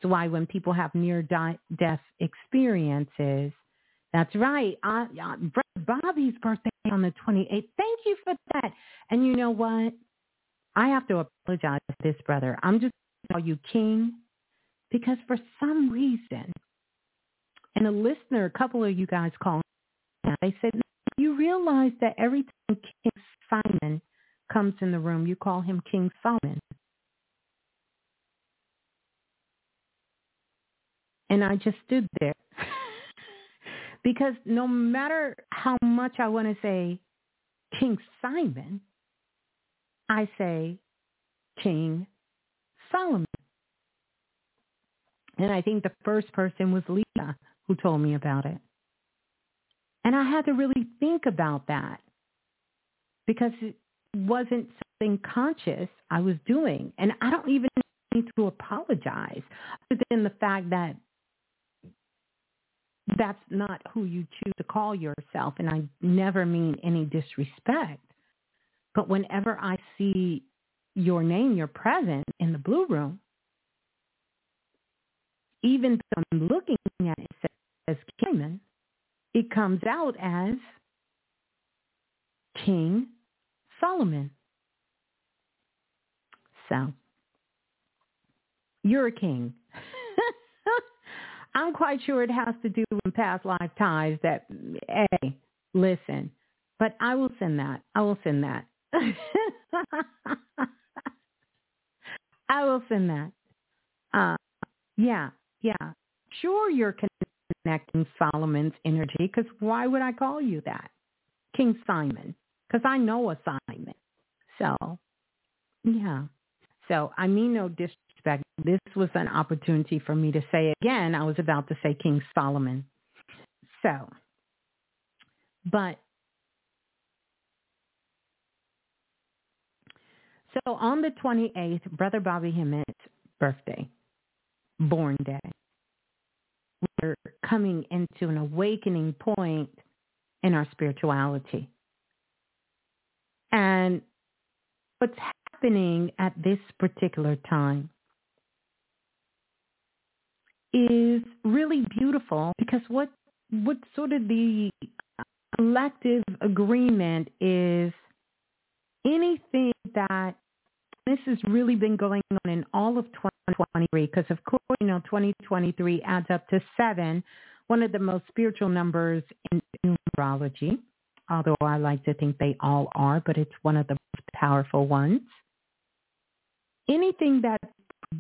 That's why when people have near-death experiences, that's right. Uh, Bobby's birthday on the 28th. Thank you for that. And you know what? I have to apologize to this brother. I'm just going to call you King because for some reason, and a listener, a couple of you guys called, they said, you realize that every time King Simon comes in the room, you call him King Solomon. And I just stood there because no matter how much I want to say King Simon, I say King Solomon. And I think the first person was Lisa who told me about it. And I had to really think about that because it wasn't something conscious I was doing. And I don't even need to apologize other than the fact that that's not who you choose to call yourself. And I never mean any disrespect. But whenever I see your name, your presence in the blue room, even though I'm looking at it as Cayman, it comes out as King Solomon. So, you're a king. I'm quite sure it has to do with past life ties that, hey, listen, but I will send that. I will send that. I will send that. Uh, yeah, yeah. Sure, you're connecting Solomon's energy because why would I call you that? King Simon, because I know a Simon. So, yeah. So I mean no disrespect. This was an opportunity for me to say again. I was about to say King Solomon. So, but so on the 28th, Brother Bobby Hemmett's birthday, born day, we're coming into an awakening point in our spirituality. And what's happening at this particular time is really beautiful because what what sort of the collective agreement is anything that this has really been going on in all of 2023 because of course you know 2023 adds up to seven one of the most spiritual numbers in numerology although i like to think they all are but it's one of the most powerful ones anything that's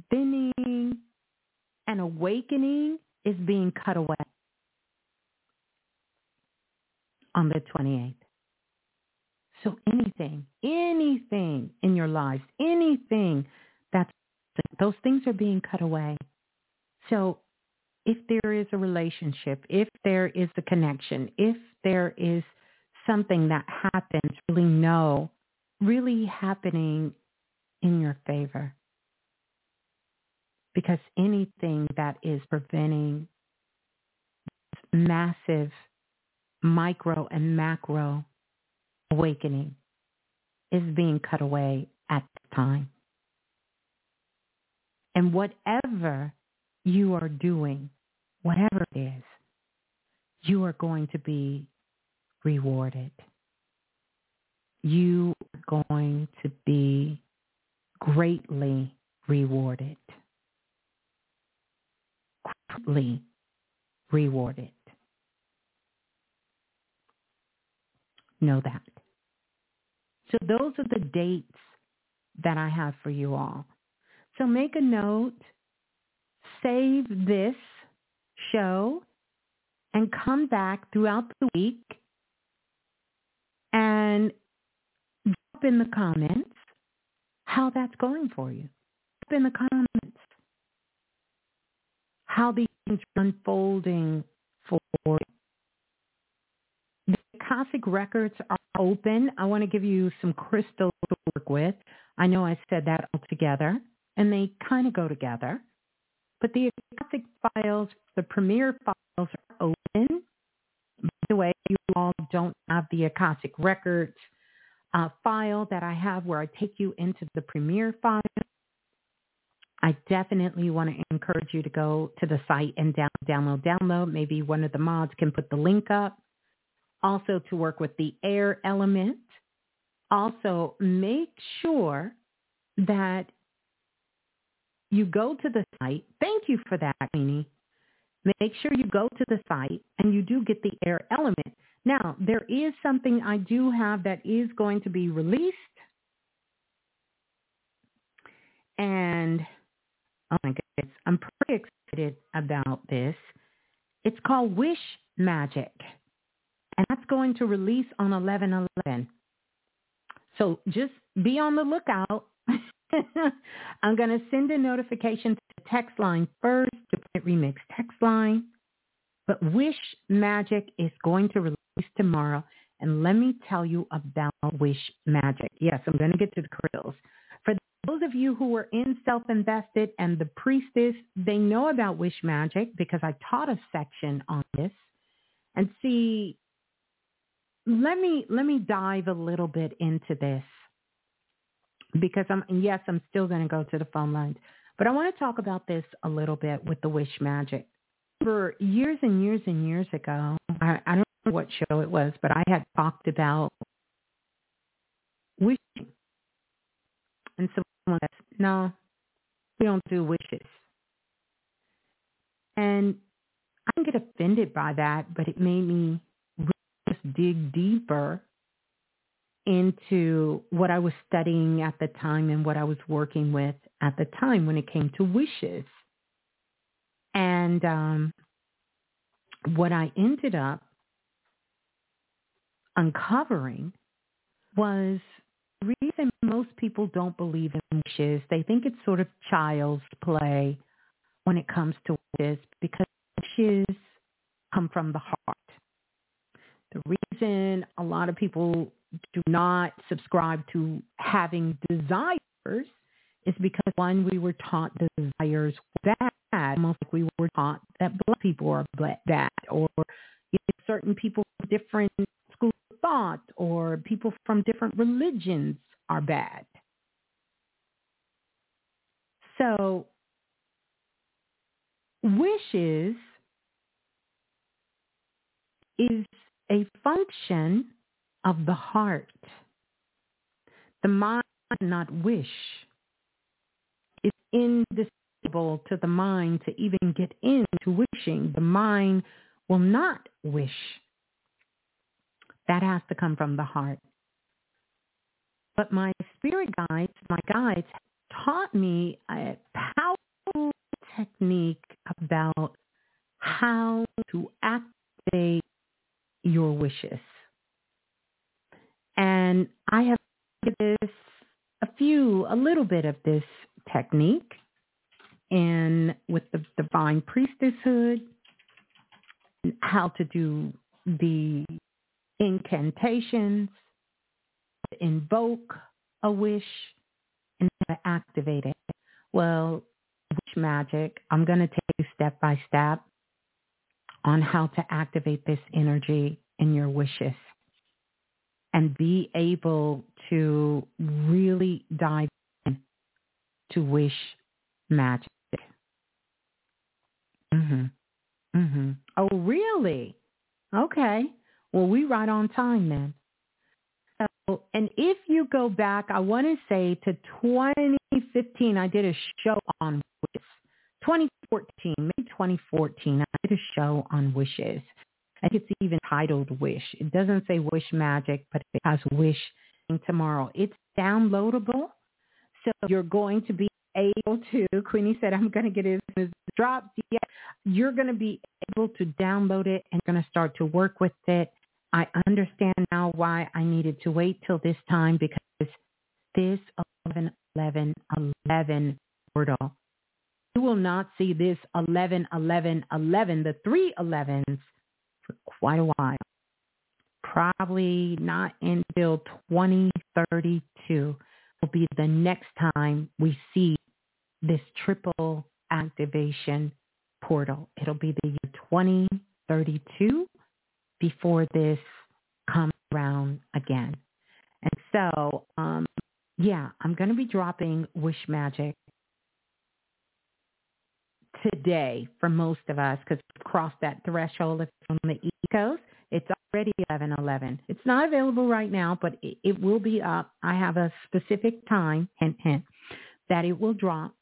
preventing an awakening is being cut away on the 28th. So anything, anything in your lives, anything that's, those things are being cut away. So if there is a relationship, if there is a connection, if there is something that happens, really know, really happening in your favor. Because anything that is preventing massive micro and macro awakening is being cut away at the time. And whatever you are doing, whatever it is, you are going to be rewarded. You are going to be greatly rewarded. Greatly rewarded. Know that. So those are the dates that I have for you all. So make a note, save this show, and come back throughout the week and drop in the comments how that's going for you. Put in the comments how these things are unfolding for you. Akashic records are open. I want to give you some crystals to work with. I know I said that all together, and they kind of go together. But the Akashic files, the premier files are open. By the way, you all don't have the Akashic records uh, file that I have where I take you into the premier file. I definitely want to encourage you to go to the site and down, download, download. Maybe one of the mods can put the link up. Also to work with the air element. Also make sure that you go to the site. Thank you for that, Queenie. Make sure you go to the site and you do get the air element. Now, there is something I do have that is going to be released. And oh my goodness, I'm pretty excited about this. It's called Wish Magic. And that's going to release on 11-11. So just be on the lookout. I'm going to send a notification to the text line first, the Remix text line. But Wish Magic is going to release tomorrow. And let me tell you about Wish Magic. Yes, I'm going to get to the crystals. For those of you who were in Self-Invested and the Priestess, they know about Wish Magic because I taught a section on this. And see, let me let me dive a little bit into this because I'm yes, I'm still going to go to the phone lines, but I want to talk about this a little bit with the Wish Magic. For years and years and years ago, I, I don't know what show it was, but I had talked about wishing, and someone said, "No, we don't do wishes," and I didn't get offended by that, but it made me dig deeper into what I was studying at the time and what I was working with at the time when it came to wishes. And um, what I ended up uncovering was the reason most people don't believe in wishes. They think it's sort of child's play when it comes to wishes because wishes come from the heart. The reason a lot of people do not subscribe to having desires is because one, we were taught desires were bad, almost like we were taught that black people are bad, or you know, certain people from different schools of thought, or people from different religions are bad. So wishes is a function of the heart. The mind not wish. It's indispensable to the mind to even get into wishing. The mind will not wish. That has to come from the heart. But my spirit guides, my guides, taught me a powerful technique about how to activate your wishes. And I have this a few, a little bit of this technique and with the divine priestesshood, how to do the incantations, invoke a wish, and activate it. Well, wish magic, I'm going to take you step by step on how to activate this energy in your wishes and be able to really dive in to wish magic. Mhm. Mhm. Oh, really? Okay. Well, we right on time then. So, and if you go back, I want to say to 2015, I did a show on wishes. 2014, maybe 2014, I did a show on wishes. I think it's even titled Wish. It doesn't say Wish Magic, but it has Wish tomorrow. It's downloadable. So you're going to be able to, Queenie said, I'm going to get it as. Yeah, you're going to be able to download it and going to start to work with it. I understand now why I needed to wait till this time because this 11, 11, 11 portal you will not see this 11, 11, 11, the three 11s for quite a while. Probably not until 2032 will be the next time we see this triple activation portal. It'll be the year 2032 before this comes around again. And so, um, yeah, I'm going to be dropping Wish Magic today for most of us because we've crossed that threshold if on the East Coast. It's already 11:11. It's not available right now, but it, it will be up. I have a specific time, hint, hint, that it will drop.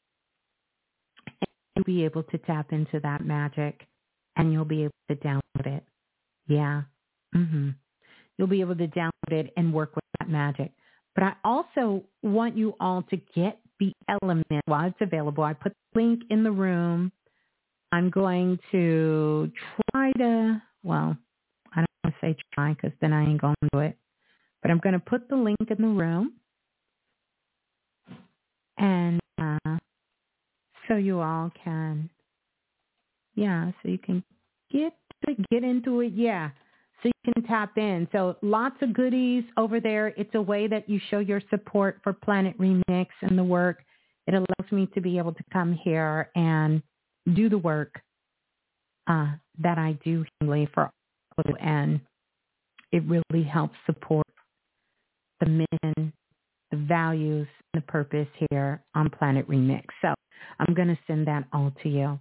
And you'll be able to tap into that magic, and you'll be able to download it. Yeah. Mhm. You'll be able to download it and work with that magic. But I also want you all to get the element while it's available. I put the link in the room. I'm going to try to, well, I don't want to say try because then I ain't going to do it. But I'm going to put the link in the room. And uh, so you all can, yeah, so you can get get into it. Yeah so you can tap in. So lots of goodies over there. It's a way that you show your support for Planet Remix and the work. It allows me to be able to come here and do the work uh, that I do for all and it really helps support the mission, the values, and the purpose here on Planet Remix. So I'm going to send that all to you.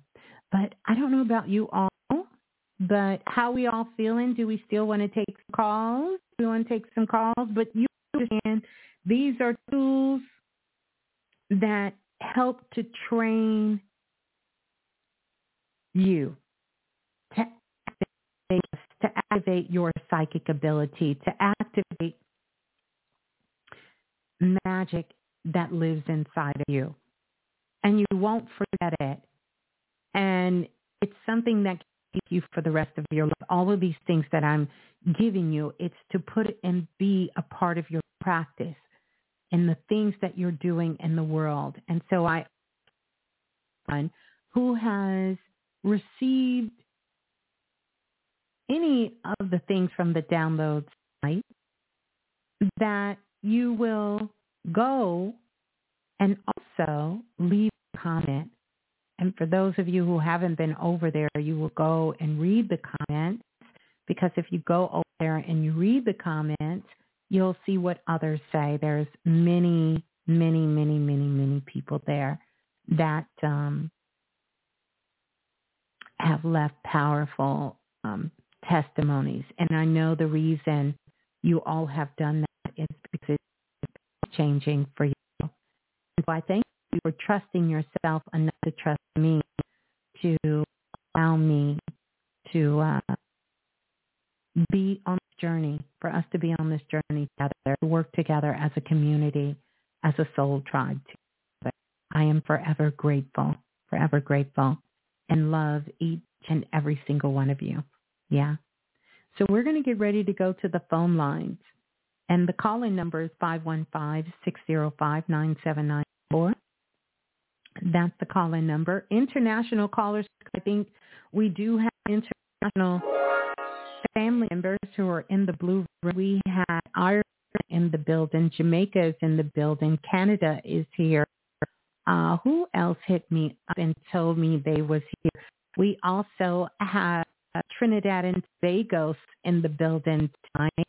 But I don't know about you all. But how we all feeling? Do we still want to take calls? Do we want to take some calls? But you understand these are tools that help to train you to activate, to activate your psychic ability, to activate magic that lives inside of you. And you won't forget it. And it's something that you for the rest of your life. All of these things that I'm giving you, it's to put and be a part of your practice and the things that you're doing in the world. And so I, who has received any of the things from the downloads site, that you will go and also leave a comment and for those of you who haven't been over there, you will go and read the comments because if you go over there and you read the comments, you'll see what others say. There's many, many, many, many, many people there that um, have left powerful um, testimonies. And I know the reason you all have done that is because it's changing for you. So I thank you for trusting yourself enough to trust me to allow me to uh, be on this journey, for us to be on this journey together, to work together as a community, as a soul tribe together. I am forever grateful, forever grateful, and love each and every single one of you. Yeah. So we're going to get ready to go to the phone lines. And the call-in number is 515-605-9794. That's the call-in number. International callers, I think we do have international family members who are in the blue room. We have Ireland in the building. Jamaica is in the building. Canada is here. Uh, who else hit me up and told me they was here? We also have Trinidad and Tobago in the building tonight.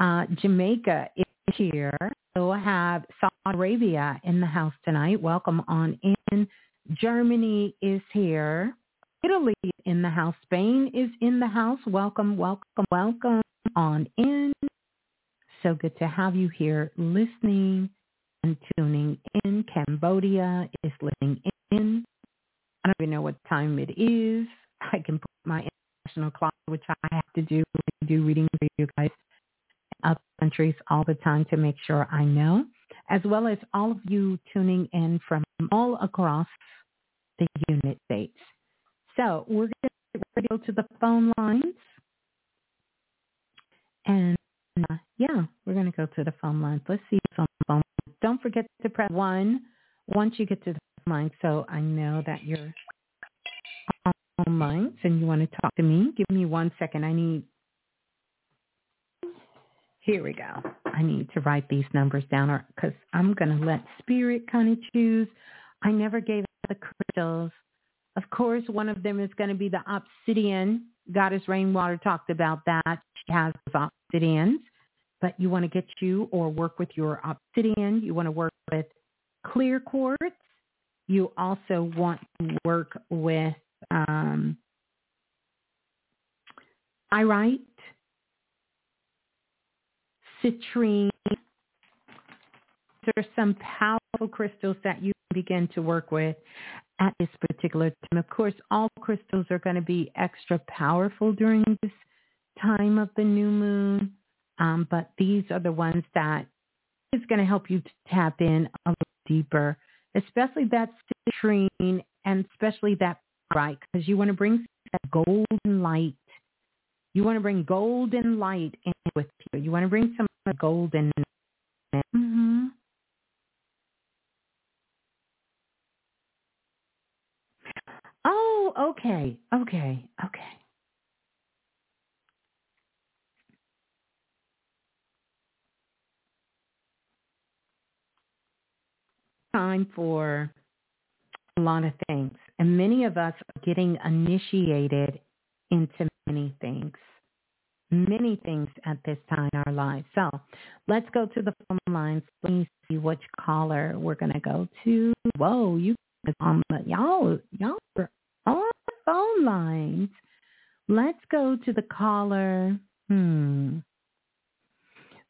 Uh, Jamaica is here. So I have Saudi Arabia in the house tonight. Welcome on in. Germany is here. Italy in the house. Spain is in the house. Welcome, welcome, welcome on in. So good to have you here listening and tuning in. Cambodia is listening in. I don't even know what time it is. I can put my international clock, which I have to do do reading for you guys other countries all the time to make sure I know, as well as all of you tuning in from all across the United States. So we're going to go to the phone lines. And uh, yeah, we're going to go to the phone lines. Let's see on the phone. Don't forget to press 1 once you get to the phone line, so I know that you're on the phone lines and you want to talk to me, give me one second. I need, here we go. I need to write these numbers down because I'm going to let Spirit kind of choose. I never gave the crystals. Of course, one of them is going to be the obsidian. Goddess Rainwater talked about that. She has obsidians, but you want to get you or work with your obsidian. You want to work with clear quartz. You also want to work with um, pyrite, citrine. There are some powerful crystals that you can begin to work with at this particular time. Of course, all crystals are going to be extra powerful during this time of the new moon, um, but these are the ones that is going to help you to tap in a little deeper, especially that citrine and especially that pyrite, because you want to bring that golden light. You want to bring golden light in with you. You want to bring some golden. Mm-hmm. Oh, okay, okay, okay. Time for a lot of things. And many of us are getting initiated into many things, many things at this time in our lives. So let's go to the phone lines. Please see which caller we're going to go to. Whoa, you um, y'all, y'all are on the phone lines. Let's go to the caller. Hmm.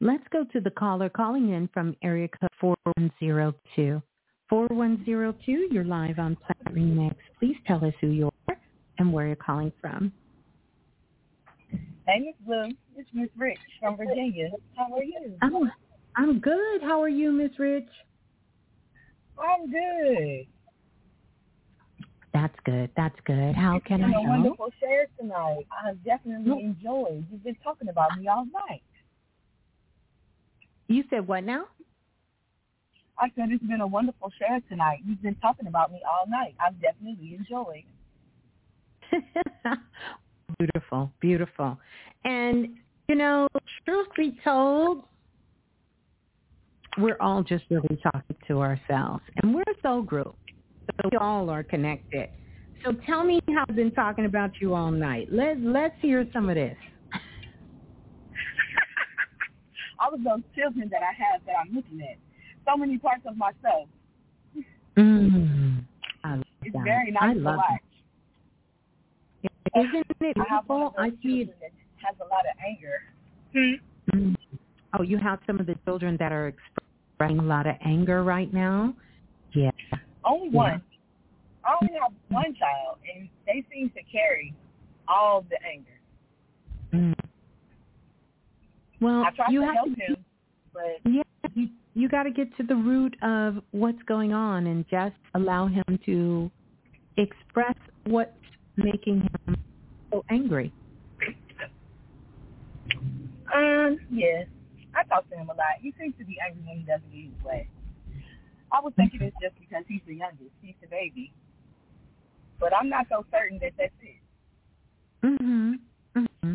Let's go to the caller calling in from area code 4102. 4102, you're live on Planet Remix. Please tell us who you are and where you're calling from. Hey, Miss Blue. It's Miss Rich from Virginia. How are you? Oh, I'm good. How are you, Miss Rich? I'm good. That's good. That's good. How can I help? a wonderful share tonight. I have definitely enjoyed. You've been talking about me all night. You said what now? I said it's been a wonderful share tonight. You've been talking about me all night. I've definitely enjoyed. beautiful, beautiful. And you know, truth be told, we're all just really talking to ourselves, and we're a soul group, so we all are connected. So tell me how I've been talking about you all night. Let Let's hear some of this. all of those children that I have that I'm looking at so many parts of myself. Mm, it's that. very nice I to love watch. Isn't it beautiful? I, I see it has a lot of anger. Hmm? Mm. Oh, you have some of the children that are expressing a lot of anger right now. Yeah. Only yeah. one. I only have one child, and they seem to carry all the anger. Mm. Well, I try you to have help to, him, but yeah, you, you got to get to the root of what's going on and just allow him to express what's making him so angry. Um, yes. I talk to him a lot. He seems to be angry when he doesn't get his way. I was thinking it's just because he's the youngest. He's the baby. But I'm not so certain that that's it. Mm-hmm. mm-hmm.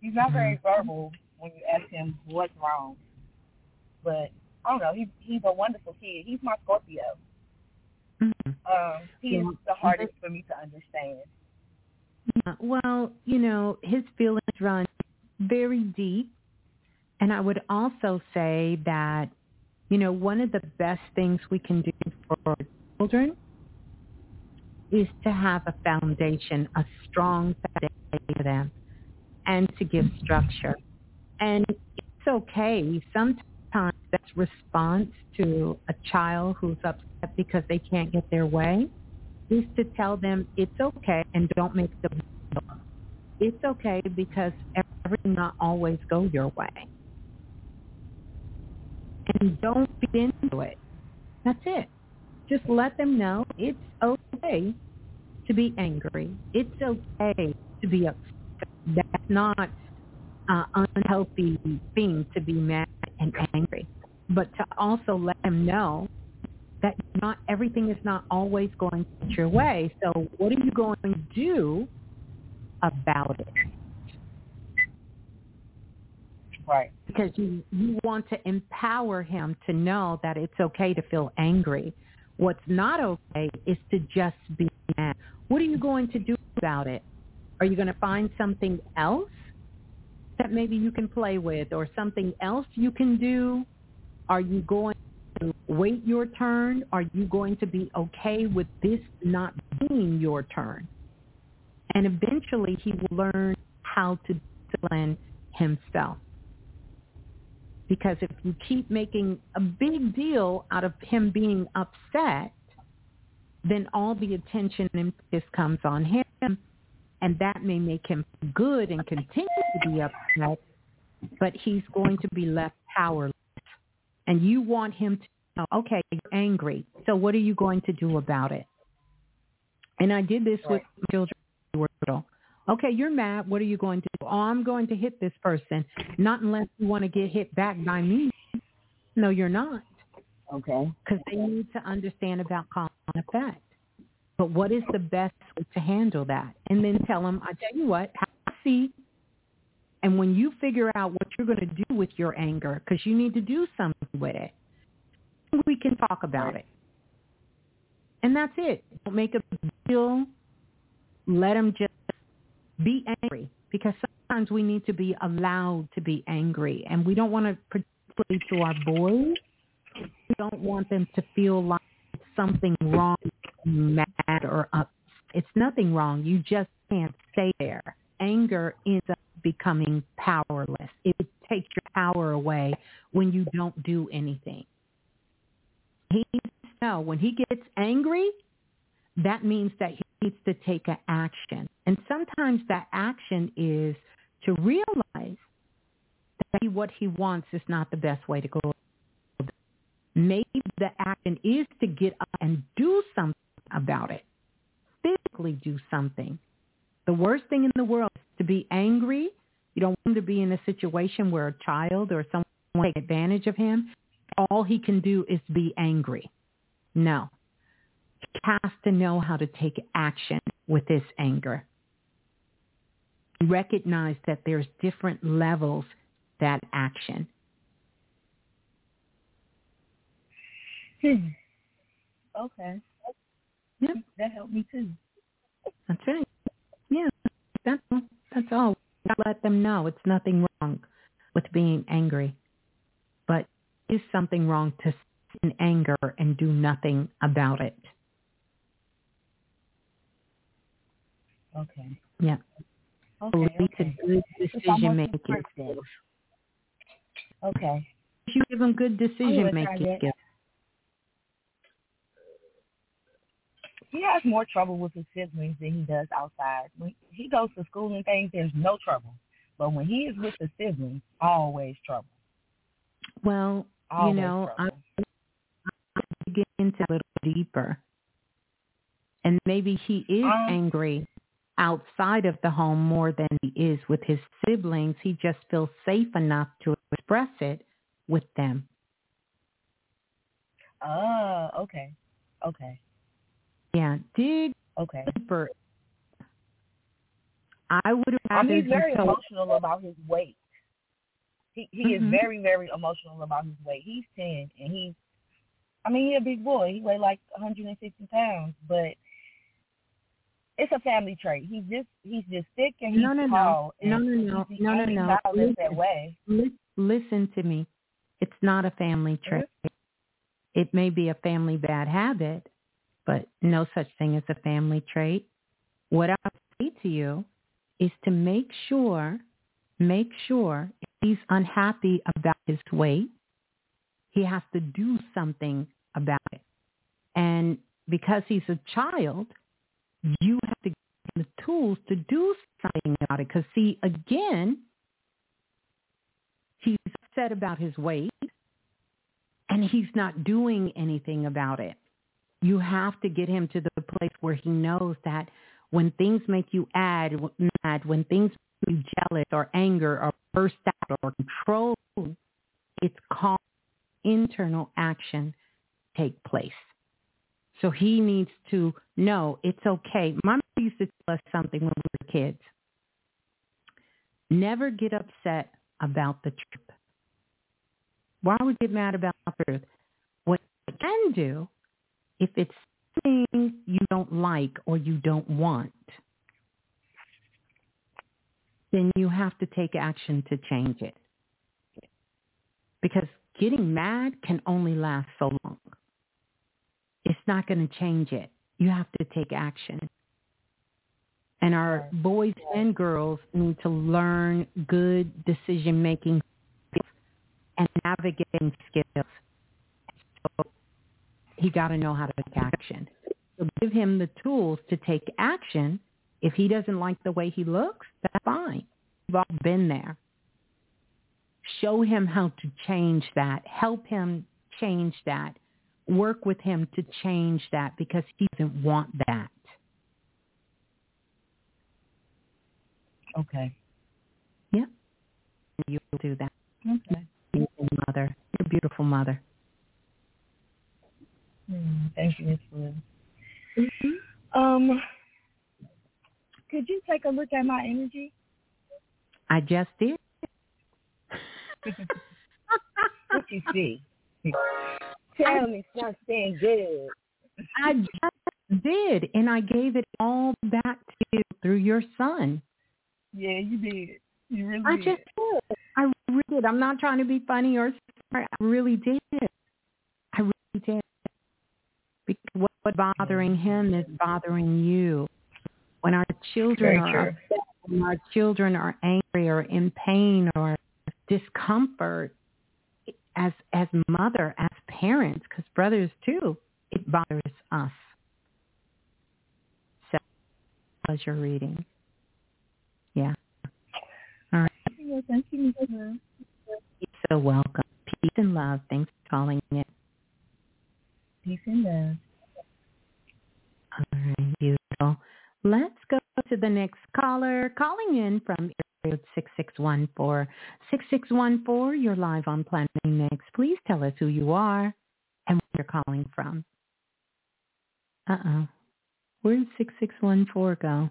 He's not mm-hmm. very verbal when you ask him what's wrong. But I don't know. He he's a wonderful kid. He's my Scorpio. Mm-hmm. Um, he is the hardest for me to understand. Yeah, well, you know, his feelings run very deep. And I would also say that, you know, one of the best things we can do for children is to have a foundation, a strong foundation for them, and to give structure. And it's okay. Sometimes times that's response to a child who's upset because they can't get their way is to tell them it's okay and don't make them it's okay because everything not always go your way. And don't feed into it. That's it. Just let them know it's okay to be angry. It's okay to be upset. That's not uh, unhealthy thing to be mad and angry, but to also let them know that not everything is not always going your way. So what are you going to do about it? Right. Because you, you want to empower him to know that it's okay to feel angry. What's not okay is to just be mad. What are you going to do about it? Are you going to find something else that maybe you can play with or something else you can do? Are you going wait your turn? Are you going to be okay with this not being your turn? And eventually he will learn how to discipline himself. Because if you keep making a big deal out of him being upset, then all the attention and focus comes on him, and that may make him good and continue to be upset, but he's going to be left powerless. And you want him to know, okay, you're angry, so what are you going to do about it? And I did this with children Okay, you're mad. What are you going to do? Oh, I'm going to hit this person. Not unless you want to get hit back by me. No, you're not. Okay. Because they need to understand about cause and effect. But what is the best way to handle that? And then tell them, I tell you what, have a seat. And when you figure out what you're going to do with your anger, because you need to do something with it, we can talk about it. And that's it. Don't make a deal. Let them just be angry. Because sometimes we need to be allowed to be angry. And we don't want to particularly to our boys. We don't want them to feel like something wrong mad or up. It's nothing wrong. You just can't stay there. Anger ends up becoming powerless. It takes your power away when you don't do anything he know when he gets angry that means that he needs to take an action. And sometimes that action is to realize that what he wants is not the best way to go. Maybe the action is to get up and do something about it. Physically do something. The worst thing in the world is to be angry. You don't want to be in a situation where a child or someone take advantage of him. All he can do is be angry. No He has to know how to take action with this anger. Recognize that there's different levels that action. Hmm. Okay. Yeah. That helped me too. That's right. Yeah. That's that's all. Let them know it's nothing wrong with being angry. Is something wrong to sit in anger and do nothing about it? Okay. Yeah. Okay. Lead okay. to good decision making skills. Okay. You give them good decision making skills. He has more trouble with his siblings than he does outside. When he goes to school and things, there's no trouble. But when he is with the siblings, always trouble. Well, Always you know, I. I get into a little deeper. And maybe he is Um, angry outside of the home more than he is with his siblings. He just feels safe enough to express it with them. Oh, okay. Okay. Yeah, dig Okay. deeper. I would I rather mean, he's very so emotional about his weight. He he is mm-hmm. very very emotional about his weight. He's ten and he's, I mean, he's a big boy. He weighed like 160 pounds, but it's a family trait. He's just he's just thick and he's No, no, no. tall. No, no, no. he's No, no, no. child that's that Listen. way. Listen to me. It's not a family mm-hmm. trait. It may be a family bad habit, but no such thing as a family trait. What I say to you is to make sure, make sure he's unhappy about his weight, he has to do something about it. And because he's a child, you have to give him the tools to do something about it. Because see, again, he's upset about his weight and he's not doing anything about it. You have to get him to the place where he knows that when things make you add, mad, when things make you jealous or anger or burst out or control, it's called internal action take place. So he needs to know it's okay. Mom used to tell us something when we were kids. Never get upset about the truth. Why would you get mad about the truth? What you can do, if it's something you don't like or you don't want, then you have to take action to change it. Because getting mad can only last so long. It's not going to change it. You have to take action. And our boys and girls need to learn good decision making and navigating skills. So he got to know how to take action. So give him the tools to take action. If he doesn't like the way he looks, that's fine. We've all been there. Show him how to change that. Help him change that. Work with him to change that because he doesn't want that. Okay. Yep. You'll do that. Okay. You're mother. You're a beautiful mother. Mm, thank you, Miss Blue. Um, could you take a look at my energy? I just did. what you see? Tell me something good. I just did, and I gave it all back to you through your son. Yeah, you did. You really I did. just did. I really did. I'm not trying to be funny or smart. I really did. I really did. Because what- what's bothering him is bothering you. When our children Very are true. upset, when our children are angry or in pain or discomfort, as as mother, as parents, because brothers too, it bothers us. So, as you're reading, yeah. All right. Yeah, thank you, Miss Blue. You're so welcome. Peace and love. Thanks for calling in. Peace and love. All right, beautiful. Let's go to the next caller. Calling in from area 6614. 6614, you're live on Planet Next. Please tell us who you are and where you're calling from. Uh-oh. Where did 6614 go?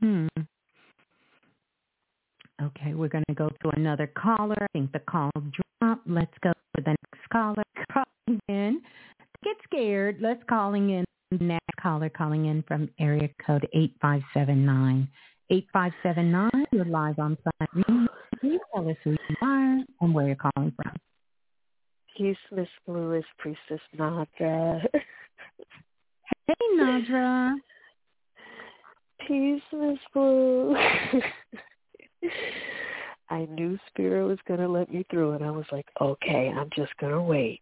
Hmm. Okay, we're going to go to another caller. I think the call dropped. Let's go to the next caller calling in. Get scared. Let's calling in next caller calling in from area code 8579. 8579, you're live on Planet Remix. Please tell us who you are and where you're calling from. Peace, Miss Blue is Priestess Nadra. Hey, Nadra. Peace, Miss Blue. I knew Spirit was going to let me through, and I was like, okay, I'm just going to wait.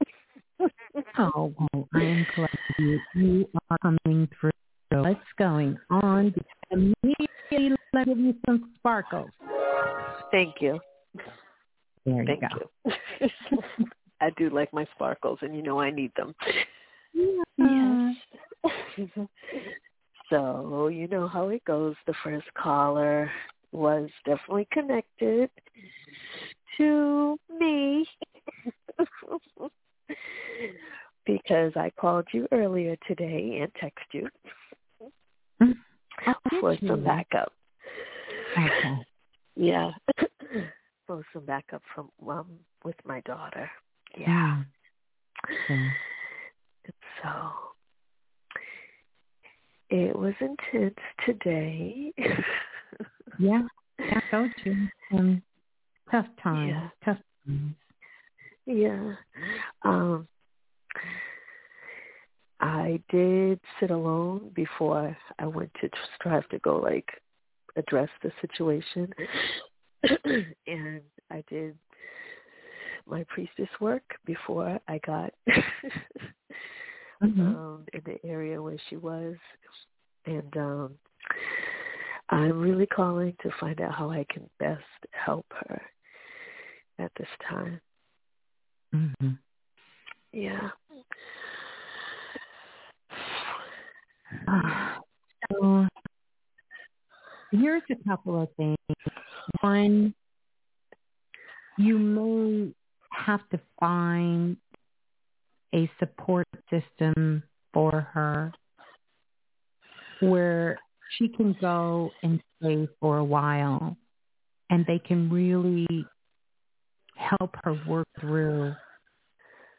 Oh, well, I am glad you, you are coming through. What's going on? Immediately, let me give you some sparkles. Thank you. There you Thank go. you. I do like my sparkles, and you know I need them. Yes. so you know how it goes. The first caller was definitely connected to me because I called you earlier today and text you Oh, for you? some backup. Okay. Yeah, for some backup from um with my daughter. Yeah. Yeah. So it was intense today. Yeah. I told you. Um, tough times. Yeah. Tough times. Yeah. Um I did sit alone before I went to strive to go like address the situation. and I did my priestess work before I got Mhm. um in the area where she was and um I'm really calling to find out how I can best help her at this time. Mhm. Yeah. Ah, So here's a couple of things. One, you may have to find a support system for her where she can go and stay for a while and they can really help her work through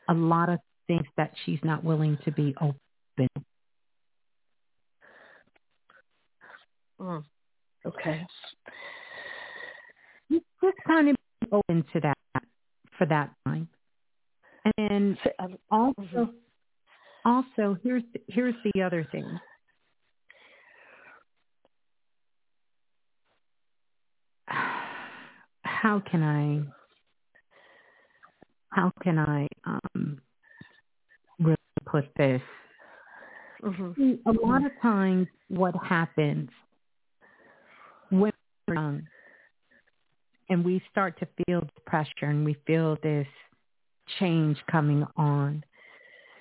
a lot of things that she's not willing to be open. Mm. Okay. Just kind of open to that for that time. And also, mm-hmm. also here's here's the other thing. How can I how can I um, really put this? Mm-hmm. A lot of times, what happens when we're young and we start to feel the pressure and we feel this change coming on,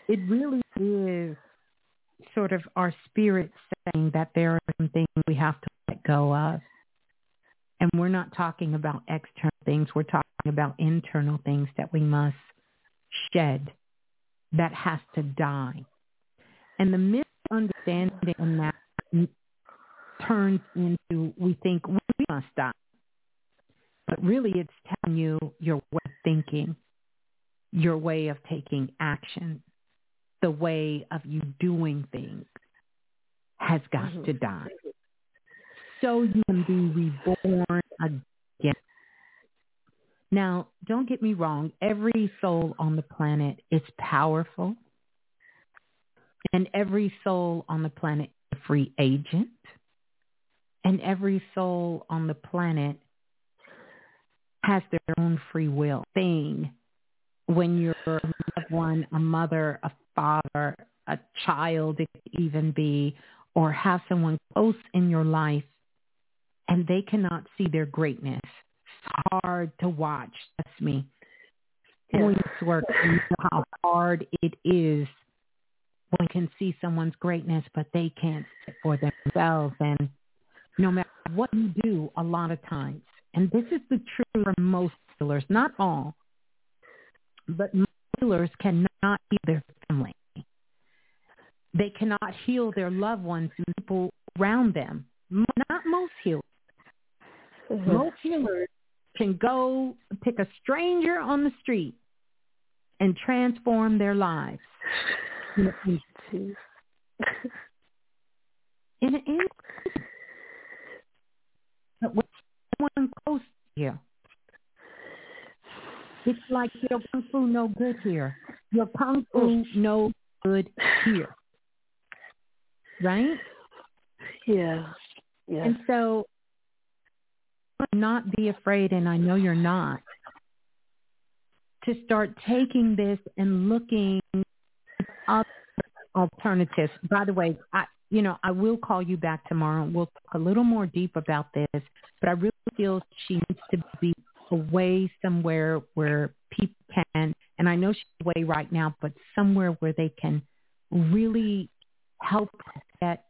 it really is sort of our spirit saying that there are some things we have to let go of. And we're not talking about external things. We're talking about internal things that we must shed that has to die. And the misunderstanding in that turns into we think we must die. But really it's telling you your way of thinking, your way of taking action, the way of you doing things has got mm-hmm. to die. So you can be reborn again. Now, don't get me wrong. Every soul on the planet is powerful. And every soul on the planet is a free agent. And every soul on the planet has their own free will thing. When you're a loved one, a mother, a father, a child, it could even be, or have someone close in your life and they cannot see their greatness hard to watch. Trust me. Doing this work, you know how hard it is One can see someone's greatness, but they can't see it for themselves. And no matter what you do, a lot of times, and this is the truth for most healers, not all, but most healers cannot heal their family. They cannot heal their loved ones and people around them. Not most healers. Mm-hmm. Most healers can go pick a stranger on the street and transform their lives. in an instant. But when someone close to you, it's like your kung fu no good here. Your kung fu no good here. Right? Yeah. Yeah. And so not be afraid, and I know you're not, to start taking this and looking at alternatives. By the way, I you know, I will call you back tomorrow we'll talk a little more deep about this, but I really feel she needs to be away somewhere where people can, and I know she's away right now, but somewhere where they can really help get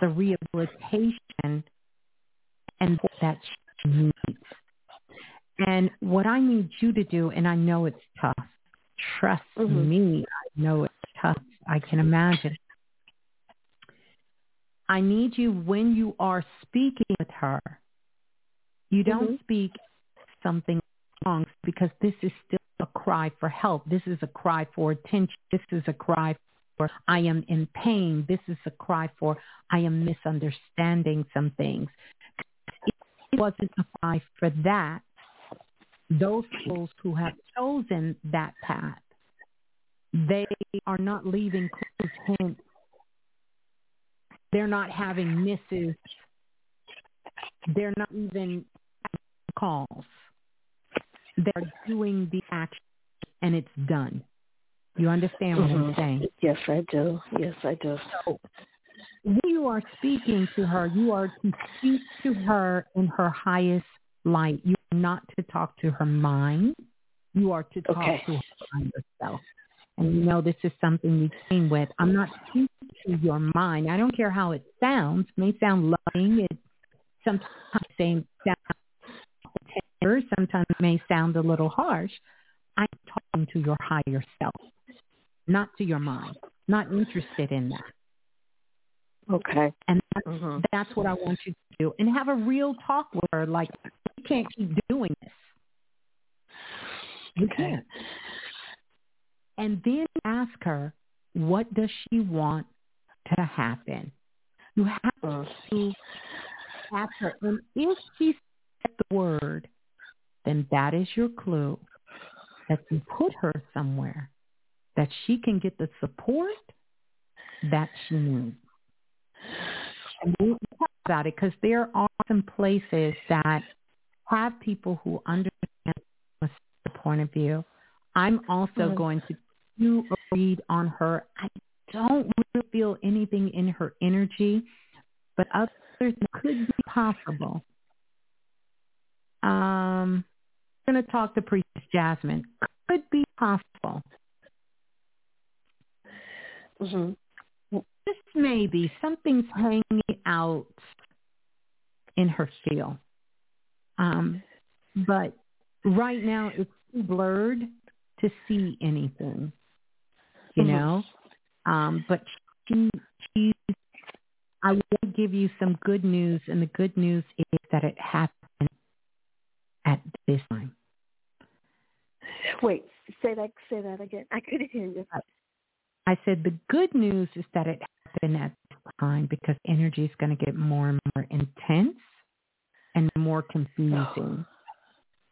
the rehabilitation and that she needs. And what I need you to do, and I know it's tough, trust mm-hmm. me, I know it's tough. I can imagine. I need you when you are speaking with her, you don't mm-hmm. speak something wrong because this is still a cry for help. This is a cry for attention. This is a cry for I am in pain. This is a cry for I am misunderstanding some things wasn't applied for that, those souls who have chosen that path, they are not leaving closed hints. They're not having misses. They're not even calls. They're doing the action and it's done. You understand what mm-hmm. I'm saying? Yes, I do. Yes, I do. So you are speaking to her, you are to speak to her in her highest light. You are not to talk to her mind. You are to talk okay. to her yourself. And you know this is something you came with. I'm not speaking to your mind. I don't care how it sounds. It may sound loving. It sometimes may sound tender. Sometimes it may sound a little harsh. I'm talking to your higher self. not to your mind. Not interested in that. Okay. And that's, Mhm. that's what I want you to do. And have a real talk with her. Like, you can't keep doing this. You Okay. can't. And then ask her, what does she want to happen? You have Uh, to ask her. And if she said the word, then that is your clue that you put her somewhere that she can get the support that she needs. And we talk about it because there are some places that have people who understand the point of view. I'm also Mhm. going to do a read on her. I don't really feel anything in her energy, but others could be possible. Um, I'm going to talk to Priestess Jasmine. Could be possible. mhm. Maybe something's hanging out in her feel. Um, but right now it's too blurred to see anything, you Mhm. know. Um, but she, she, I to give you some good news, and the good news is that it happened at this time. Wait, say that say that again. I couldn't hear you. I said the good news is that it happened at this time because energy is going to get more and more intense and more confusing. Oh.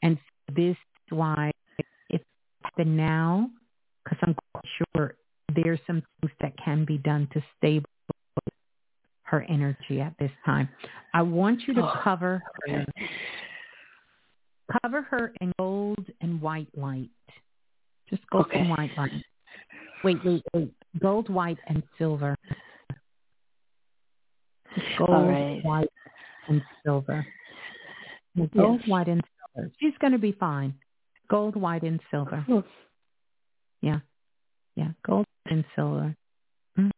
And so this is why it's happened now because I'm quite sure there's some things that can be done to stabilize her energy at this time. I want you to Oh, cover her, cover her in gold and white light. Just gold Okay. and white light. Wait, wait, wait. Gold, white, and silver. Gold, right. white, and silver. Yeah, Gold, Yes. white, and silver. She's going to be fine. Gold, white, and silver. Yeah. Yeah. Gold and silver. Mhm.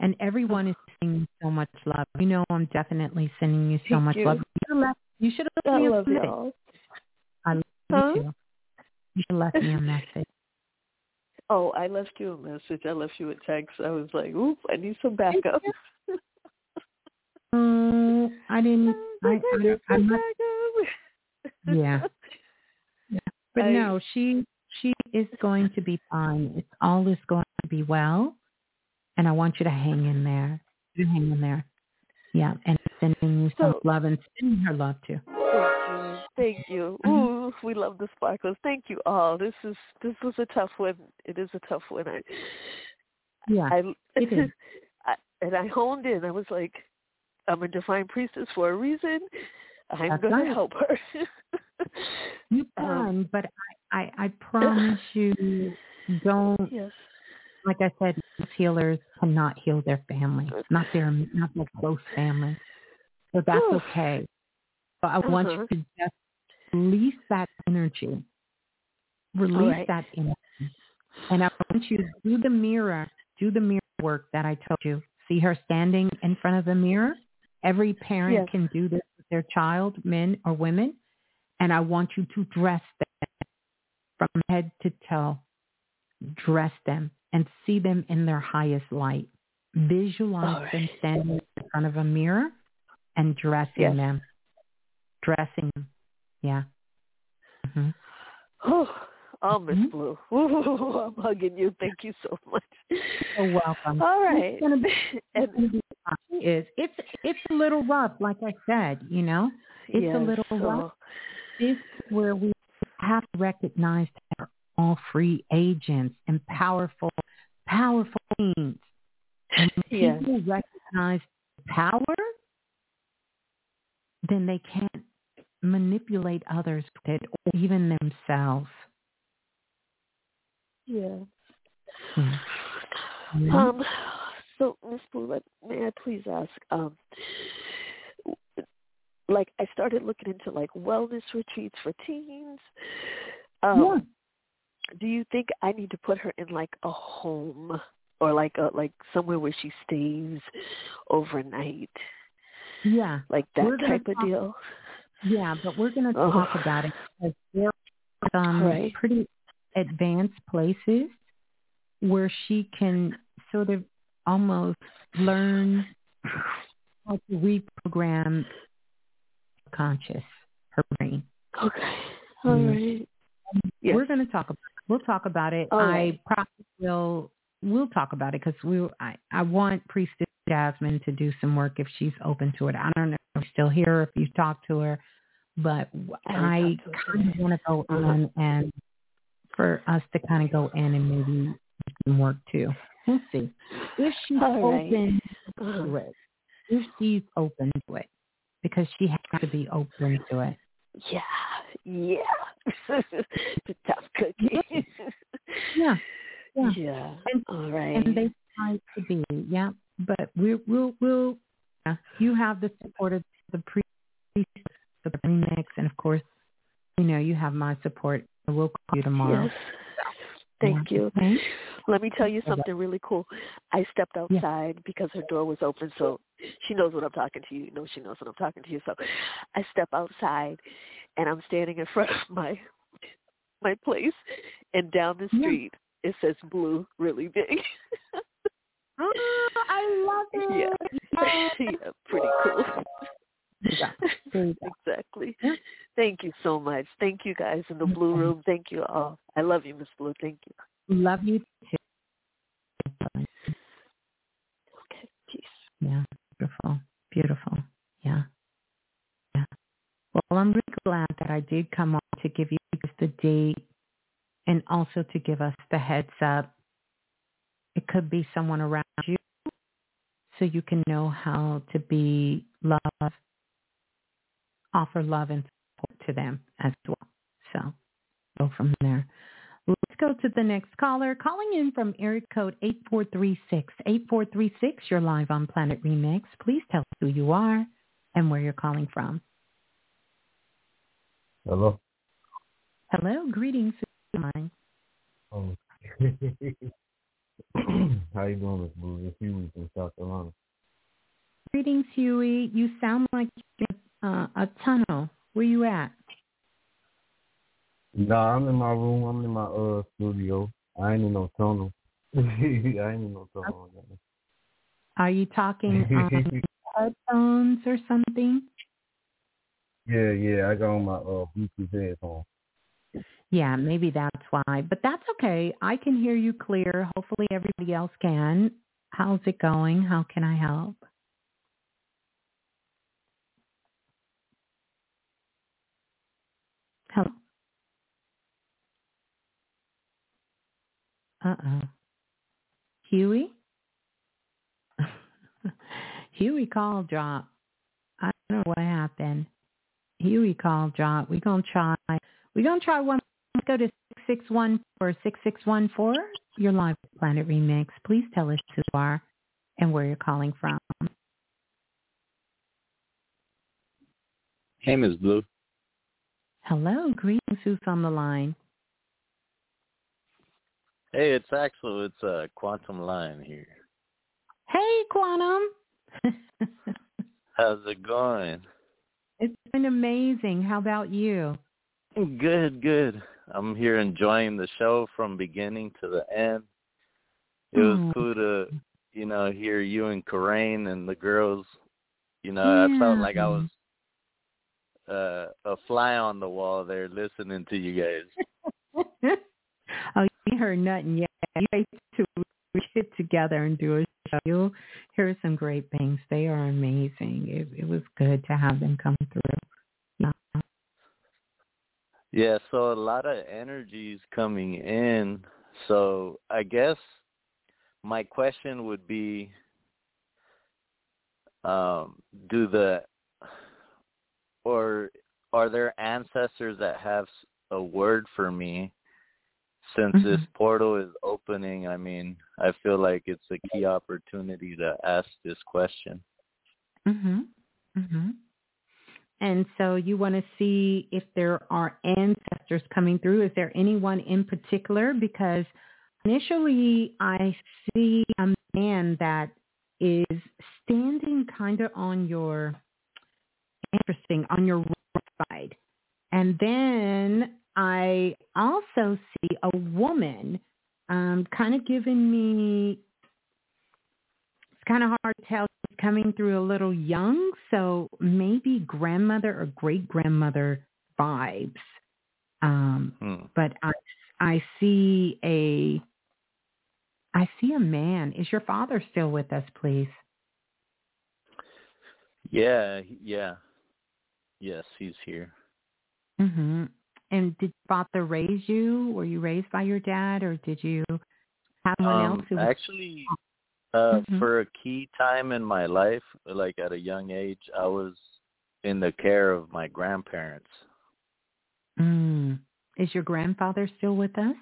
And everyone is sending so much love. You know I'm definitely sending you so Thank much you. love. You should have left, you should have left me a message. I love Huh? you too. You should have left me a message. Oh, I left you a message. I left you a text. I was like, oop, I need some backup. Oh, I didn't. I, I, I must, backup. Yeah. but I- no, she she is going to be fine. It's all is going to be well, and I want you to hang in there. You hang in there. Yeah, and sending you some So- love and sending her love too. Thank you. Thank you. Mhm. Ooh, we love the sparkles. Thank you all. This is this was a tough one. It is a tough one. I Yeah, I, it is. I and I honed in. I was like, I'm a divine priestess for a reason. I'm That's gonna right. help her. you um, but I, I I promise you, don't. yes. Like I said, healers cannot heal their family, not their not their close family. So that's okay. But I want Uh-huh. you to just release that energy. Release right. that energy. And I want you to do the mirror, do the mirror work that I told you. See her standing in front of the mirror? Every parent Yes. can do this with their child, men or women. And I want you to dress them from head to toe. Dress them and see them in their highest light. Visualize right. them standing in front of a mirror and dressing Yes. them. Dressing them. Yeah. hmm Oh, oh, Miss Mhm. Blue. Ooh, I'm hugging you. Thank you so much. You're welcome. All right. It's gonna be, it's gonna be is. It's it's a little rough, like I said. You know, it's yes, a little so- rough. This is where we have to recognize that we're all free agents and powerful, powerful beings. And Yes. people recognize power, then they can't manipulate others or even themselves. Yeah. Mhm. Um. So, Miss Blue, may I please ask? Um. Like, I started looking into like wellness retreats for teens. Um, yeah. Do you think I need to put her in like a home or like a like somewhere where she stays overnight, Yeah. like that We're type of talk- deal? Yeah, but we're going to Oh. talk about it because there are some Right. pretty advanced places where she can sort of almost learn how to reprogram conscious her brain. Okay. All Mhm. right. Yes. We're going to talk about. We'll talk about it. All right. I probably will. We'll talk about it because we. I, I want Priestess Jasmine to do some work if she's open to it. I don't know still here, if you talk to her, but I haven't I talked to her kind of want to go on and for us to kind of go in and maybe some work too. We'll see if she's All right. open Uh-huh. to it. If she's open to it, because she has to be open to it. Yeah. Yeah. the tough cookie. Yeah. Yeah. Yeah. And- All right. and they try to be, yeah. But we we'll we'll you have the support of the pre the remix and of course, you know, you have my support. We'll call you tomorrow. Yes. Thank you. Okay? Let me tell you something really cool. I stepped Yeah. outside because her door was open, so she knows what I'm talking to you. You know she knows what I'm talking to you. So I step outside, and I'm standing in front of my my place, and down the Yeah. street it says "blue" really big. Oh, I love it. yeah, Uh, pretty cool. Yeah. There you go. exactly. Thank you so much. Thank you guys in the blue room. Thank you all. I love you, Miss Blue. Thank you. Love you too. Okay, peace. Yeah. Beautiful. Beautiful. Yeah. Yeah. Well, I'm really glad that I did come on to give you the date and also to give us the heads up. It could be someone around you so you can know how to be love, offer love and support to them as well. So go from there. Let's go to the next caller. Calling in from area code 8436. 8436, you're live on Planet Remix. Please tell us who you are and where you're calling from. Hello. Hello, greetings. Um, how you doing, Miss Blue? It's Huey from South Carolina. Greetings, Huey. You sound like you're in uh, a tunnel. Where you at? Nah, I'm in my room. I'm in my uh studio. I ain't in no tunnel. I ain't in no tunnel. Are you talking on headphones or something? yeah, yeah. I got on my uh Bluetooth headphones. Yeah, maybe that's why. But that's okay. I can hear you clear. Hopefully everybody else can. How's it going? How can I help? Hello? Uh-oh. Huey? Huey call drop. I don't know what happened. Huey call drop. We're going to try. Going to try one. Let's go to 661 or 6614. You're live with Planet Remix. Please tell us who you are and where you're calling from. Hey, Miss Blue. Hello. Greetings. Who's on the line? Hey, it's Axel. It's uh, Quantum Line here. Hey, Quantum. How's it going? it's been amazing. How about you? Good, good. I'm here enjoying the show from beginning to the end. It was Oh. cool to, you know, hear you and Corain and the girls. You know, I felt like I was uh, a fly on the wall there listening to you guys. oh, you heard nothing yet. You guys to get together and do a show. You'll hear some great things. They are amazing. It, it was good to have them come through. Yeah. Yeah, so a lot of energies coming in. So I guess my question would be um do the or are there ancestors that have a word for me since this Mhm. portal is opening? I mean, I feel like it's a key opportunity to ask this question. Mhm. Mhm. And so you want to see if there are ancestors coming through. Is there anyone in particular? Because initially I see a man that is standing kind of on your interesting on your right side, and then I also see a woman. Um, kind of giving me. It's kind of hard to tell. Coming through a little young, so maybe grandmother or great grandmother vibes. Um, Hmm. but I I see a I see a man. Is your father still with us, please? Yeah, yeah. Yes, he's here. Mhm. And did father raise you? Were you raised by your dad, or did you have someone Um, else who was? actually, uh, Mhm. for a key time in my life, like at a young age, I was in the care of my grandparents. Mm. Is your grandfather still with us?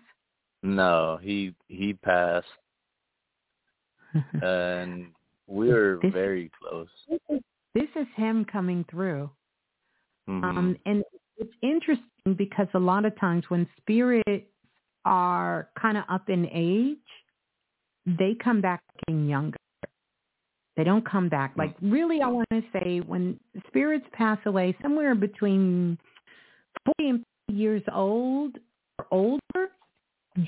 No, he he passed, and we were This- very close. this is him coming through. Mhm. Um, and it's interesting because a lot of times when spirits are kind of up in age, they come back looking younger. They don't come back. Like, really, I want to say when spirits pass away, somewhere between 40 and 50 years old or older,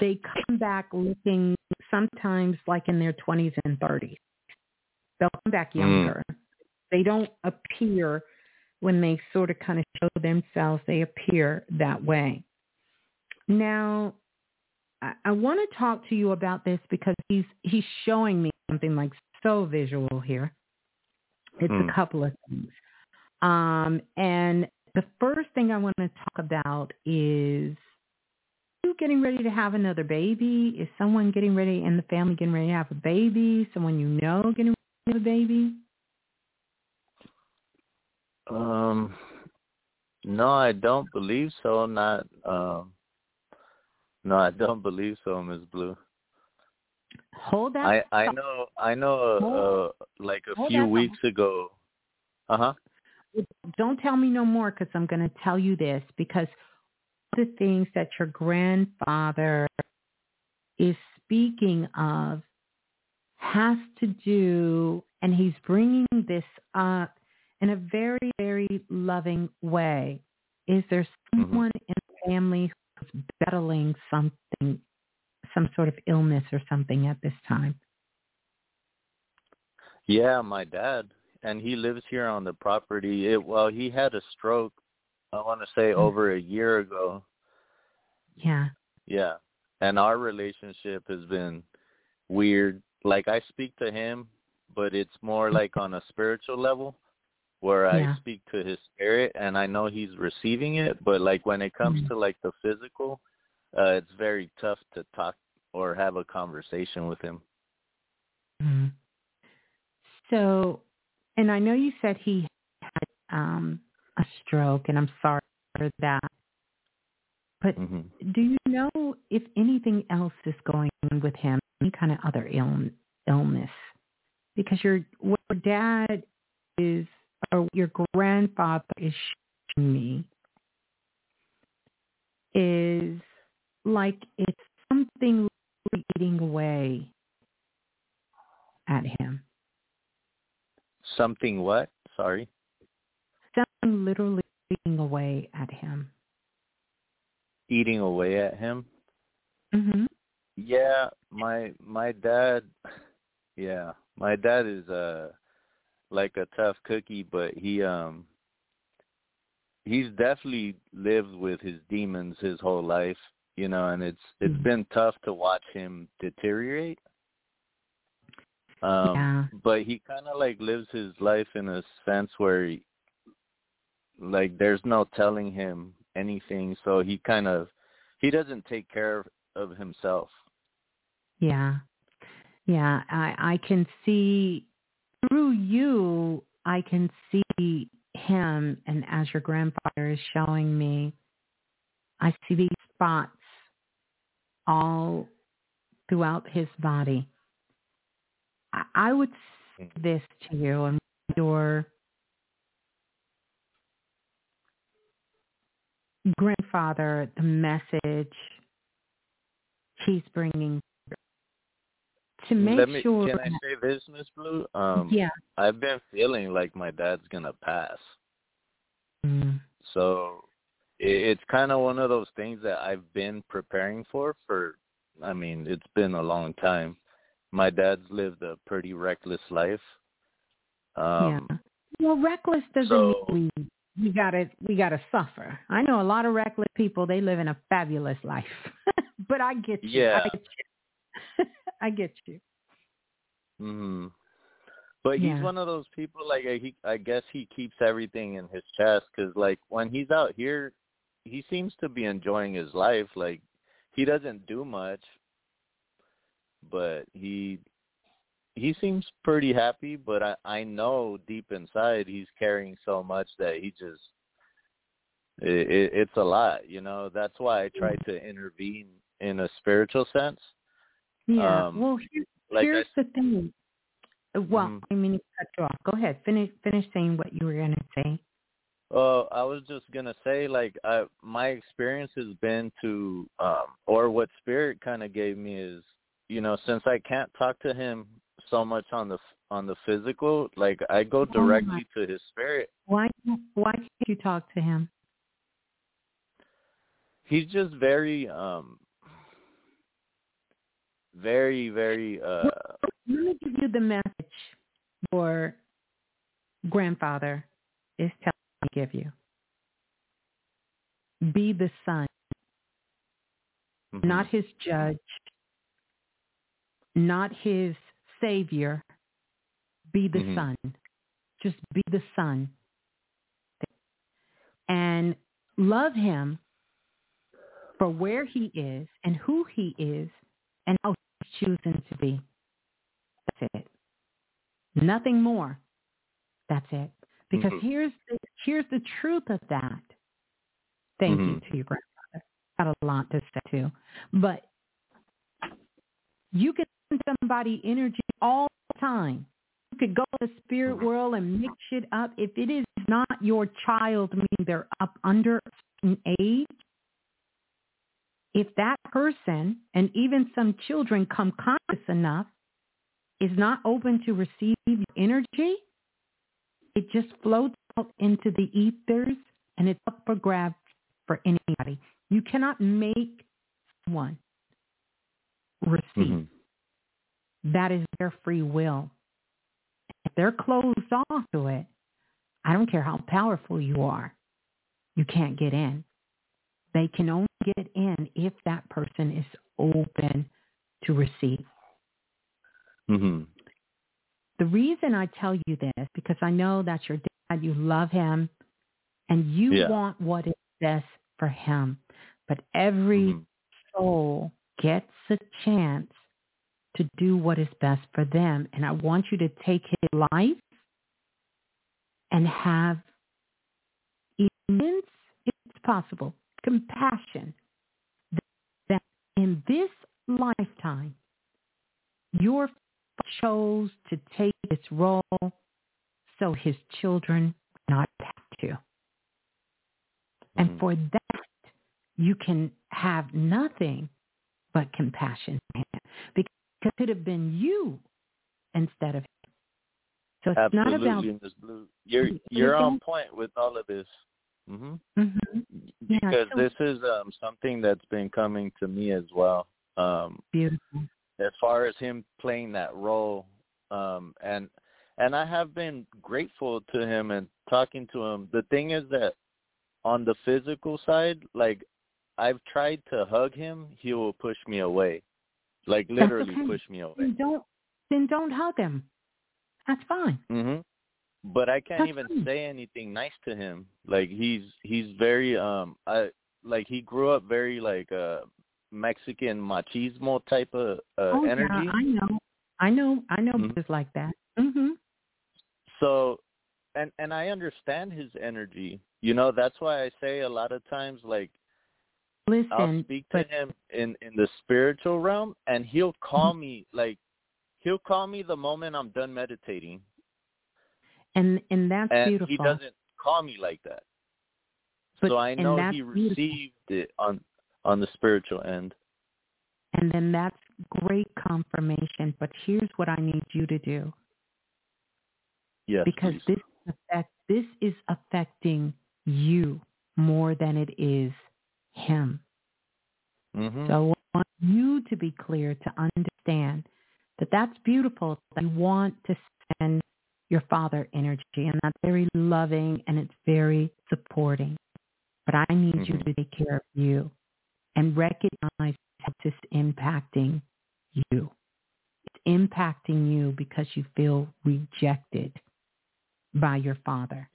they come back looking sometimes like in their 20s and 30s. They'll come back Mm. younger. They don't appear when they sort of kind of show themselves, they appear that way. Now, I, I want to talk to you about this because he's he's showing me something like so visual here. It's Hmm. a couple of things. Um, and the first thing I want to talk about is you getting ready to have another baby? Is someone getting ready in the family getting ready to have a baby? Someone you know getting ready to have a baby? Um, no, I don't believe so. Not um, no, I don't believe so, Miss Blue. Hold that. I I know I know uh, uh like a hold few weeks ago. Uh huh. don't tell me no more because I'm going to tell you this because the things that your grandfather is speaking of has to do, and he's bringing this up in a very, very loving way. Is there someone in the family who's battling something, some sort of illness or something at this time? Yeah, my dad, and he lives here on the property. It, well, he had a stroke. I want to say Mm. over a year ago. Yeah. Yeah, and our relationship has been weird. Like I speak to him, but it's more like on a spiritual level, where Yeah. I speak to his spirit, and I know he's receiving it. But like when it comes Mhm. to like the physical, uh, it's very tough to talk or have a conversation with him. Mhm. So, and I know you said he had um, a stroke, and I'm sorry for that. But hmm do you know if anything else is going on with him, any kind of other Ill, illness? Because your your dad is, or your grandfather is showing me, is like it's something eating away at him. Something what? Sorry. Something literally eating away at him. Eating away at him. Mm-hmm. Yeah, my my dad. Yeah, my dad is uh like a tough cookie, but he um he's definitely lived with his demons his whole life, you know, and it's it's Mhm. been tough to watch him deteriorate. Um Yeah. but he kind of like lives his life in a sense where he, like there's no telling him anything, so he kind of he doesn't take care of, of himself. Yeah. Yeah. I I can see through you I can see him and as your grandfather is showing me I see these spots all throughout his body. I, would say hmm. this to you and your grandfather, the message he's bringing to make Let me, sure Can I say this, Miss Blue? Um, yeah I've been feeling like my dad's gonna pass. Mm, So it, it's kind of one of those things that I've been preparing for for I mean, it's been a long time. My dad's lived a pretty reckless life. Um yeah. Well, reckless doesn't so- mean we we gotta we gotta suffer. I know a lot of reckless people. They live in a fabulous life, but I get you. Yeah. I get you. I get you. Mhm. But Yeah. he's one of those people like uh, he I guess he keeps everything in his chest cuz like when he's out here he seems to be enjoying his life like he doesn't do much but he he seems pretty happy but I I know deep inside he's carrying so much that he just it, it it's a lot, you know. That's why I try to intervene in a spiritual sense. Yeah. Um, well, here, like I here's the thing. Uh, Well, Mhm. I mean, cut you off. Go ahead. Finish finish saying what you were gonna say. Well, I was just gonna say, like, I my experience has been to, um, or what Spirit kind of gave me is, you know, since I can't talk to him so much on the on the physical, like I go Oh, directly to his spirit. Why why can't you talk to him? He's just very, um, very, very. uh Let me give you the message your grandfather is telling me to give you. Be the son, mhm. not his judge, not his savior. Be the Mhm. son. Just be the son. And love him for where he is and who he is and how choosing to be. That's it. Nothing more. That's it. Because Mhm. here's the, here's the truth of that. Thank you Mhm. to your grandfather. Got a lot to say too. But you can send somebody energy all the time. You could go to the spirit world and mix it up. If it is not your child, meaning they're up under a certain age, if that person and even some children come conscious enough is not open to receive energy, it just floats out into the ethers and it's up for grabs for anybody. You cannot make someone receive. Mhm. That is their free will. If they're closed off to it, I don't care how powerful you are, you can't get in. They can only get in if that person is open to receive. Mhm. The reason I tell you this, because I know that's your dad, you love him, and you Yeah. want what is best for him. But every Mhm. soul gets a chance to do what is best for them. And I want you to take his life and have immense, if it's possible, compassion that in this lifetime, your father chose to take this role so his children not have to. And Mhm. for that, you can have nothing but compassion. Because it could have been you instead of him. So it's not about Absolutely, Ms. Blue. You're you're on point with all of this. Mhm. hmm Yeah, Because so- this is um something that's been coming to me as well. Um beautiful. as far as him playing that role um and and I have been grateful to him and talking to him. The thing is that on the physical side, like I've tried to hug him, he will push me away. Like literally okay. push me away. Then don't then don't hug him. That's fine. Mhm. But I can't even say anything nice to him. Like he's he's very um I like he grew up very like uh Mexican machismo type of uh oh energy. yeah, I know. I know. I know Mhm. just like that. Mhm. So and and I understand his energy. You know, that's why I say a lot of times like Listen, I'll speak to but him in in the spiritual realm and he'll call Mm-hmm. me like he'll call me the moment I'm done meditating and and that's and beautiful. he doesn't call me like that. But- so I know he beautiful. received it on on the spiritual end. And then that's great confirmation. But here's what I need you to do. Yes, because please. this affect this is affecting you more than it is him. Mhm. So I want you to be clear to understand that that's beautiful. That you want to send your father energy, and that's very loving and it's very supporting. But I need mm-hmm. you to take care of you and recognize how this is impacting you. It's impacting you because you feel rejected by your father.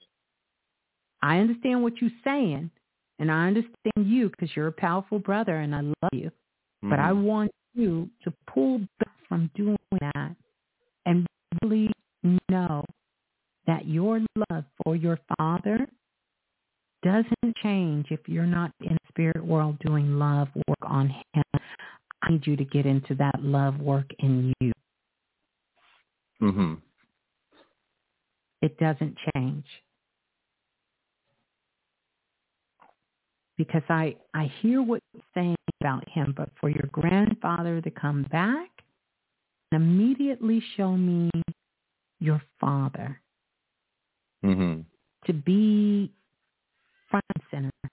I understand what you're saying, and I understand you because you're a powerful brother and I love you. Mm-hmm. But I mm-hmm. want you to pull back from doing that and really know that your love for your father doesn't change if you're not in the spirit world doing love work on him. I need you to get into that love work in you. Mhm. It doesn't change. Because I I hear what you're saying about him, but for your grandfather to come back and immediately show me your father. Mm-hmm. To be front and center,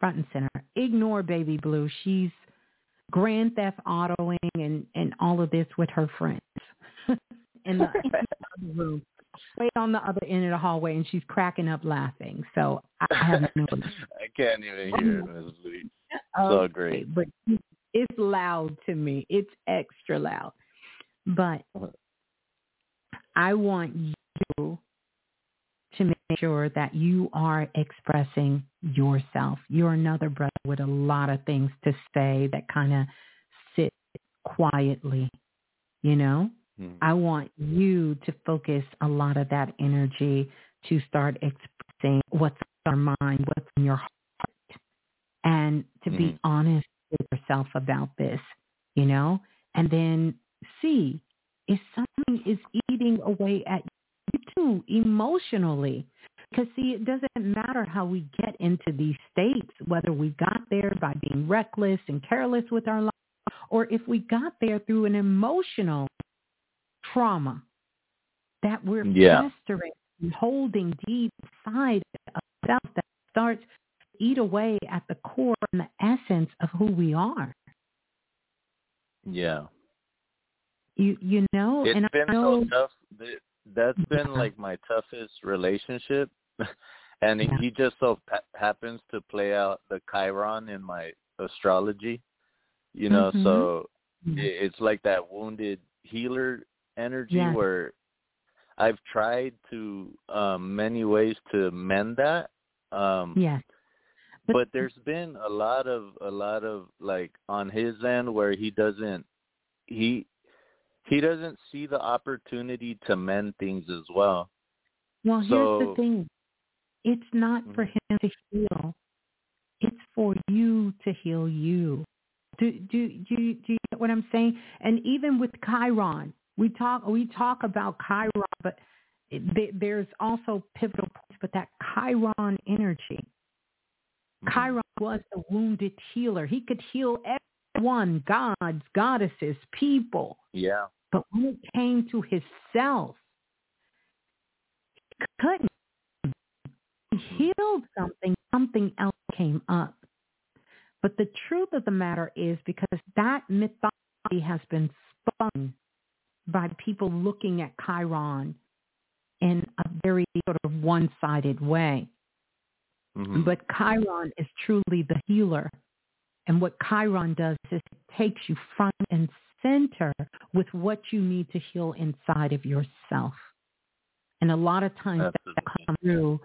front and center. Ignore Baby Blue. She's Grand Theft Autoing and and all of this with her friends in, the, in the room, way on the other end of the hallway, and she's cracking up laughing. So I have no. I can't even hear it. Lee. It's so great, but it's loud to me. It's extra loud, but I want you to make sure that you are expressing yourself. You're another brother with a lot of things to say that kind of sit quietly, you know? Mm. I want you to focus a lot of that energy to start expressing what's in your mind, what's in your heart, and to mm. be hmm. honest with yourself about this, you know? And then see if something is eating away at you too emotionally. Because see, it doesn't matter how we get into these states, whether we got there by being reckless and careless with our life, or if we got there through an emotional trauma that we're yeah. festering and holding deep inside of self that starts to eat away at the core and the essence of who we are. Yeah. You you know, it's and been I know, so tough. That's been like my toughest relationship, and yeah. he just so pa- happens to play out the Chiron in my astrology. You know, mm-hmm. so mm-hmm. it's like that wounded healer energy yes. where I've tried to um many ways to mend that. Um yes. But, but there's been a lot of a lot of like on his end where he doesn't he he doesn't see the opportunity to mend things as well. Well, so, here's the thing. It's not for mm-hmm. him to heal. It's for you to heal you. Do do do do you get what I'm saying? And even with Chiron, we talk we talk about Chiron, but there's also pivotal points. But that Chiron energy, mm-hmm. Chiron was a wounded healer. He could heal everyone, gods, goddesses, people. Yeah. But when it came to his self, he couldn't. He healed something, something else came up. But the truth of the matter is because that mythology has been spun by people looking at Chiron in a very sort of one-sided way. Mm-hmm. But Chiron is truly the healer. And what Chiron does is it takes you front and center with what you need to heal inside of yourself. And a lot of times Absolutely. that comes through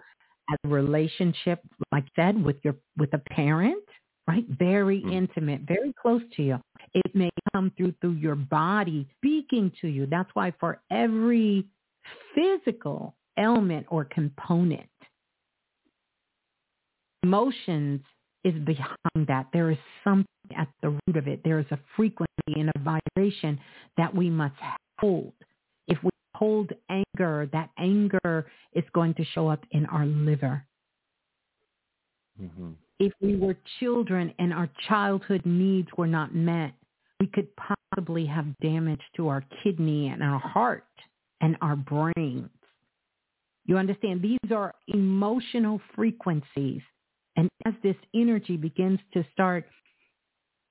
as a relationship, like I said, with your with a parent, right? Very mm-hmm. intimate, very close to you. It may come through through your body speaking to you. That's why for every physical element or component, emotions is behind that. There is something at the root of it. There is a frequency and a vibration that we must hold. If we hold anger, that anger is going to show up in our liver. Mm-hmm. If we were children and our childhood needs were not met, we could possibly have damage to our kidney and our heart and our brains. You understand? These are emotional frequencies and as this energy begins to start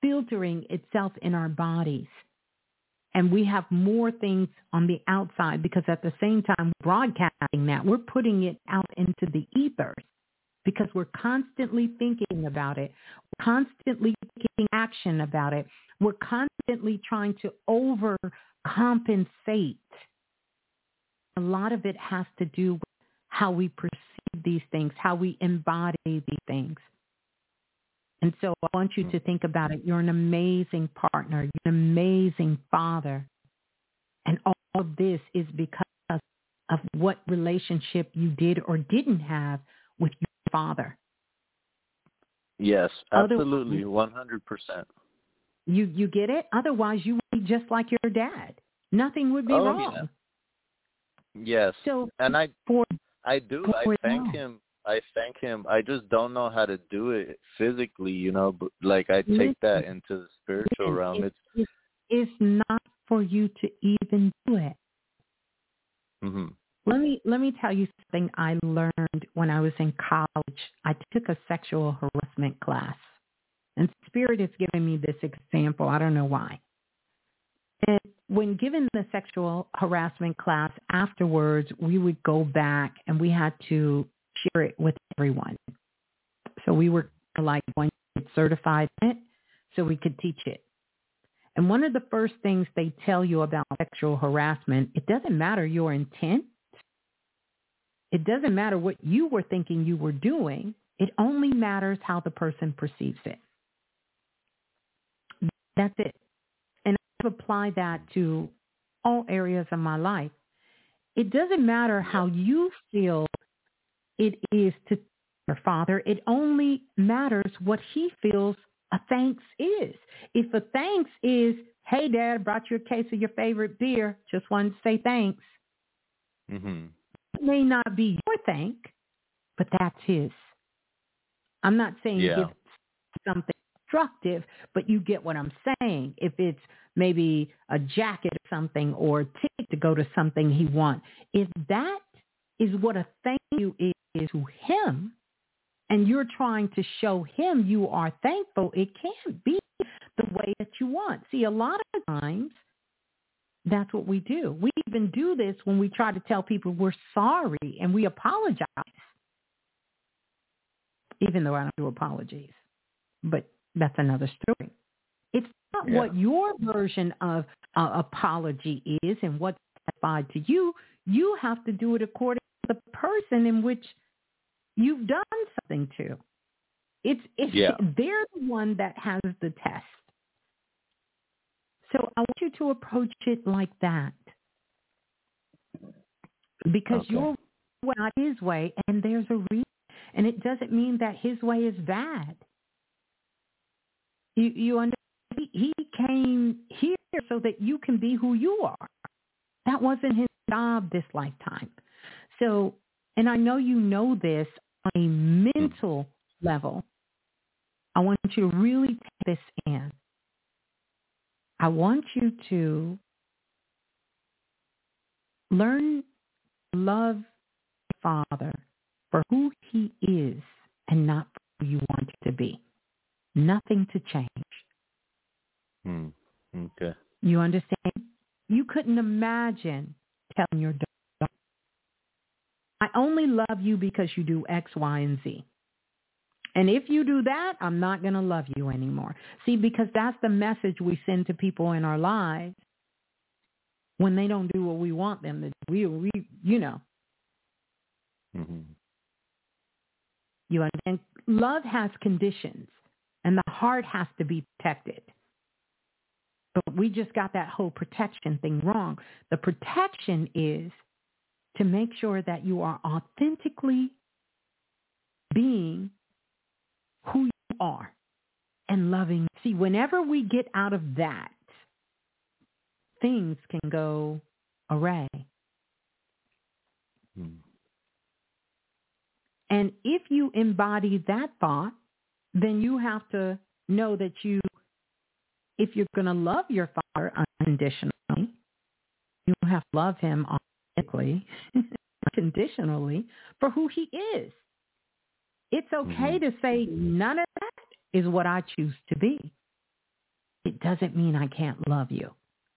filtering itself in our bodies. And we have more things on the outside because at the same time broadcasting that, we're putting it out into the ethers because we're constantly thinking about it, constantly taking action about it. We're constantly trying to overcompensate. A lot of it has to do with how we perceive these things, how we embody these things. And so I want you to think about it. You're an amazing partner. You're an amazing father. And all of this is because of what relationship you did or didn't have with your father. Yes, absolutely, one hundred percent. You you get it? Otherwise you would be just like your dad. Nothing would be oh, wrong. Yeah. Yes. So and I for, I do. I thank now. him. I thank him. I just don't know how to do it physically, you know. But like I take that into the spiritual realm. it- It's It's not for you to even do it. hmm Let me let me tell you something I learned when I was in college. I took a sexual harassment class. And Spirit is giving me this example. I don't know why. And when given the sexual harassment class afterwards, we would go back and we had to share it with everyone. So we were like one certified in it so we could teach it. And one of the first things they tell you about sexual harassment, it doesn't matter your intent. It doesn't matter what you were thinking you were doing. It only matters how the person perceives it. That's it. Applied that to all areas of my life. It doesn't matter how you feel it is to your father. It only matters what he feels a thanks is. If a thanks is, hey, Dad, brought you a case of your favorite beer. Just wanted to say thanks. Mm-hmm. It may not be your thank, but that's his. I'm not saying Yeah. give something constructive, but you get what I'm saying. If it's maybe a jacket or something or a ticket to go to something he wants, if that is what a thank you is to him, and you're trying to show him you are thankful, it can't be the way that you want. See, a lot of times that's what we do. We even do this when we try to tell people we're sorry and we apologize, even though I don't do apologies. But that's another story. It's not Yeah. what your version of uh, apology is and what's applied to you. You have to do it according to the person in which you've done something to. It's it's Yeah. they're the one that has the test. So I want you to approach it like that. Because Okay. your way not his way and there's a reason. And it doesn't mean that his way is bad. You you understand he, came here so that you can be who you are. That wasn't his job this lifetime. So and I know you know this on a mental level. I want you to really take this in. I want you to learn to love Father for who he is and not who you want to be. Nothing to change. Hmm. Okay. You understand? You couldn't imagine telling your daughter, I only love you because you do X, Y, and Z. And if you do that, I'm not going to love you anymore. See, because that's the message we send to people in our lives when they don't do what we want them to do. We, we you know, hmm you understand? Love has conditions, and the heart has to be protected. But we just got that whole protection thing wrong. The protection is to make sure that you are authentically being who you are and loving. See, whenever we get out of that, things can go awry. Hmm. And if you embody that thought, then you have to know that you, if you're going to love your father unconditionally, you have to love him authentically, unconditionally, for who he is. It's okay mm-hmm. to say none of that is what I choose to be. it doesn't mean I can't love you.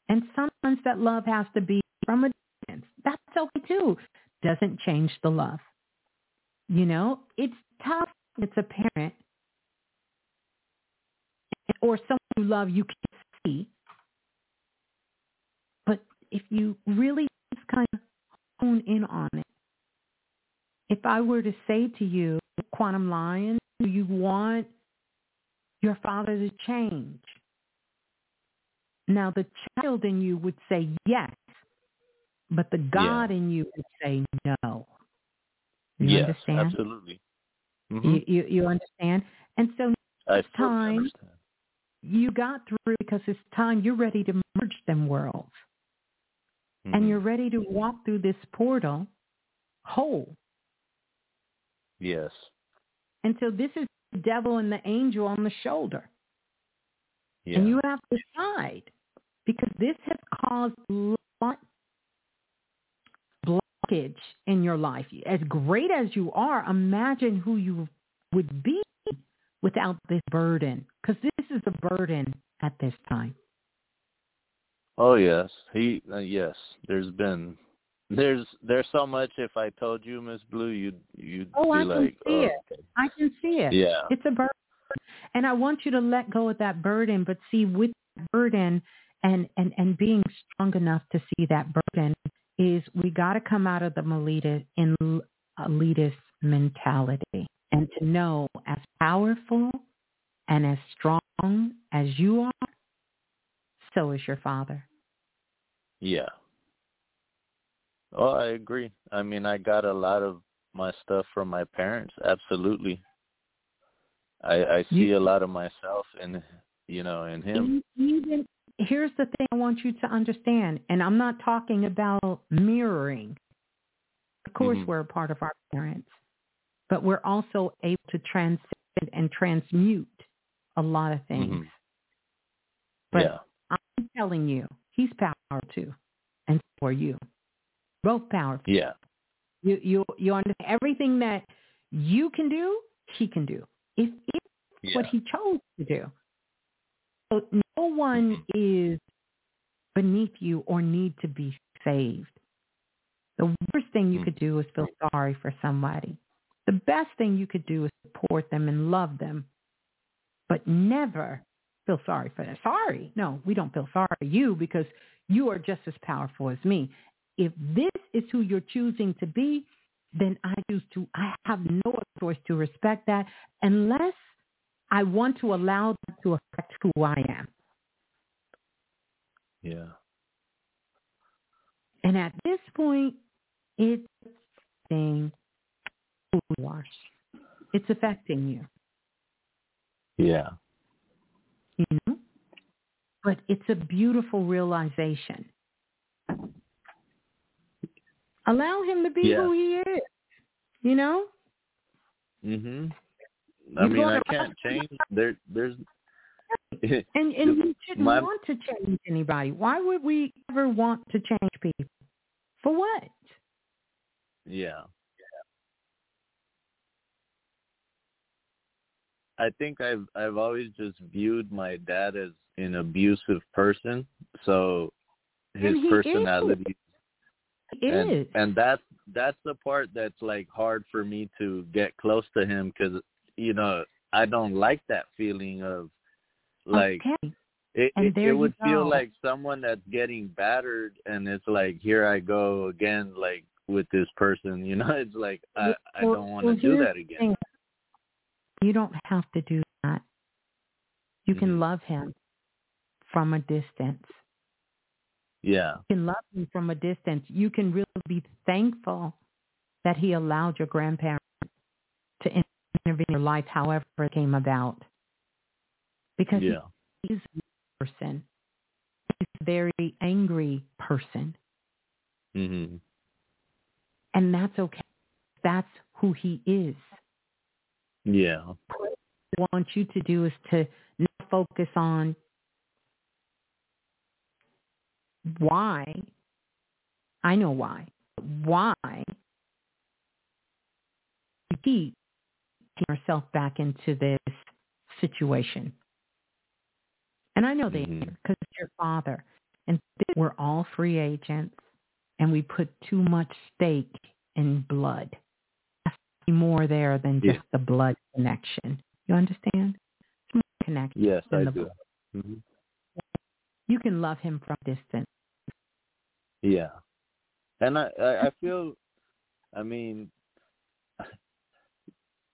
And sometimes that love has to be from a distance. That's okay too. Doesn't change the love. You know, it's tough. It's a parent or someone you love you can't see. But if you really just kind of hone in on it, if I were to say to you, Quantum Lion, do you want your father to change? Now the child in you would say yes, but the God Yeah. in you would say no. You yes, understand? absolutely. hmm You, you you understand? And so I time understand. You got through because it's time you're ready to merge them worlds. And Mhm. you're ready to walk through this portal whole. Yes. And so this is the devil and the angel on the shoulder. Yeah. And you have to decide because this has caused lot blockage in your life. As great as you are, imagine who you would be without this burden because this is a burden at this time. Oh yes, he uh, yes. There's been there's there's so much. If I told you, Miss Blue, you'd you'd Oh, be I can see oh, it. okay. I can see it. Yeah. It's a burden. And I want you to let go of that burden, but see with that burden and, and, and being strong enough to see that burden is we got to come out of the elitist, in elitist mentality and to know as powerful and as strong as you are, so is your father. Yeah. Oh, I agree. I mean, I got a lot of my stuff from my parents. Absolutely. I I see You- a lot of myself in you know in him. Even here's the thing I want you to understand, and I'm not talking about mirroring. Of course, Mhm. we're a part of our parents, but we're also able to transcend and transmute a lot of things. Mhm. But yeah. I'm telling you, he's powerful too, and so are you. Both powerful. Yeah. You you you understand everything that you can do, he can do. If it's Yeah. what he chose to do. So no one is beneath you or need to be saved. The worst thing you could do is feel sorry for somebody. The best thing you could do is support them and love them, but never feel sorry for them. Sorry. No, we don't feel sorry for you because you are just as powerful as me. If this is who you're choosing to be, then I choose to, I have no choice to respect that unless I want to allow that to affect who I am. Yeah. And at this point, it's affecting who you are. It's affecting you, Yeah. you know? But it's a beautiful realization. Allow him to be Yeah. who he is, you know? Mhm. I You mean, I can't change. There, there's. And and you shouldn't My- want to change anybody. Why would we ever want to change people? For what? Yeah. I think I've I've always just viewed my dad as an abusive person. So his And is. personality He and is. and that's that's the part that's like hard for me to get close to him because you know I don't like that feeling of like okay. it it, it would feel like someone that's getting battered and it's like here I go again like with this person you know it's like I I don't want well, to do that again. You don't have to do that. You Mm-hmm. can love him from a distance. yeah You can love him from a distance. You can really be thankful that he allowed your grandparents to intervene in your life however it came about. Because yeah he's a person. He's a very angry person. mhm And that's okay. That's who he is. Yeah What I want you to do is to not focus on why. I know why. Why you keep yourself back into this situation. And I know they Mhm. are because it's your father. And we're all free agents, and we put too much stake in blood. More there than Yeah. just the blood connection. You understand? It's more connection. Yes, I do. blood. hmm You can love him from a distance. Yeah, and I, I I feel, I mean,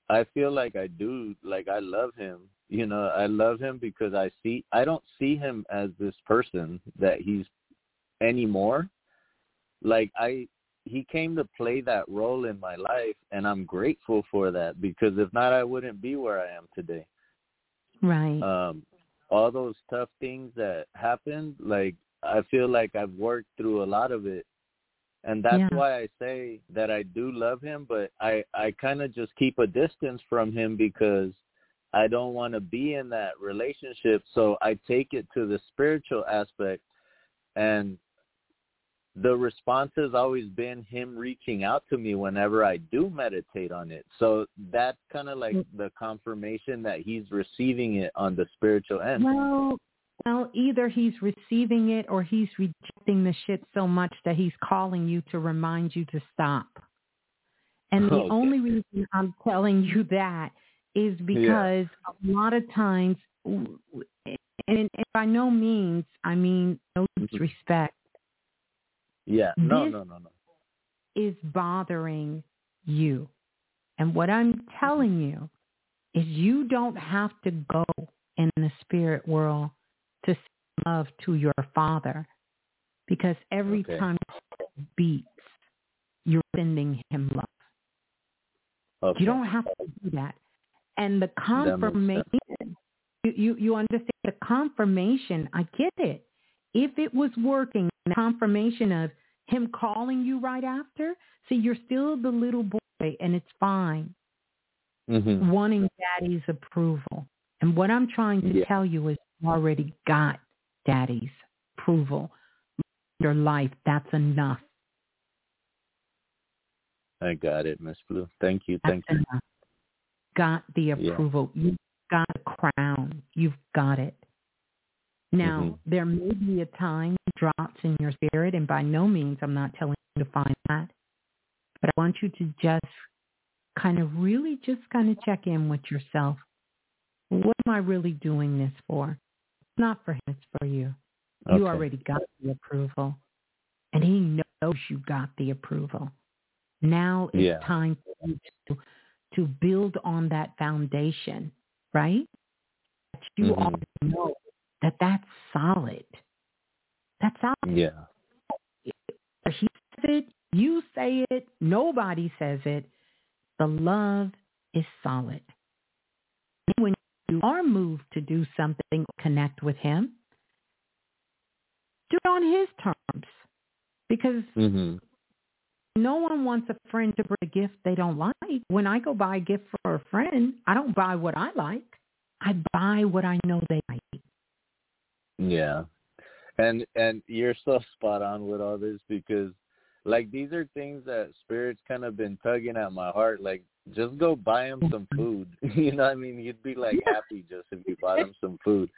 I feel like I do, like I love him. You know, I love him because I see, I don't see him as this person that he's anymore. Like I, he came to play that role in my life, and I'm grateful for that because if not, I wouldn't be where I am today. Right. um all those tough things that happened like i feel like i've worked through a lot of it and that's Yeah. why i say that i do love him but i i kind of just keep a distance from him because i don't want to be in that relationship so i take it to the spiritual aspect and the response has always been him reaching out to me whenever I do meditate on it. So that's kind of like the confirmation that he's receiving it on the spiritual end. Well, well, either he's receiving it or he's rejecting the shit so much that he's calling you to remind you to stop. And the Okay. only reason I'm telling you that is because a lot of times, and, and by no means, I mean no mm-hmm. disrespect, Yeah. No, This- no, no, no. is bothering you. And what I'm telling you is you don't have to go in the spirit world to send love to your father because every Okay. time it beats, you're sending him love. Okay. You don't have to do that. And the confirmation, you, you, you understand the confirmation, I get it. If it was working, confirmation of him calling you right after, see, you're still the little boy and it's fine, Mhm. wanting daddy's approval. And what I'm trying to Yeah. tell you is you already got daddy's approval. Your life, that's enough. I got it, Miss Blue. Thank you. That's Thank you. enough. Got the Yeah. approval. You've got a crown. You've got it. Now, Mhm. there may be a time drops in your spirit, and by no means I'm not telling you to find that. But I want you to just kind of really just kind of check in with yourself. What am I really doing this for? It's not for him, it's for you. You already got the approval. And he knows you got the approval. Now it's Yeah. time for you to, to build on that foundation, right? That you Mhm. already know that that's solid. That's solid. Yeah. He says it, you say it, nobody says it. The love is solid. When you are moved to do something, connect with him, do it on his terms. Because Mhm. no one wants a friend to bring a gift they don't like. When I go buy a gift for a friend, I don't buy what I like. I buy what I know they like. Yeah. And and you're so spot on with all this because like these are things that spirits kind of been tugging at my heart like just go buy him some food. you know what I mean? You'd be like happy just if you bought him some food.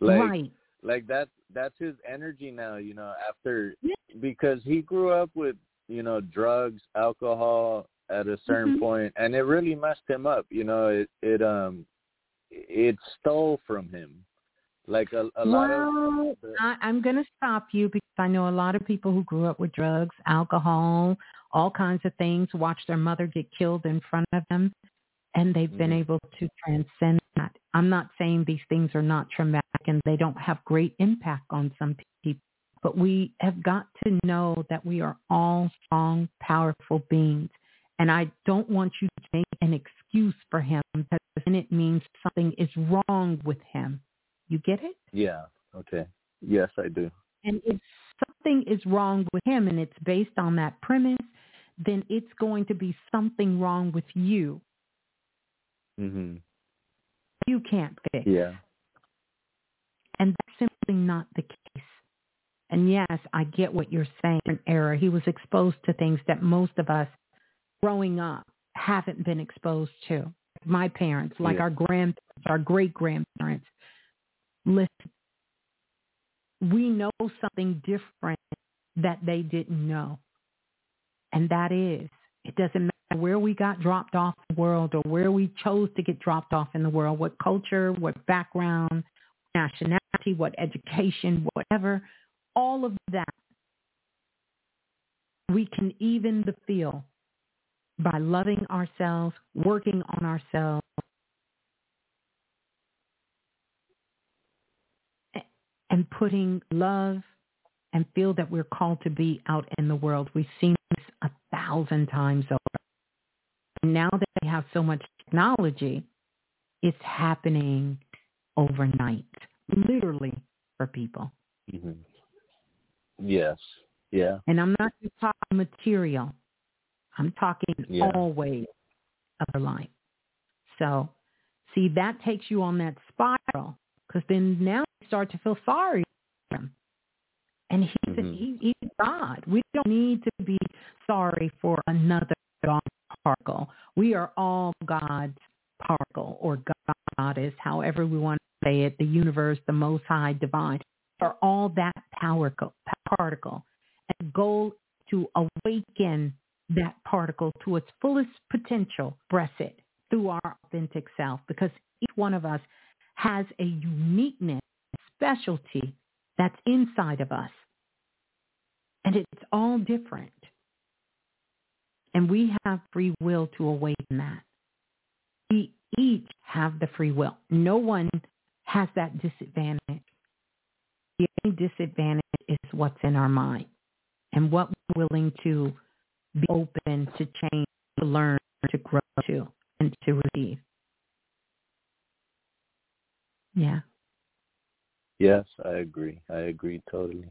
Like right. like that's that's his energy now, you know, after because he grew up with, you know, drugs, alcohol at a certain Mhm. point, and it really messed him up, you know, it it um it stole from him. Like a, a lot well, of I, I'm going to stop you because I know a lot of people who grew up with drugs, alcohol, all kinds of things, watch their mother get killed in front of them, and they've been Mhm. able to transcend that. I'm not saying these things are not traumatic and they don't have great impact on some people, but we have got to know that we are all strong, powerful beings. And I don't want you to make an excuse for him because then it means something is wrong with him. You get it? Yeah. Okay. Yes, I do. And if something is wrong with him and it's based on that premise, then it's going to be something wrong with you. Mhm. You can't fix. Yeah. And that's simply not the case. And yes, I get what you're saying. An error. He was exposed to things that most of us growing up haven't been exposed to. My parents, like Yeah. our grandparents, our great grandparents. Listen, we know something different that they didn't know. And that is, it doesn't matter where we got dropped off in the world or where we chose to get dropped off in the world, what culture, what background, nationality, what education, whatever, all of that. We can even the feel by loving ourselves, working on ourselves, and putting love and feel that we're called to be out in the world. We've seen this a thousand times over. And now that they have so much technology, it's happening overnight, literally for people. Mm-hmm. Yes. Yeah. And I'm not just talking material. I'm talking Yeah. always of their life. So, see, that takes you on that spiral because then now start to feel sorry for him. And he's, Mhm. he, he's God. We don't need to be sorry for another God particle. We are all God's particle or God, goddess, however we want to say it, the universe, the most high divine, are all that particle. particle. And the goal is to awaken that particle to its fullest potential, express it through our authentic self, because each one of us has a uniqueness, specialty that's inside of us. And it's all different. And we have free will to awaken that. We each have the free will. No one has that disadvantage. The only disadvantage is what's in our mind and what we're willing to be open to change, to learn, to grow to, and to receive. Yeah, Yes, I agree. I agree totally.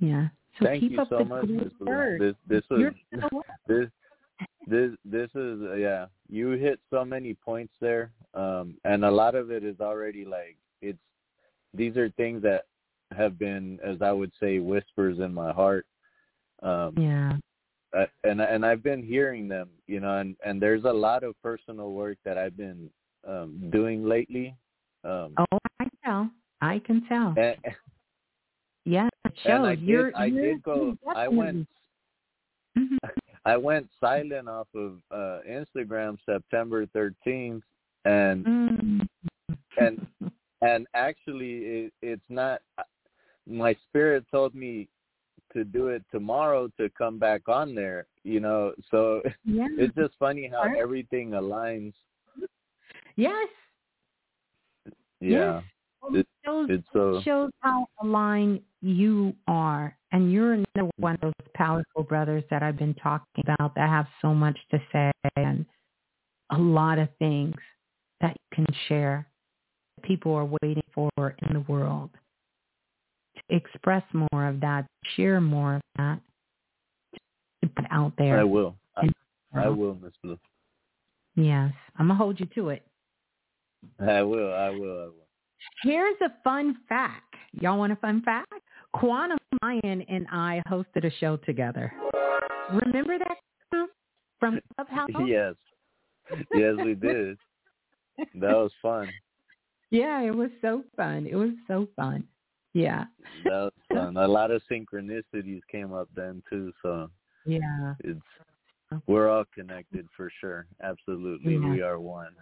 yeah. So Thank keep you up so the much, good work. This this was so this this this is uh, yeah. You hit so many points there, um, and a lot of it is already like it's. These are things that have been, as I would say, whispers in my heart. Um, Yeah. uh, and and I've been hearing them, you know, and and there's a lot of personal work that I've been um doing lately. Um Oh, I tell. I can tell. Yeah, it shows. I did you're, I you're, did go I went Mhm. I went silent off of uh Instagram September 13th and Mm. and and actually it, it's not my spirit told me to do it tomorrow to come back on there you know so Yeah. it's just funny how everything aligns Yes. yeah It shows, it's so uh, shows how aligned you are. And you're another one of those powerful brothers that I've been talking about that have so much to say and a lot of things that you can share. People are waiting for in the world. To express more of that, share more of that, to put out there. I will I, I will Miss Blue Yes. I'm going to hold you to it. I will I will I will Here's a fun fact. Y'all want a fun fact? Quantum Mayan and I hosted a show together. Remember that from Clubhouse? yes yes we did that was fun Yeah, it was so fun. It was so fun. Yeah. that was fun a lot of synchronicities came up then too so Yeah. it's we're all connected for sure absolutely Yeah. we are one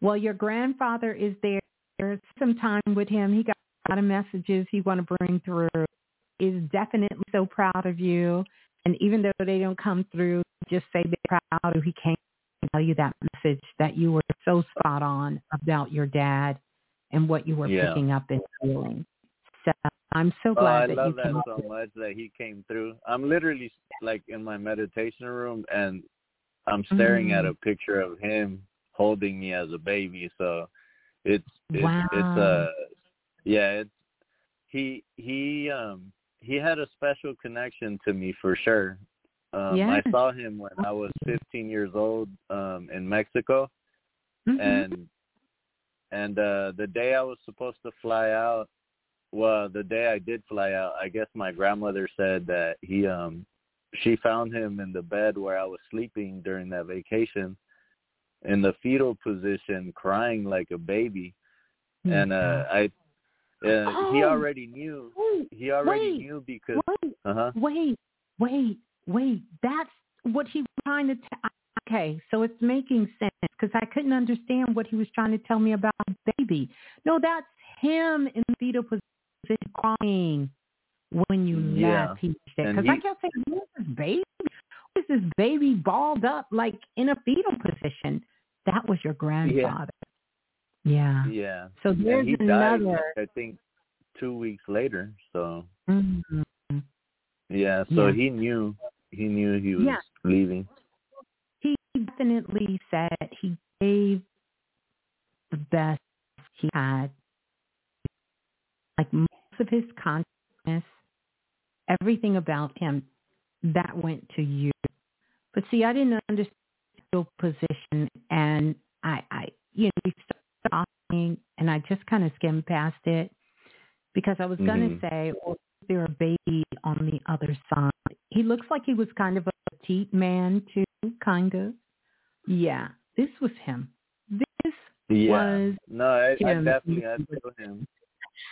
Well, your grandfather is there. Some time with him. He got a lot of messages he want to bring through. Is definitely so proud of you. And even though they don't come through, just say they're proud he came to tell you that message that you were so spot on about your dad and what you were Yeah. picking up and feeling. So I'm so Oh, glad I that love you that so much that he came through. I'm literally like in my meditation room and I'm staring at Mm. a picture of him holding me as a baby. So it's it's Wow. it's uh yeah, it's he he um he had a special connection to me for sure. Um Yeah. I saw him when I was 15 years old um in Mexico Mhm. and and uh the day I was supposed to fly out well the day I did fly out I guess my grandmother said that he um she found him in the bed where I was sleeping during that vacation in the fetal position crying like a baby and uh I Uh, Oh, he already knew. Wait, He already wait, knew because. wait, Uh huh. wait, wait, wait. That's what he was trying to. T- okay, so it's making sense because I couldn't understand what he was trying to tell me about baby. No, that's him in the fetal position crying when you Yeah. left. He said because I kept saying, "Who's this baby? Who's this baby balled up like in a fetal position?" That was your grandfather. Yeah. Yeah. So there's he died. another. I think two weeks later. So Mhm. yeah. So Yeah. he knew. He knew he was Yeah. leaving. he definitely said he gave the best he had. Like most of his consciousness, everything about him, that went to you. But see, I didn't understand your position, and I, I, you know, we started talking, and I just kind of skimmed past it because I was going to mm-hmm. say, well, is there a baby on the other side? He looks like he was kind of a petite man too, kind of. Yeah, this was him. This Yeah. was No, I, I him. definitely I feel him.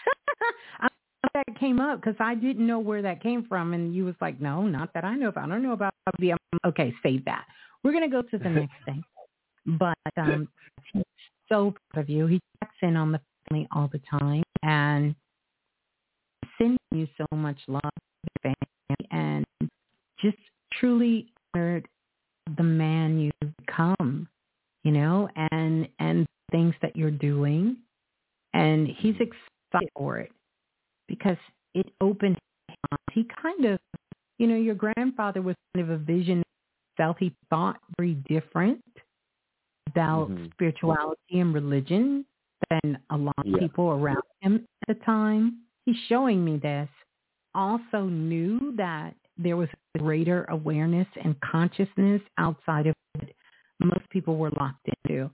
I that came up because I didn't know where that came from, and you was like, "No, not that I know of. I don't know about the." Okay, save that. We're gonna go to the next thing, but um, he's so proud of you. He checks in on the family all the time and sending you so much love, family, and just truly honored the man you've become, you know, and and things that you're doing, and he's excited for it because it opened up. He kind of, you know, your grandfather was kind of a vision self. He thought very different about Mhm. spirituality and religion than a lot of people around him at the time. He's showing me this. Also knew that there was a greater awareness and consciousness outside of what most people were locked into.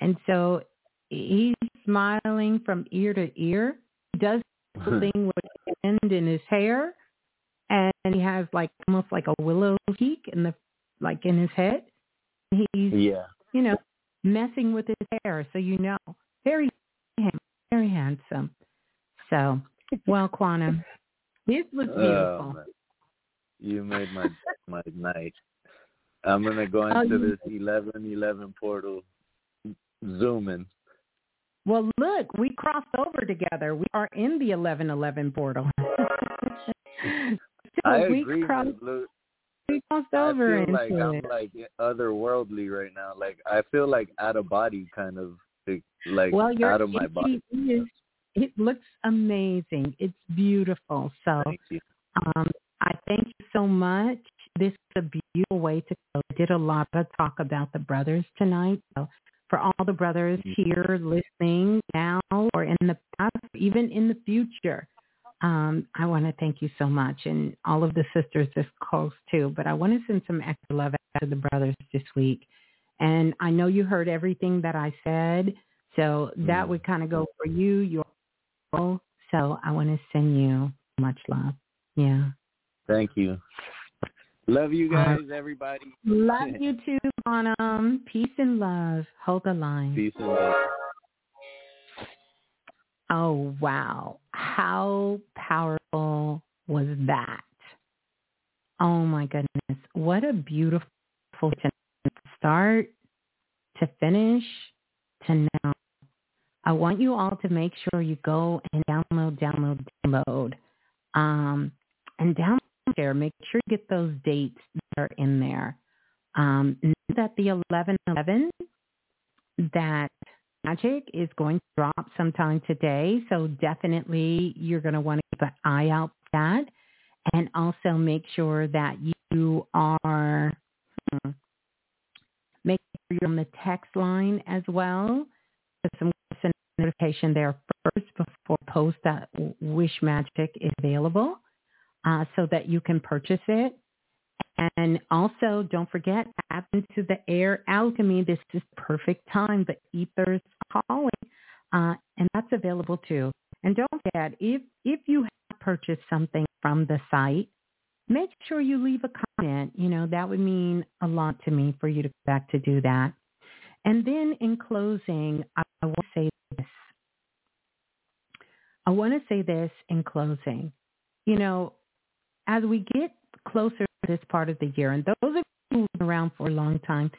And so he's smiling from ear to ear. He does the thing with the end in his hair and he has like almost like a willow peak in the like in his head. He's Yeah. you know, messing with his hair, so you know. Very very handsome. So well, Quantum, this was Oh, beautiful. man. you made my my night. I'm gonna go Oh, into you- this eleven eleven portal, zooming. Well, look, we crossed over together. We are in the eleven eleven portal. so I agree, crossed. Blue. We crossed I over feel like into I'm like otherworldly right now. Like I feel like out of body, kind of like, well, out of my body. is it looks amazing. It's beautiful. So um, I thank you so much. This is a beautiful way to go. I did a lot of talk about the brothers tonight. So for all the brothers Mm-hmm. here listening now or in the past, even in the future, um, I want to thank you so much. And all of the sisters this close too. But I want to send some extra love out to the brothers this week. And I know you heard everything that I said. So that Mhm. would kind of go for you, your role. So I want to send you much love. Yeah. Thank you. Love you Uh, guys, everybody. Love you too, Bonham. Peace and love. Hold the line. Peace and love. Oh, wow. How powerful was that? Oh, my goodness. What a beautiful start, to finish, to now. I want you all to make sure you go and download, download, download. Um, and download there. Make sure you get those dates that are in there. Um, that the 1111 that magic is going to drop sometime today. So definitely you're going to want to keep an eye out for that. And also make sure that you are, hmm, make sure you're on the text line as well. Put some send a notification there first before post that Wish Magic is available uh, so that you can purchase it. And also, don't forget, tap into the air alchemy. This is perfect time. The ether's calling, uh, and that's available too. And don't forget, if if you have purchased something from the site, make sure you leave a comment. You know that would mean a lot to me for you to back to do that. And then in closing, I, I want to say this. I want to say this in closing. You know, as we get closer this part of the year, and those of you who've been around for a long time,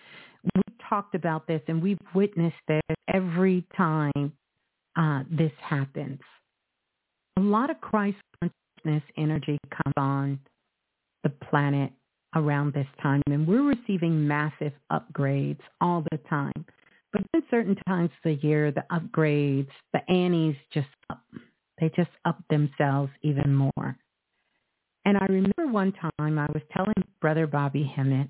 we've talked about this and we've witnessed this every time uh, this happens. A lot of Christ consciousness energy comes on the planet around this time, and we're receiving massive upgrades all the time. But in certain times of the year, the upgrades, the annies just up. They just up themselves even more. And I remember one time I was telling Brother Bobby Hemmitt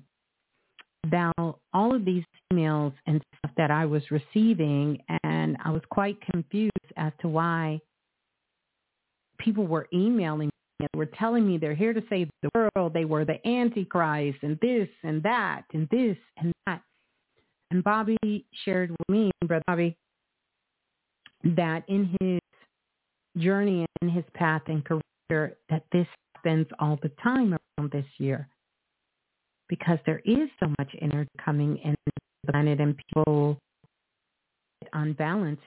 about all of these emails and stuff that I was receiving, and I was quite confused as to why people were emailing me and were telling me they're here to save the world. They were the Antichrist and this and that and this and that. And Bobby shared with me, Brother Bobby, that in his journey and his path and career, that this happens all the time around this year because there is so much energy coming in the planet and people on balance.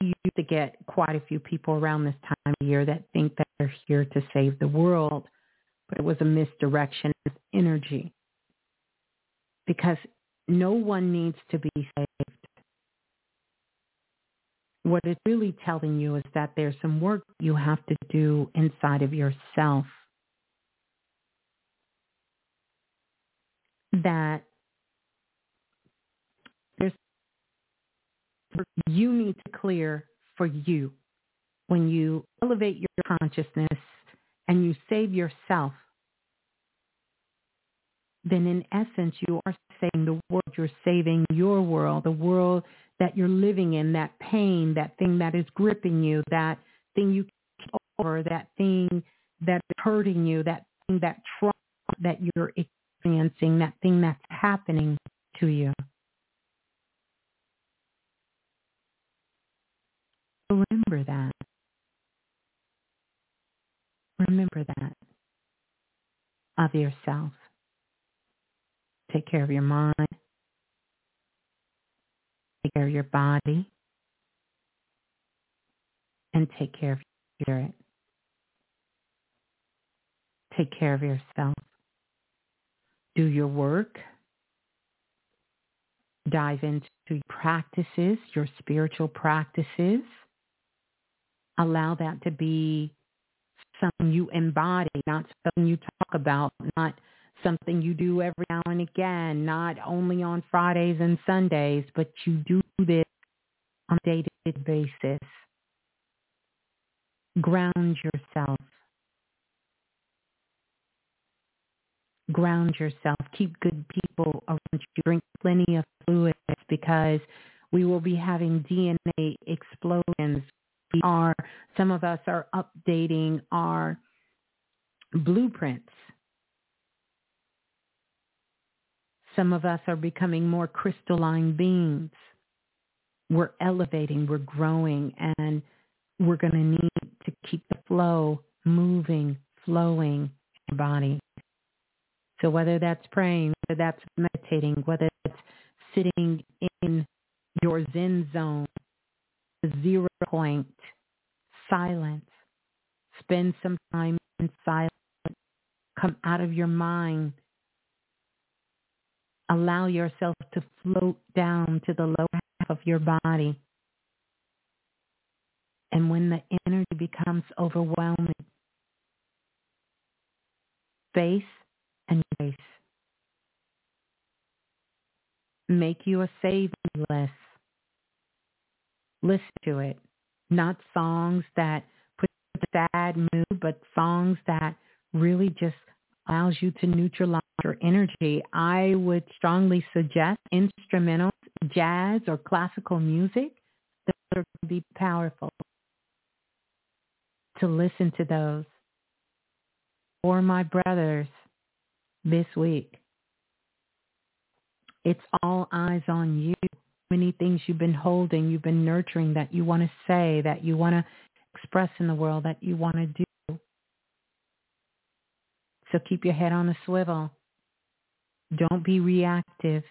You used to get quite a few people around this time of year that think that they're here to save the world, but it was a misdirection of energy because no one needs to be saved. What it's really telling you is that there's some work you have to do inside of yourself that there's you need to clear for you. When you elevate your consciousness and you save yourself then in essence you are saving the world. You're saving your world the world that you're living in that pain that thing that is gripping you that thing you over that thing that is hurting you that thing that trauma that you're experiencing, that thing that's happening to you. Remember that. Remember that of yourself. Take care of your mind. Take care of your body. And take care of your spirit. Take care of yourself do your work, dive into practices, your spiritual practices. Allow that to be something you embody, not something you talk about, not something you do every now and again, not only on Fridays and Sundays, but you do this on a day-to-day basis. Ground yourself. Ground yourself. Keep good people around you. Drink plenty of fluids because we will be having DNA explosions. We are, some of us are updating our blueprints. Some of us are becoming more crystalline beings. We're elevating, we're growing, and we're going to need to keep the flow moving, flowing in your body. So whether that's praying, whether that's meditating, whether it's sitting in your Zen zone, zero point, silence, spend some time in silence, come out of your mind, allow yourself to float down to the lower half of your body. And when the energy becomes overwhelming, face and grace. Make you a saving list. Listen to it. Not songs that put you in a sad mood, but songs that really just allows you to neutralize your energy. I would strongly suggest instrumentals, jazz or classical music that are be powerful to listen to those. For my brothers, this week. It's all eyes on you. Many things you've been holding, you've been nurturing that you want to say, that you want to express in the world, that you want to do. So keep your head on a swivel. Don't be reactive.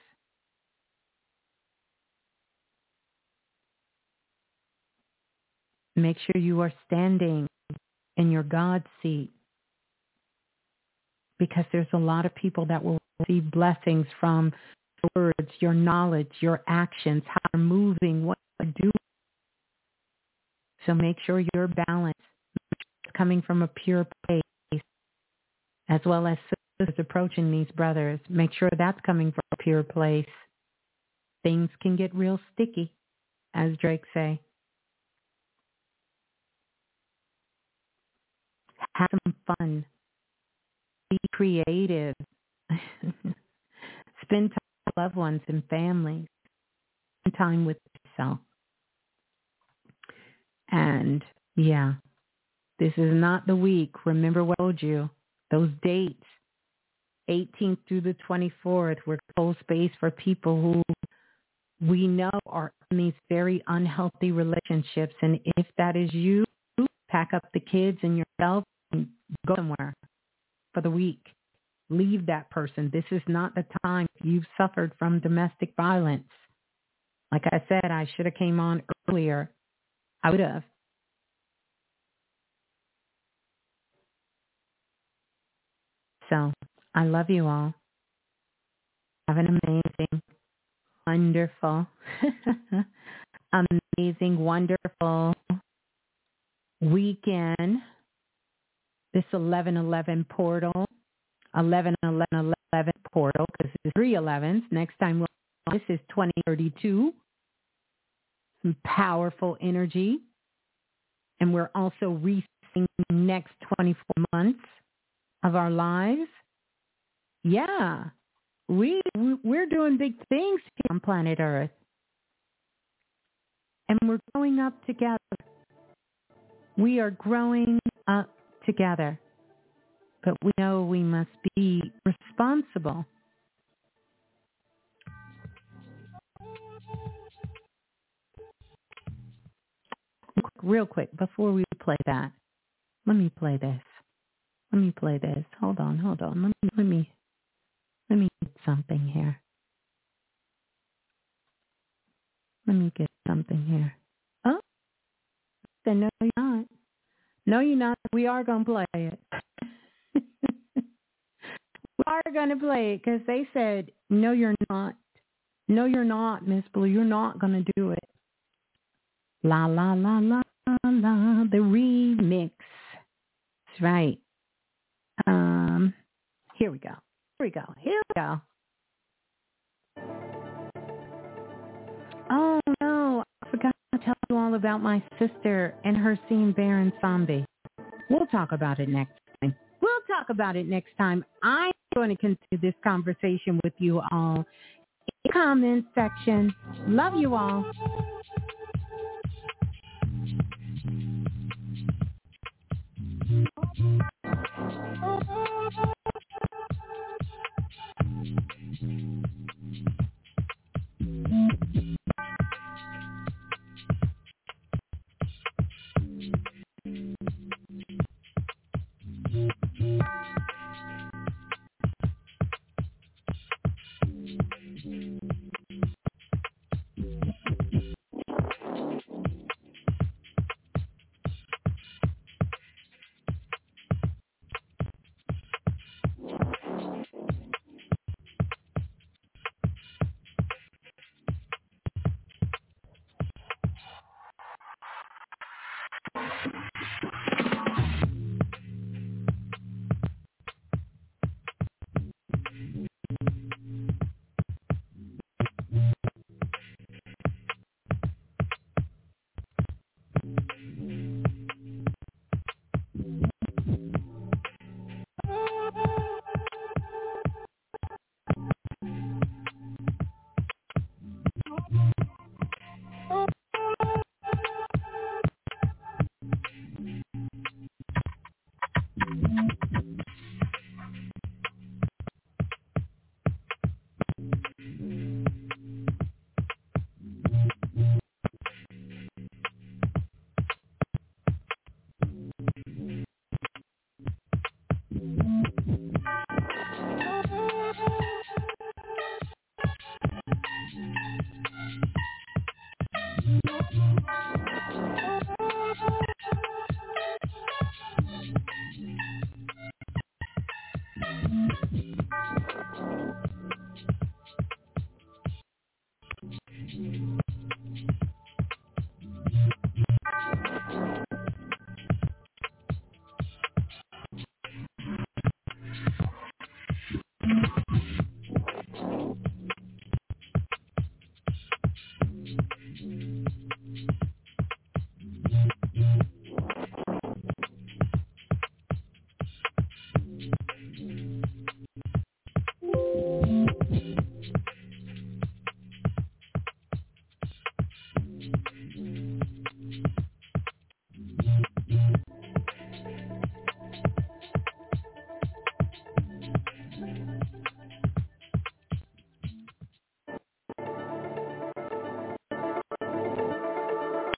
Make sure you are standing in your God seat because there's a lot of people that will receive blessings from your words, your knowledge, your actions, how you're moving, what you're doing. So make sure you're balanced, coming from a pure place, as well as sisters approaching these brothers. Make sure that's coming from a pure place. Things can get real sticky, as Drake say. Have some fun. Be creative. Spend time with loved ones and families. Spend time with yourself. And yeah, this is not the week. Remember what I told you. Those dates, 18th through the 24th, we're close space for people who we know are in these very unhealthy relationships. And if that is you, pack up the kids and yourself and go somewhere for the week. Leave that person. This is not the time you've suffered from domestic violence. Like I said, I should have came on earlier. I would have. So I love you all. Have an amazing, wonderful, amazing, wonderful weekend. This 1111 portal, 1111 portal, because it's three 11s. Next time, we'll, this is 2032. Some powerful energy. And we're also resetting next 24 months of our lives. Yeah, we we're doing big things here on planet Earth, and we're growing up together. We are growing up together, but we know we must be responsible. Real quick, before we play that, let me play this. Let me play this. Hold on, hold on. Let me let me let me get something here. Let me get something here. Oh, then no, you're not. No, you're not. We are gonna play it. we are gonna play it because they said no, you're not. No, you're not, Miss Blue. You're not gonna do it. La la la la la. The remix. That's right. Um, here we go. Here we go. Here we go. Oh no, I forgot to tell you all about my sister and her scene Baron Zombie. We'll talk about it next time. We'll talk about it next time. I'm going to continue this conversation with you all in the comment section. Love you all.